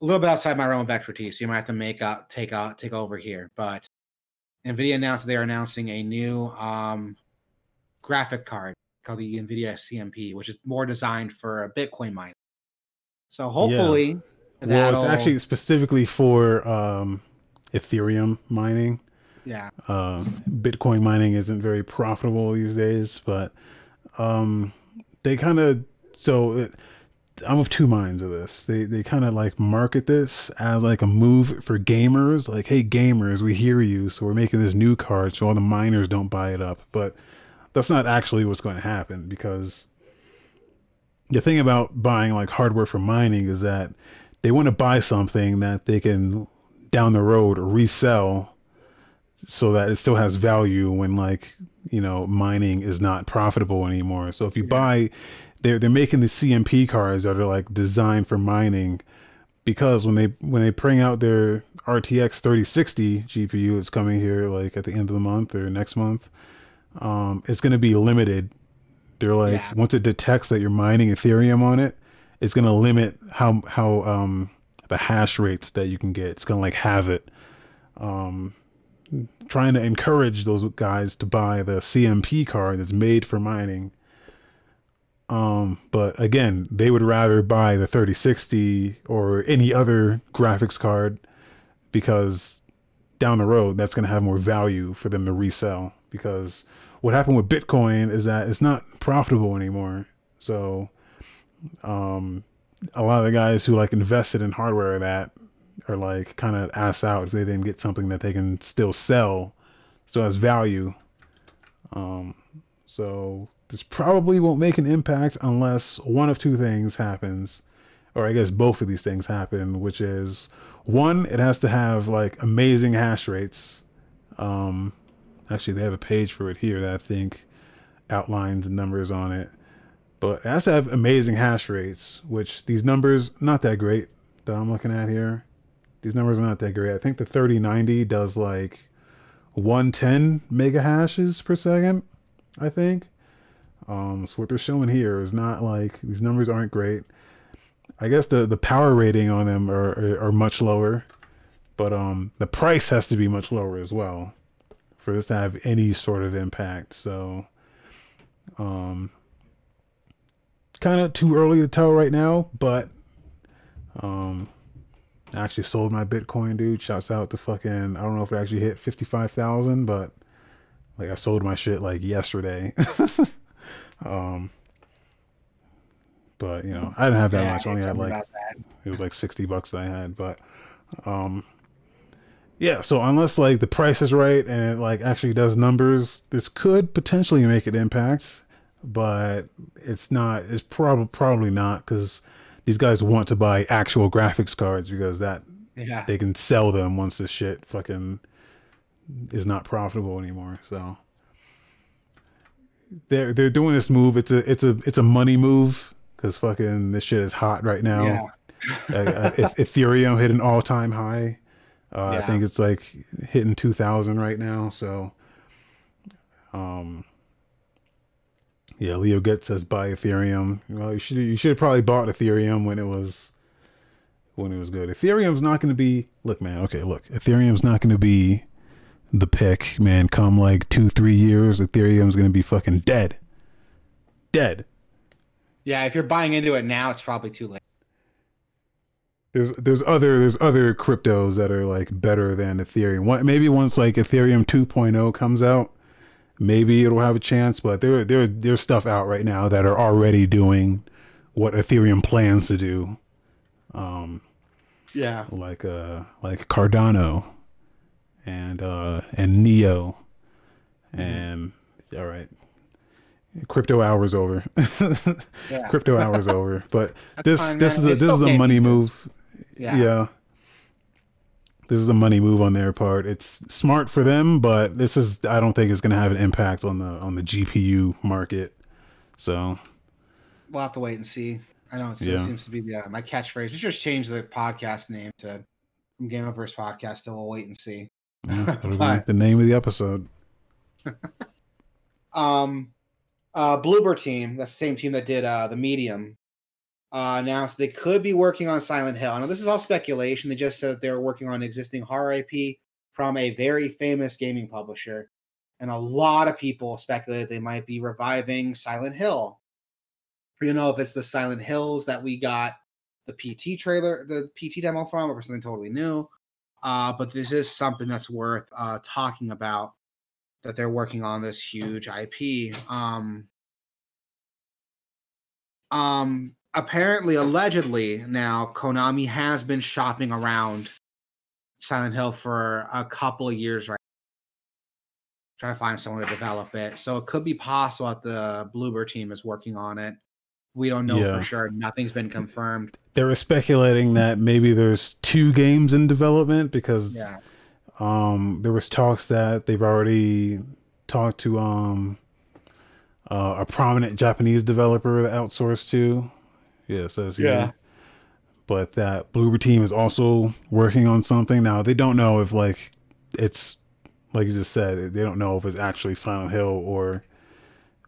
a little bit outside my realm of expertise. So you might have to make out take out take over here. But Nvidia announced they are announcing a new um, graphic card called the Nvidia CMP, which is more designed for a Bitcoin mining. So hopefully, Well, it's actually specifically for um, Ethereum mining. yeah. Uh, Bitcoin mining isn't very profitable these days, but um, they kind of so it, I'm of two minds of this. They they kind of like market this as like a move for gamers, like hey gamers, we hear you, so we're making this new card so all the miners don't buy it up. But that's not actually what's going to happen because the thing about buying like hardware for mining is that they want to buy something that they can down the road resell so that it still has value when like you know mining is not profitable anymore. So if you buy they're they're making the cmp cards that are like designed for mining because when they when they bring out their rtx 3060 gpu it's coming here like at the end of the month or next month um it's going to be limited they're like Yeah. once it detects that you're mining ethereum on it it's going to limit how how um the hash rates that you can get it's going to like have it trying to encourage those guys to buy the CMP card that's made for mining. Um, but again, they would rather buy the 3060 or any other graphics card because down the road that's going to have more value for them to resell because what happened with Bitcoin is that it's not profitable anymore. So um a lot of the guys who like invested in hardware that are like kind of ass out if they didn't get something that they can still sell still has value um so this probably won't make an impact unless one of two things happens or i guess both of these things happen which is one it has to have like amazing hash rates um actually they have a page for it here that i think outlines numbers on it but it has to have amazing hash rates which these numbers not that great that i'm looking at here these numbers are not that great. I think the 3090 does like 110 mega hashes per second, I think. Um, so what they're showing here is not like these numbers aren't great. I guess the the power rating on them are are, are much lower, but um the price has to be much lower as well for this to have any sort of impact. So um it's kind of too early to tell right now, but um I actually sold my Bitcoin, dude. Shouts out to fucking I don't know if it actually hit fifty five thousand, but like I sold my shit like yesterday. um but you know, I didn't have that Yeah, much. I only had like it was like 60 bucks that I had, but um yeah, so unless like the price is right and it like actually does numbers, this could potentially make an impact, but it's not it's probably probably not cuz these guys want to buy actual graphics cards because that Yeah. they can sell them once this shit fucking is not profitable anymore. So they're they're doing this move. It's a it's a it's a money move because fucking this shit is hot right now. Yeah. uh, uh, Eth- Ethereum hit an all time high. Uh, I think it's like hitting two thousand right now. So, um, yeah, Leo Get says buy Ethereum. Well, you should you should have probably bought Ethereum when it was when it was good. Ethereum's not going to be look, man. Okay, look, Ethereum's not going to be the pick, man. Come like two three years, Ethereum's going to be fucking dead, dead. Yeah. If you're buying into it now, it's probably too late. There's there's other there's other cryptos that are like better than Ethereum. What maybe once like Ethereum 2.0 comes out, maybe it'll have a chance. But there there there's stuff out right now that are already doing what Ethereum plans to do, Yeah. like uh like Cardano and uh and Neo, and all right, crypto hours over. Yeah. crypto hours over. But this fine, this man. is a It's this is a money move. Yeah. yeah. This is a money move on their part. It's smart for them, but this is I don't think it's going to have an impact on the on the GPU market. So, We'll have to wait and see. I know it Yeah. seems to be the, uh, my catchphrase. We just change the podcast name to from Game Over's podcast. So we'll wait and see. yeah, But- the name of the episode. Um, uh, Bloober team. That's the same team that did uh the Medium. Uh, announced they could be working on Silent Hill. Now, this is all speculation. They just said that they're working on existing horror IP from a very famous gaming publisher. And a lot of people speculate they might be reviving Silent Hill. You know, if it's the Silent Hills that we got the PT trailer, the PT demo from, or something totally new. Uh, but this is something that's worth uh, talking about that they're working on this huge IP. Um, um, apparently, allegedly, now Konami has been shopping around Silent Hill for a couple of years right trying to find someone to develop it. So it could be possible that the Bloober team is working on it. We don't know Yeah. for sure. Nothing's been confirmed. They were speculating that maybe there's two games in development because Yeah. um there was talks that they've already talked to um uh, a prominent Japanese developer that outsourced to. Yeah, it says here. Yeah. But that Bloober team is also working on something. Now they don't know if like it's like you just said, they don't know if it's actually Silent Hill or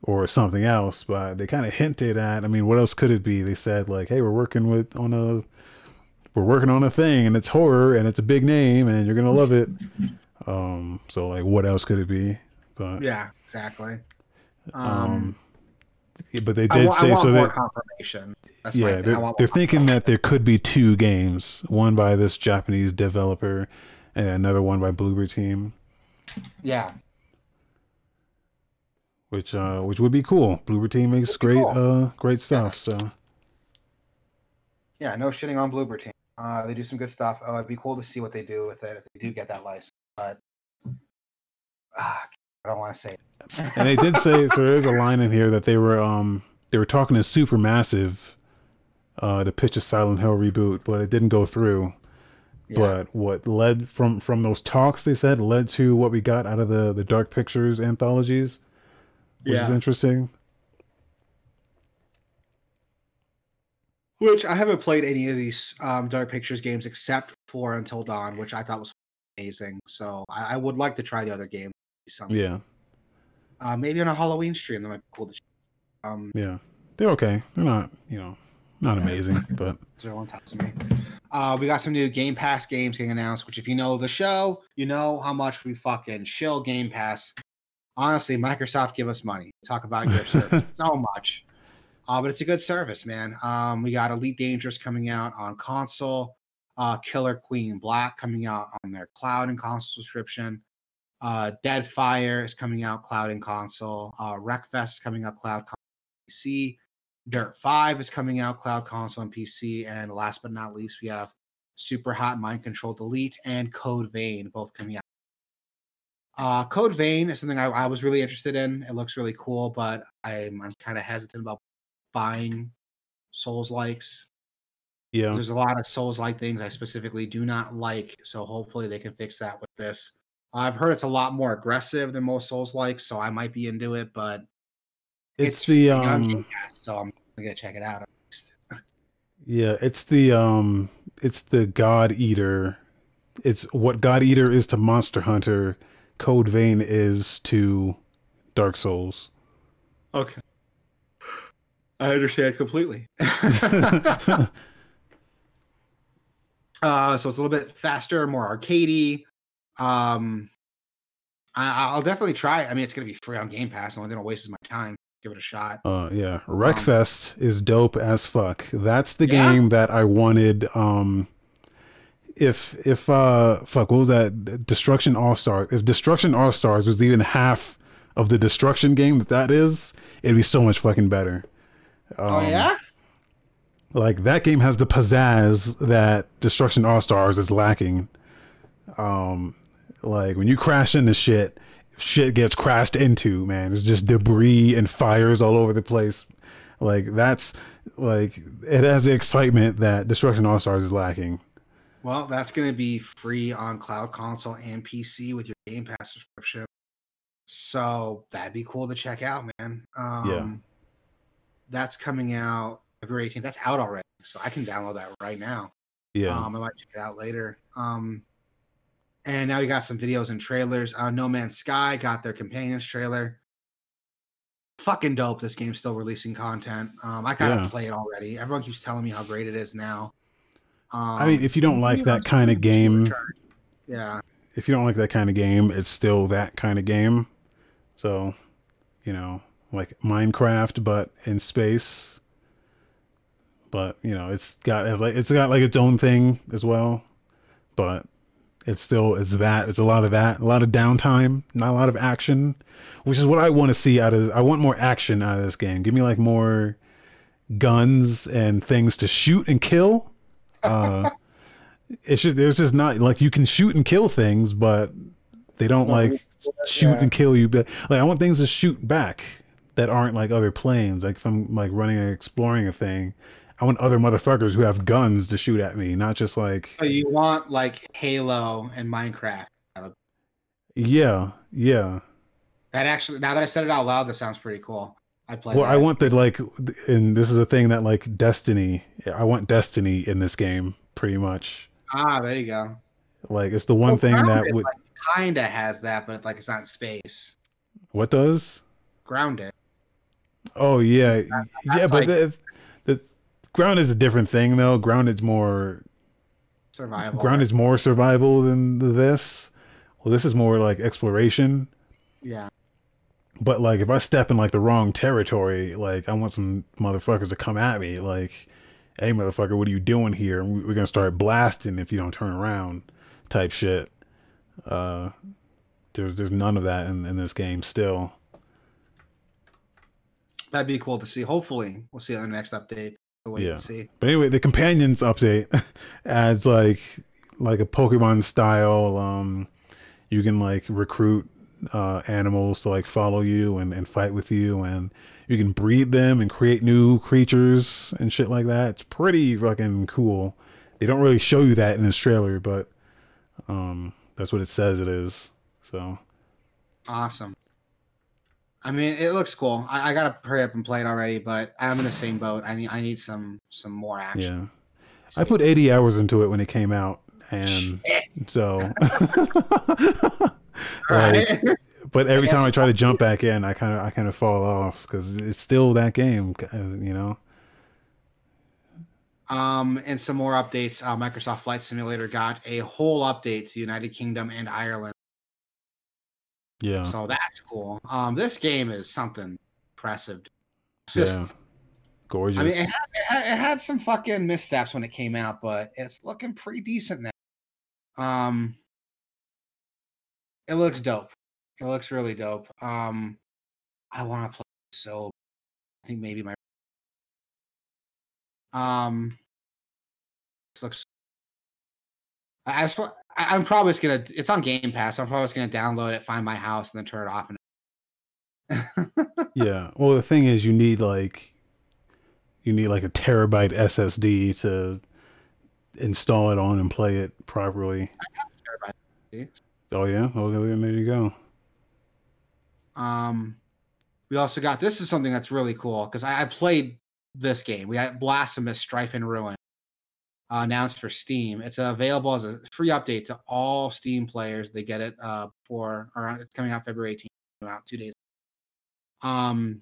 or something else, but they kind of hinted at. I mean, what else could it be? They said like, "Hey, we're working with on a we're working on a thing, and it's horror, and it's a big name, and you're gonna love it." Um, so like, what else could it be? But Yeah, exactly. Um, um, but they I, did I say want so more that confirmation. That's yeah. They're, they're thinking that there could be two games, one by this Japanese developer, and another one by Bloober Team, Yeah, which uh, which would be cool. Bloober Team makes great cool. uh great stuff. So yeah. No shitting on Bloober team. Uh, they do some good stuff. Uh, it'd be cool to see what they do with it if they do get that license. But ah, I don't want to say. It. and they did say so there's a line in here that they were um they were talking to Supermassive uh to pitch a Silent Hill reboot, but it didn't go through. Yeah. But what led from from those talks they said led to what we got out of the the Dark Pictures anthologies, which is interesting. Which I haven't played any of these um, Dark Pictures games except for Until Dawn, which I thought was amazing. So I, I would like to try the other game. Some, Yeah, uh, maybe on a Halloween stream that might be cool to. Um, yeah, they're okay. They're not you know not amazing, but so everyone tells me. Uh, we got some new Game Pass games getting announced. Which, if you know the show, you know how much we fucking shill Game Pass. Honestly, Microsoft give us money. Talk about your service so much. Uh, but it's a good service, man. Um, we got Elite Dangerous coming out on console, uh, Killer Queen Black coming out on their cloud and console subscription. Uh, Deadfire is coming out cloud and console. Uh, Wreckfest is coming out cloud console PC. Dirt 5 is coming out cloud console and PC. And last but not least, we have Superhot Mind Control Delete and Code Vein both coming out. Uh, Code Vein is something I, I was really interested in. It looks really cool, but I'm, I'm kind of hesitant about buying Souls likes. yeah, There's a lot of Souls like things I specifically do not like. So hopefully they can fix that with this. I've heard it's a lot more aggressive than most Souls like, so I might be into it, but it's, the on Game um so I'm gonna check it out. at least. yeah it's the um it's the God Eater. It's what God Eater is to Monster Hunter. Code Vein is to Dark Souls. Okay. I understand completely. uh, so it's a little bit faster, more arcadey. Um, I, I'll definitely try it. I mean, it's gonna be free on Game Pass. The only thing that wastes my time. Give it a shot. Uh yeah, Wreckfest is dope as fuck. That's the Yeah? game that I wanted um if if uh fuck what was that Destruction All Stars if Destruction All Stars was even half of the Destruction game that that is, it'd be so much fucking better. oh Um, yeah. Like that game has the pizzazz that Destruction All Stars is lacking. Um like when you crash into shit, shit gets crashed into, man. It's just debris and fires all over the place. Like that's like it has the excitement that Destruction All Stars is lacking. Well, that's going to be free on cloud console and PC with your Game Pass subscription. So that'd be cool to check out, man. Um, That's coming out February 18th. That's out already. So I can download that right now. Yeah. Um, I might check it out later. Um, and now we got some videos and trailers. Uh, no Man's Sky got their companions trailer. fucking dope. This game's still releasing content. Um, I of Yeah. play it already. Everyone keeps telling me how great it is now. Um, I mean, if you don't like that kind of gonna give it a game, yeah, if you don't like that kind of game, it's still that kind of game. So, you know, like Minecraft, but in space. But you know, it's got like it's got like its own thing as well. But it's still it's that it's a lot of that, a lot of downtime, not a lot of action, which is what I want to see out of. I want more action out of this game. Give me like more guns and things to shoot and kill. Uh, it's just there's just not like you can shoot and kill things, but they don't like shoot yeah. and kill you. But like I want things to shoot back that aren't like other planes. Like if I'm like running and exploring a thing, I want other motherfuckers who have guns to shoot at me, not just like So you want like Halo and Minecraft. yeah, yeah. That actually, now that I said it out loud, that sounds pretty cool. I play. Well, that. I want the like, and this is a thing that like Destiny. I want Destiny in this game pretty much. Ah, there you go. Like it's the one Well, thing that would like, kinda has that, but like it's not space. what does. Grounded. Oh yeah, yeah, but like- the ground is a different thing though. Ground is more Survival. ground is more survival than this. Well, this is more like exploration. Yeah. But like, if I step in like the wrong territory, like I want some motherfuckers to come at me. Like, hey, motherfucker, what are you doing here? We- We're gonna start blasting if you don't turn around, type shit. Uh, there's there's none of that in, in this game still. That'd be cool to see. Hopefully, we'll see it on the next update. Wait Yeah. and see. But anyway, the companions update adds like like a Pokemon style. Um, you can like recruit uh, animals to like follow you and, and fight with you, and you can breed them and create new creatures and shit like that. It's pretty fucking cool. They don't really show you that in this trailer, but um, that's what it says it is. So Awesome. I mean, it looks cool. I, I gotta hurry up and play it already, but I'm in the same boat. I need I need some some more action. yeah, I put 80 hours into it when it came out, and so. Alright. Like, but every guess- time I try to jump back in, I kind of I kind of fall off because it's still that game, uh, you know. Um, and some more updates. Uh, Microsoft Flight Simulator got a whole update to United Kingdom and Ireland, Yeah, so that's cool. Um, this game is something impressive. Just, yeah, gorgeous. I mean, it had, it, had, it had some fucking missteps when it came out, but it's looking pretty decent now. Um, it looks dope. It looks really dope. Um, I want to play so. I think maybe my. Um, this looks. I, I was, pro- I- I'm probably just gonna. It's on Game Pass. I'm probably just gonna download it, find my house, and then turn it off. And yeah. Well, the thing is, you need like, you need like a terabyte SSD to install it on and play it properly. Oh yeah. Okay, then there you go. Um, we also got this is something that's really cool because I, I played this game. We got Blasphemous Strife and Ruin uh, announced for Steam. It's available as a free update to all Steam players. They get it uh, for or it's coming out February 18th. came Out two days. Um,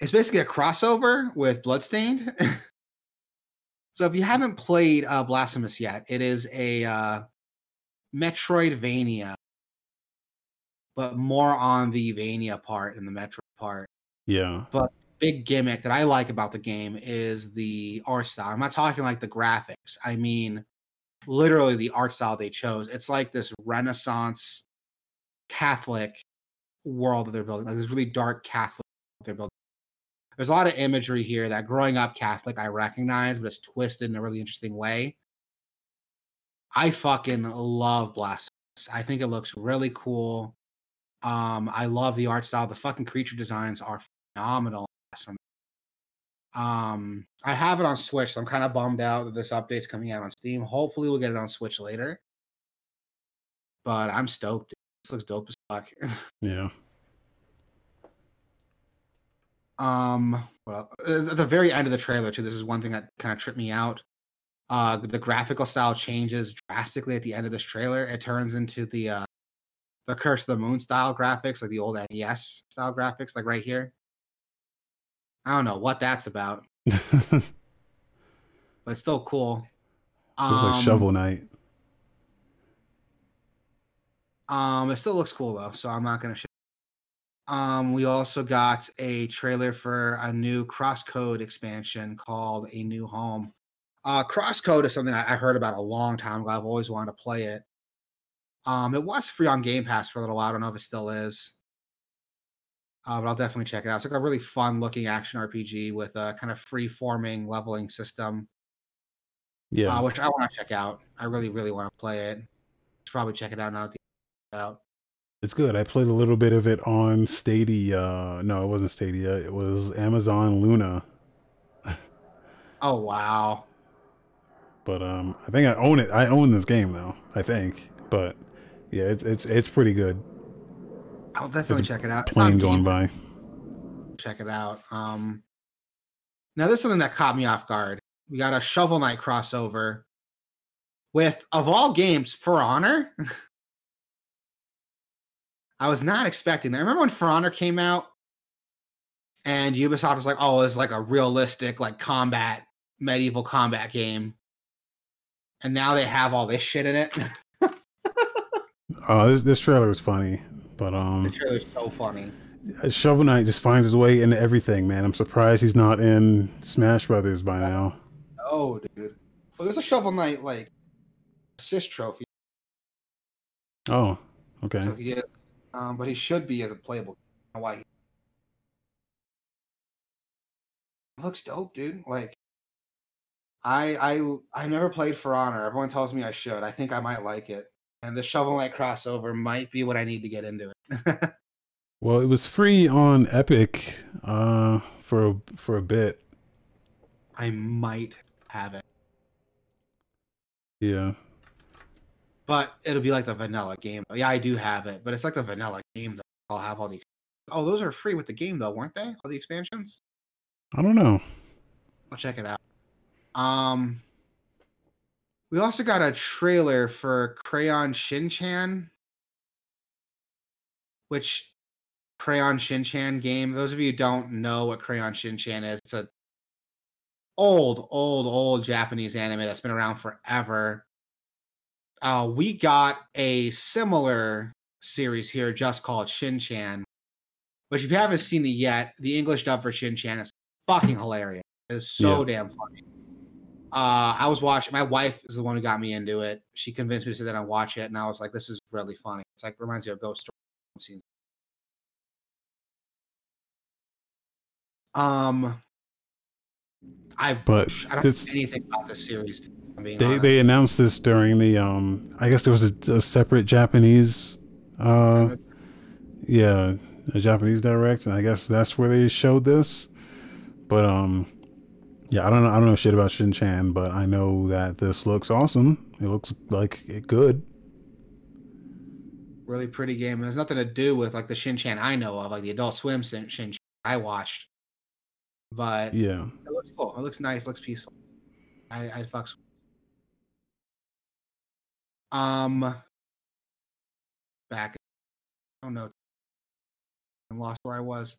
it's basically a crossover with Bloodstained. so if you haven't played uh, Blasphemous yet, it is a uh, Metroidvania but more on the Vania part than the Metro part. Yeah. Big gimmick that I like about the game is the art style. I'm not talking like the graphics. I mean, literally the art style they chose. It's like this Renaissance Catholic world that they're building, like this really dark Catholic they're building. There's a lot of imagery here that growing up Catholic I recognize, but it's twisted in a really interesting way. I fucking love Blasphemous. I think it looks really cool. Um, I love the art style. The fucking creature designs are phenomenal. Um, I have it on Switch, so I'm kind of bummed out that this update's coming out on Steam. Hopefully, we'll get it on Switch later. But I'm stoked. This looks dope as fuck. Yeah. Um, well, at the very end of the trailer too. This is one thing that kind of tripped me out. Uh, the graphical style changes drastically at the end of this trailer. It turns into the uh, the Curse of the Moon style graphics, like the old NES style graphics, like right here. I don't know what that's about, but it's still cool. like Um, Shovel Knight. Um, it still looks cool though, so I'm not gonna. Sh- um, we also got a trailer for a new Crosscode expansion called A New Home. Uh, Crosscode is something I, I heard about a long time ago. I've always wanted to play it. Um, it was free on Game Pass for a little while. I don't know if it still is. Uh, but I'll definitely check it out. It's like a really fun looking action RPG with a kind of free forming leveling system, Yeah. uh, which I want to check out. I really, really want to play it. Should probably check it out now out. It's good. I played a little bit of it on Stadia. No, it wasn't Stadia. It was Amazon Luna. Oh wow. But um, I think I own it. I own this game though. I think. But yeah, it's it's it's pretty good. I'll definitely check it out. Plane going Game- by. Check it out. Um, now this is something that caught me off guard. We got a Shovel Knight crossover with, of all games, For Honor. I was not expecting that. I Remember when For Honor came out, and Ubisoft was like, "Oh, it's like a realistic, like combat, medieval combat game," and now they have all this shit in it. Oh, this this trailer was funny. But um, the trailer's so funny. Shovel Knight just finds his way into everything, man. I'm surprised he's not in Smash Brothers by now. Oh, dude. Well, there's a Shovel Knight like assist trophy. Oh, okay. So he is, um, but he should be as a playable. I don't know why? He... Looks dope, dude. Like, I I I never played For Honor. Everyone tells me I should. I think I might like it, and the Shovel Knight crossover might be what I need to get into it. Well, it was free on Epic uh for a, for a bit. I might have it, Yeah. but it'll be like the vanilla game. Yeah, I do have it, but it's like the vanilla game. That I'll have all the. Oh, those are free with the game though, weren't they? All the expansions. I don't know. I'll check it out. Um, we also got a trailer for Crayon Shinchan, which Crayon Shinchan game. Those of you who don't know what Crayon Shinchan is, it's a old, old, old Japanese anime that's been around forever. Uh, we got a similar series here, just called Shinchan. Which, if you haven't seen it yet, the English dub for Shinchan is fucking hilarious. It's so damn funny. Uh, I was watching. My wife is the one who got me into it. She convinced me to sit down and watch it, and I was like, "This is really funny." It's like reminds me of Ghost Story. Um, I But I don't this know anything about this series. they honest. they announced this during the um I guess there was a, a separate Japanese uh yeah, a Japanese direct and I guess that's where they showed this. But um yeah, I don't know I don't know shit about Shin-chan, but I know that this looks awesome. It looks like it good. really pretty game. It has nothing to do with like the Shin Chan I know of, like the Adult Swim Shin Chan I watched. But Yeah. it looks cool. It looks nice. Looks peaceful. I I fucks. it. Um. Back. Oh no. I lost where I was.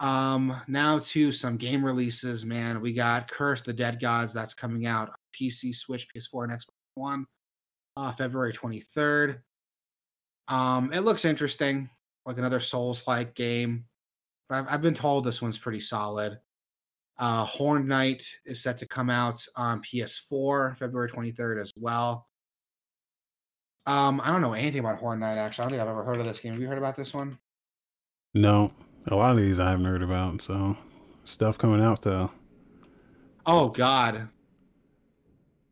Um. Now to some game releases. Man, we got Curse the Dead Gods. That's coming out on PC, Switch, PS4, and Xbox One. Uh, February twenty third. Um. It looks interesting, like another Souls-like game. But I've, I've been told this one's pretty solid. Uh, Horn Knight is set to come out on PS4 February 23rd as well. Um, I don't know anything about Horn Knight actually. I don't think I've ever heard of this game. Have you heard about this one? No. A lot of these I haven't heard about, so stuff coming out though. Oh God,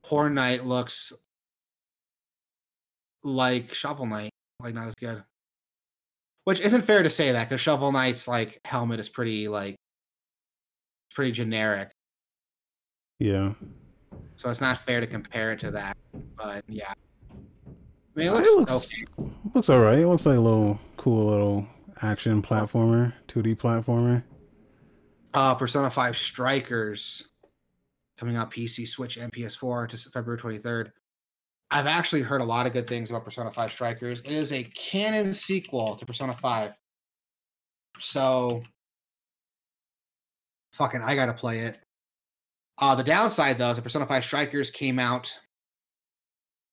Horn Knight looks like Shovel Knight, like not as good. Which isn't fair to say that because Shovel Knight's like helmet is pretty like pretty generic. Yeah. So it's not fair to compare it to that. But yeah. I mean, it It looks, looks- okay. Looks alright. It looks like a little cool little action platformer, 2D platformer. Uh, Persona 5 Strikers coming out PC, Switch, and PS4 to February 23rd. I've actually heard a lot of good things about Persona 5 Strikers. It is a canon sequel to Persona 5. So fucking, I gotta play it. Uh, the downside though is the Persona 5 Strikers came out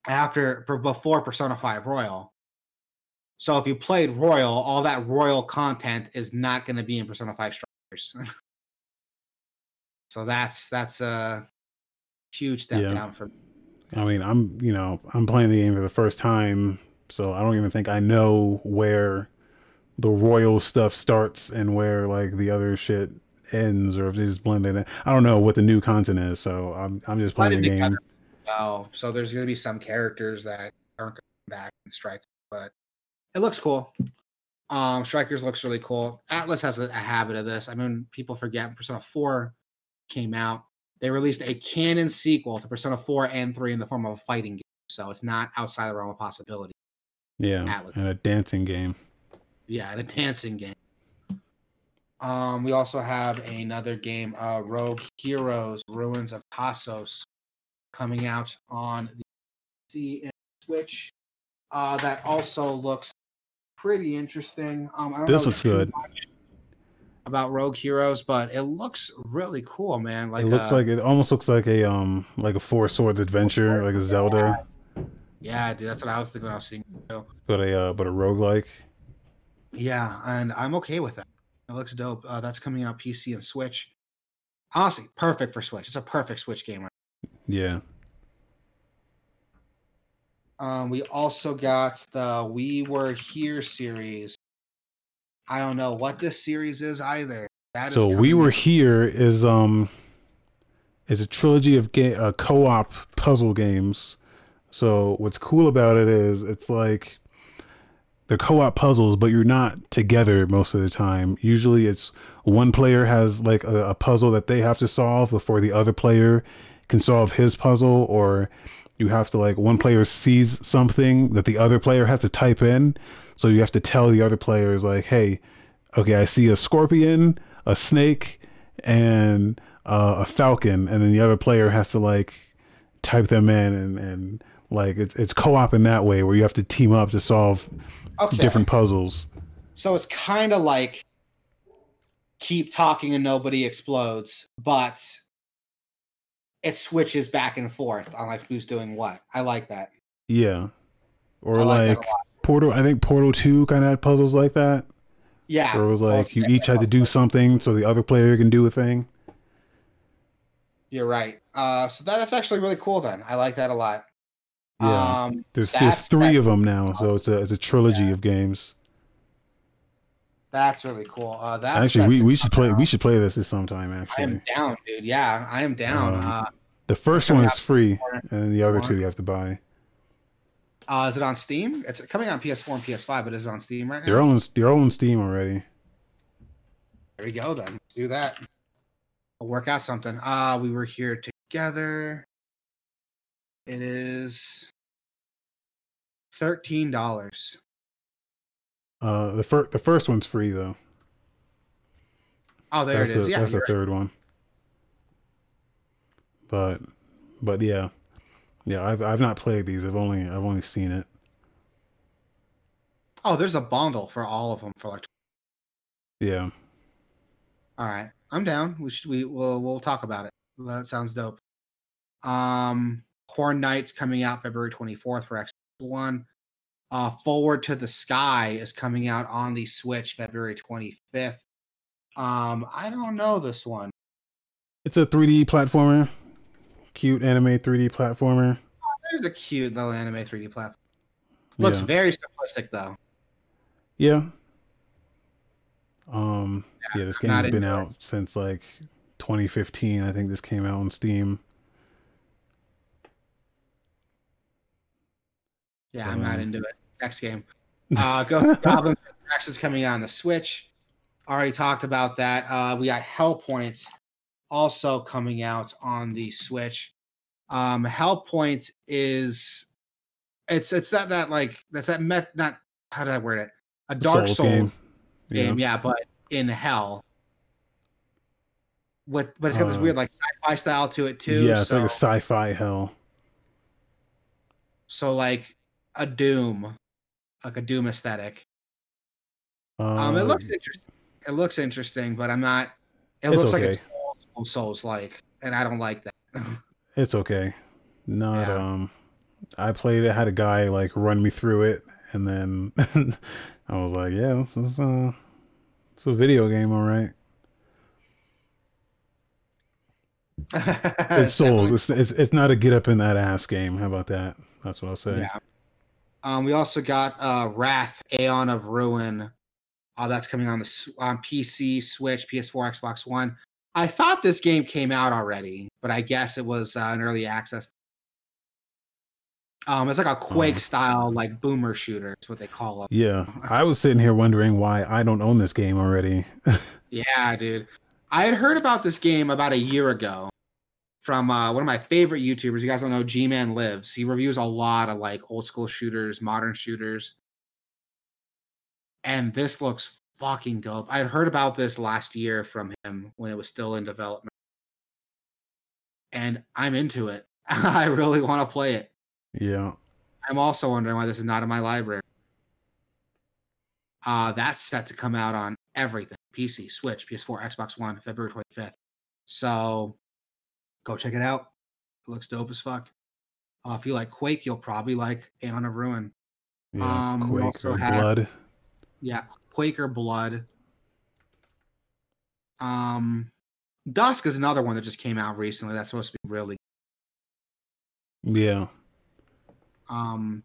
after before Persona 5 Royal. So if you played Royal, all that Royal content is not going to be in Persona 5 Strikers. so that's that's a huge step Yeah. down for me. I mean, I'm you know I'm playing the game for the first time, so I don't even think I know where the royal stuff starts and where like the other shit ends, or if they just blended in. I don't know what the new content is, so I'm I'm just playing the game. Oh, so there's going to be some characters that aren't coming back in Strikers, but it looks cool. Um, Strikers looks really cool. Atlus has a, a habit of this. I mean, people forget Persona 4 came out. They released a canon sequel to Persona 4 and 3 in the form of a fighting game. So it's not outside the realm of possibility. Yeah, Atlus. and a dancing game. Yeah, and a dancing game. Um, we also have another game, uh, Rogue Heroes: Ruins of Tasos, coming out on the PC and Switch. Uh, that also looks pretty interesting. Um, I don't This looks good. about Rogue Heroes, but it looks really cool, man. Like it looks uh, like it almost looks like a um like a Four Swords adventure, like a Zelda, yeah, dude, that's what I was thinking when I was seeing. it, but a uh, but a roguelike. Yeah, and I'm okay with that. It looks dope. Uh, that's coming out PC and Switch. Honestly, perfect for Switch. It's a perfect Switch game. Right? Yeah. Um, we also got the We Were Here series. I don't know what this series is either. That is So we were here is um is a trilogy of ga- uh, co-op puzzle games. So what's cool about it is it's like they're co-op puzzles, but you're not together most of the time. Usually, it's one player has like a, a puzzle that they have to solve before the other player can solve his puzzle, or you have to like one player sees something that the other player has to type in, so you have to tell the other players like, "Hey, okay, I see a scorpion, a snake, and uh, a falcon," and then the other player has to like type them in and and like it's it's co-op in that way where you have to team up to solve okay. different puzzles. So it's kind of like keep talking and nobody explodes, but it switches back and forth on like who's doing what. I like that. Yeah. Or I like like Portal I think Portal 2 kind of had puzzles like that. Yeah. Where it was like you each had to do something so the other player can do a thing. You're right. Uh, so that, that's actually really cool. Then I like that a lot. Yeah. Um, There's there's 3 of them now, so it's a it's a trilogy of games. that's really cool. Uh, that's Actually, we, we should play we should play this at some time I am actually. down, dude. Yeah, I am down. Um, uh, The first one is free and the other two you have to buy. uh, is it on Steam? It's coming on PS4 and PS5, but is it on Steam right now? On, they're on Steam already. There we go. Then let's do that. I'll work out something. Uh, we were here together. It is thirteen dollars. Uh the first the first one's free though. Oh, there that's it is. The, yeah, that's the right. third one. But but yeah. Yeah, I've I've not played these. I've only I've only seen it. Oh, there's a bundle for all of them for like. Yeah. All right, I'm down. We should we will we'll talk about it. That sounds dope. Um, Horn Knights coming out February 24th for Xbox One. Uh, Forward to the Sky is coming out on the Switch February 25th. Um, I don't know this one. It's a 3D platformer. Cute anime 3D platformer. There's a cute little anime 3D platform. Looks yeah. very simplistic though. Yeah. Um yeah, this game's been into it. out since like 2015. I think this came out on Steam. Yeah, I'm not Um, into it. Next game. Uh, Go Goblin is coming out on the Switch. Already talked about that. Uh, we got Hellpoint also coming out on the Switch. Um, Hellpoint is it's it's that that like that's that met not how did I word it? A Dark Souls, game. Yeah. yeah, but in hell. What but it's got this Uh, weird like sci-fi style to it too. yeah, it's so, like a sci-fi hell. so like a Doom, like a Doom aesthetic. Um, it Uh, looks interesting. It looks interesting, but I'm not. It looks like okay. it's Souls like, and I don't like that. It's okay. Not Yeah. um I played it, had a guy like run me through it and then I was like, yeah, this is uh it's a video game, all right. It's Souls. It's, it's it's not a get up in that ass game. How about that? That's what I'll say. Yeah. Um, we also got uh, Wrath, Aeon of Ruin. Uh, that's coming on the on PC, Switch, PS4, Xbox One. I thought this game came out already, but I guess it was uh, an early access. Um, it's like a Quake Oh. style, like boomer shooter. It's what they call it. Yeah. I was sitting here wondering why I don't own this game already. Yeah, dude. I had heard about this game about a year ago from uh, one of my favorite YouTubers. You guys don't know, GmanLives. He reviews a lot of like old school shooters, modern shooters. And this looks fucking dope. I had heard about this last year from him when it was still in development. And I'm into it. I really want to play it. yeah. I'm also wondering why this is not in my library. Uh, that's set to come out on everything PC, Switch, PS4, Xbox One, February 25th. So go check it out. It looks dope as fuck. Uh, if you like Quake, you'll probably like Aeon of Ruin. Yeah. Um, we Quake also had- blood. Yeah, Quaker Blood. Um, Dusk is another one that just came out recently. That's supposed to be really. Yeah. Um,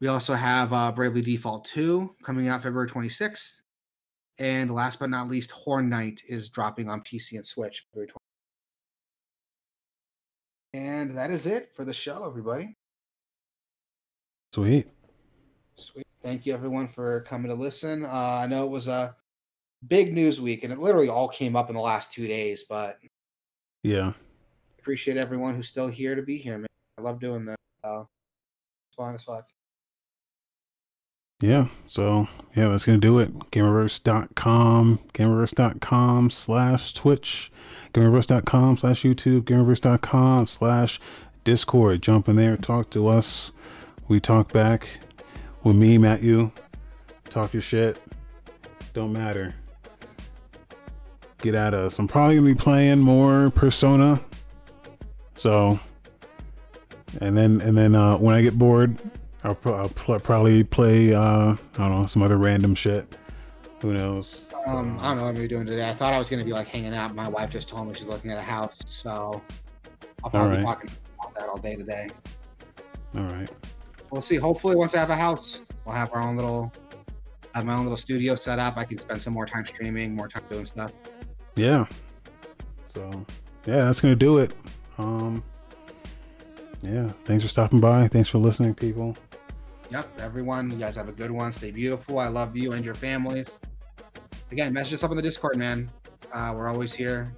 we also have uh, Bravely Default 2 coming out February 26th. And last but not least, Horn Knight is dropping on PC and Switch February 20th. And that is it for the show, everybody. Sweet. Sweet. Thank you, everyone, for coming to listen. Uh, I know it was a big news week, and it literally all came up in the last two days, but Yeah. appreciate everyone who's still here to be here, man. I love doing this. So it's fun as fuck. Yeah. So yeah, that's gonna do it. Gamerverse.com, Gamerverse.com slash Twitch, Gamerverse.com slash YouTube, Gamerverse.com slash Discord. Jump in there, talk to us. We talk back. With me, Matt you. Talk your shit. Don't matter. Get at us. I'm probably gonna be playing more Persona. So and then and then uh, when I get bored, I'll, pro- I'll pl- probably play uh, I don't know some other random shit. Who knows? Um, I don't know what I'm gonna be doing today. I thought I was gonna be like hanging out. My wife just told me she's looking at a house, so I'll probably be talking about that all day today. All right. We'll see. Hopefully, once I have a house, we'll have our own little, have my own little studio set up. I can spend some more time streaming, more time doing stuff. Yeah. So yeah, that's gonna do it. Um. Yeah. Thanks for stopping by. Thanks for listening, people. Yep, everyone, you guys have a good one. Stay beautiful. I love you and your families. Again, message us up in the Discord, man. Uh, we're always here.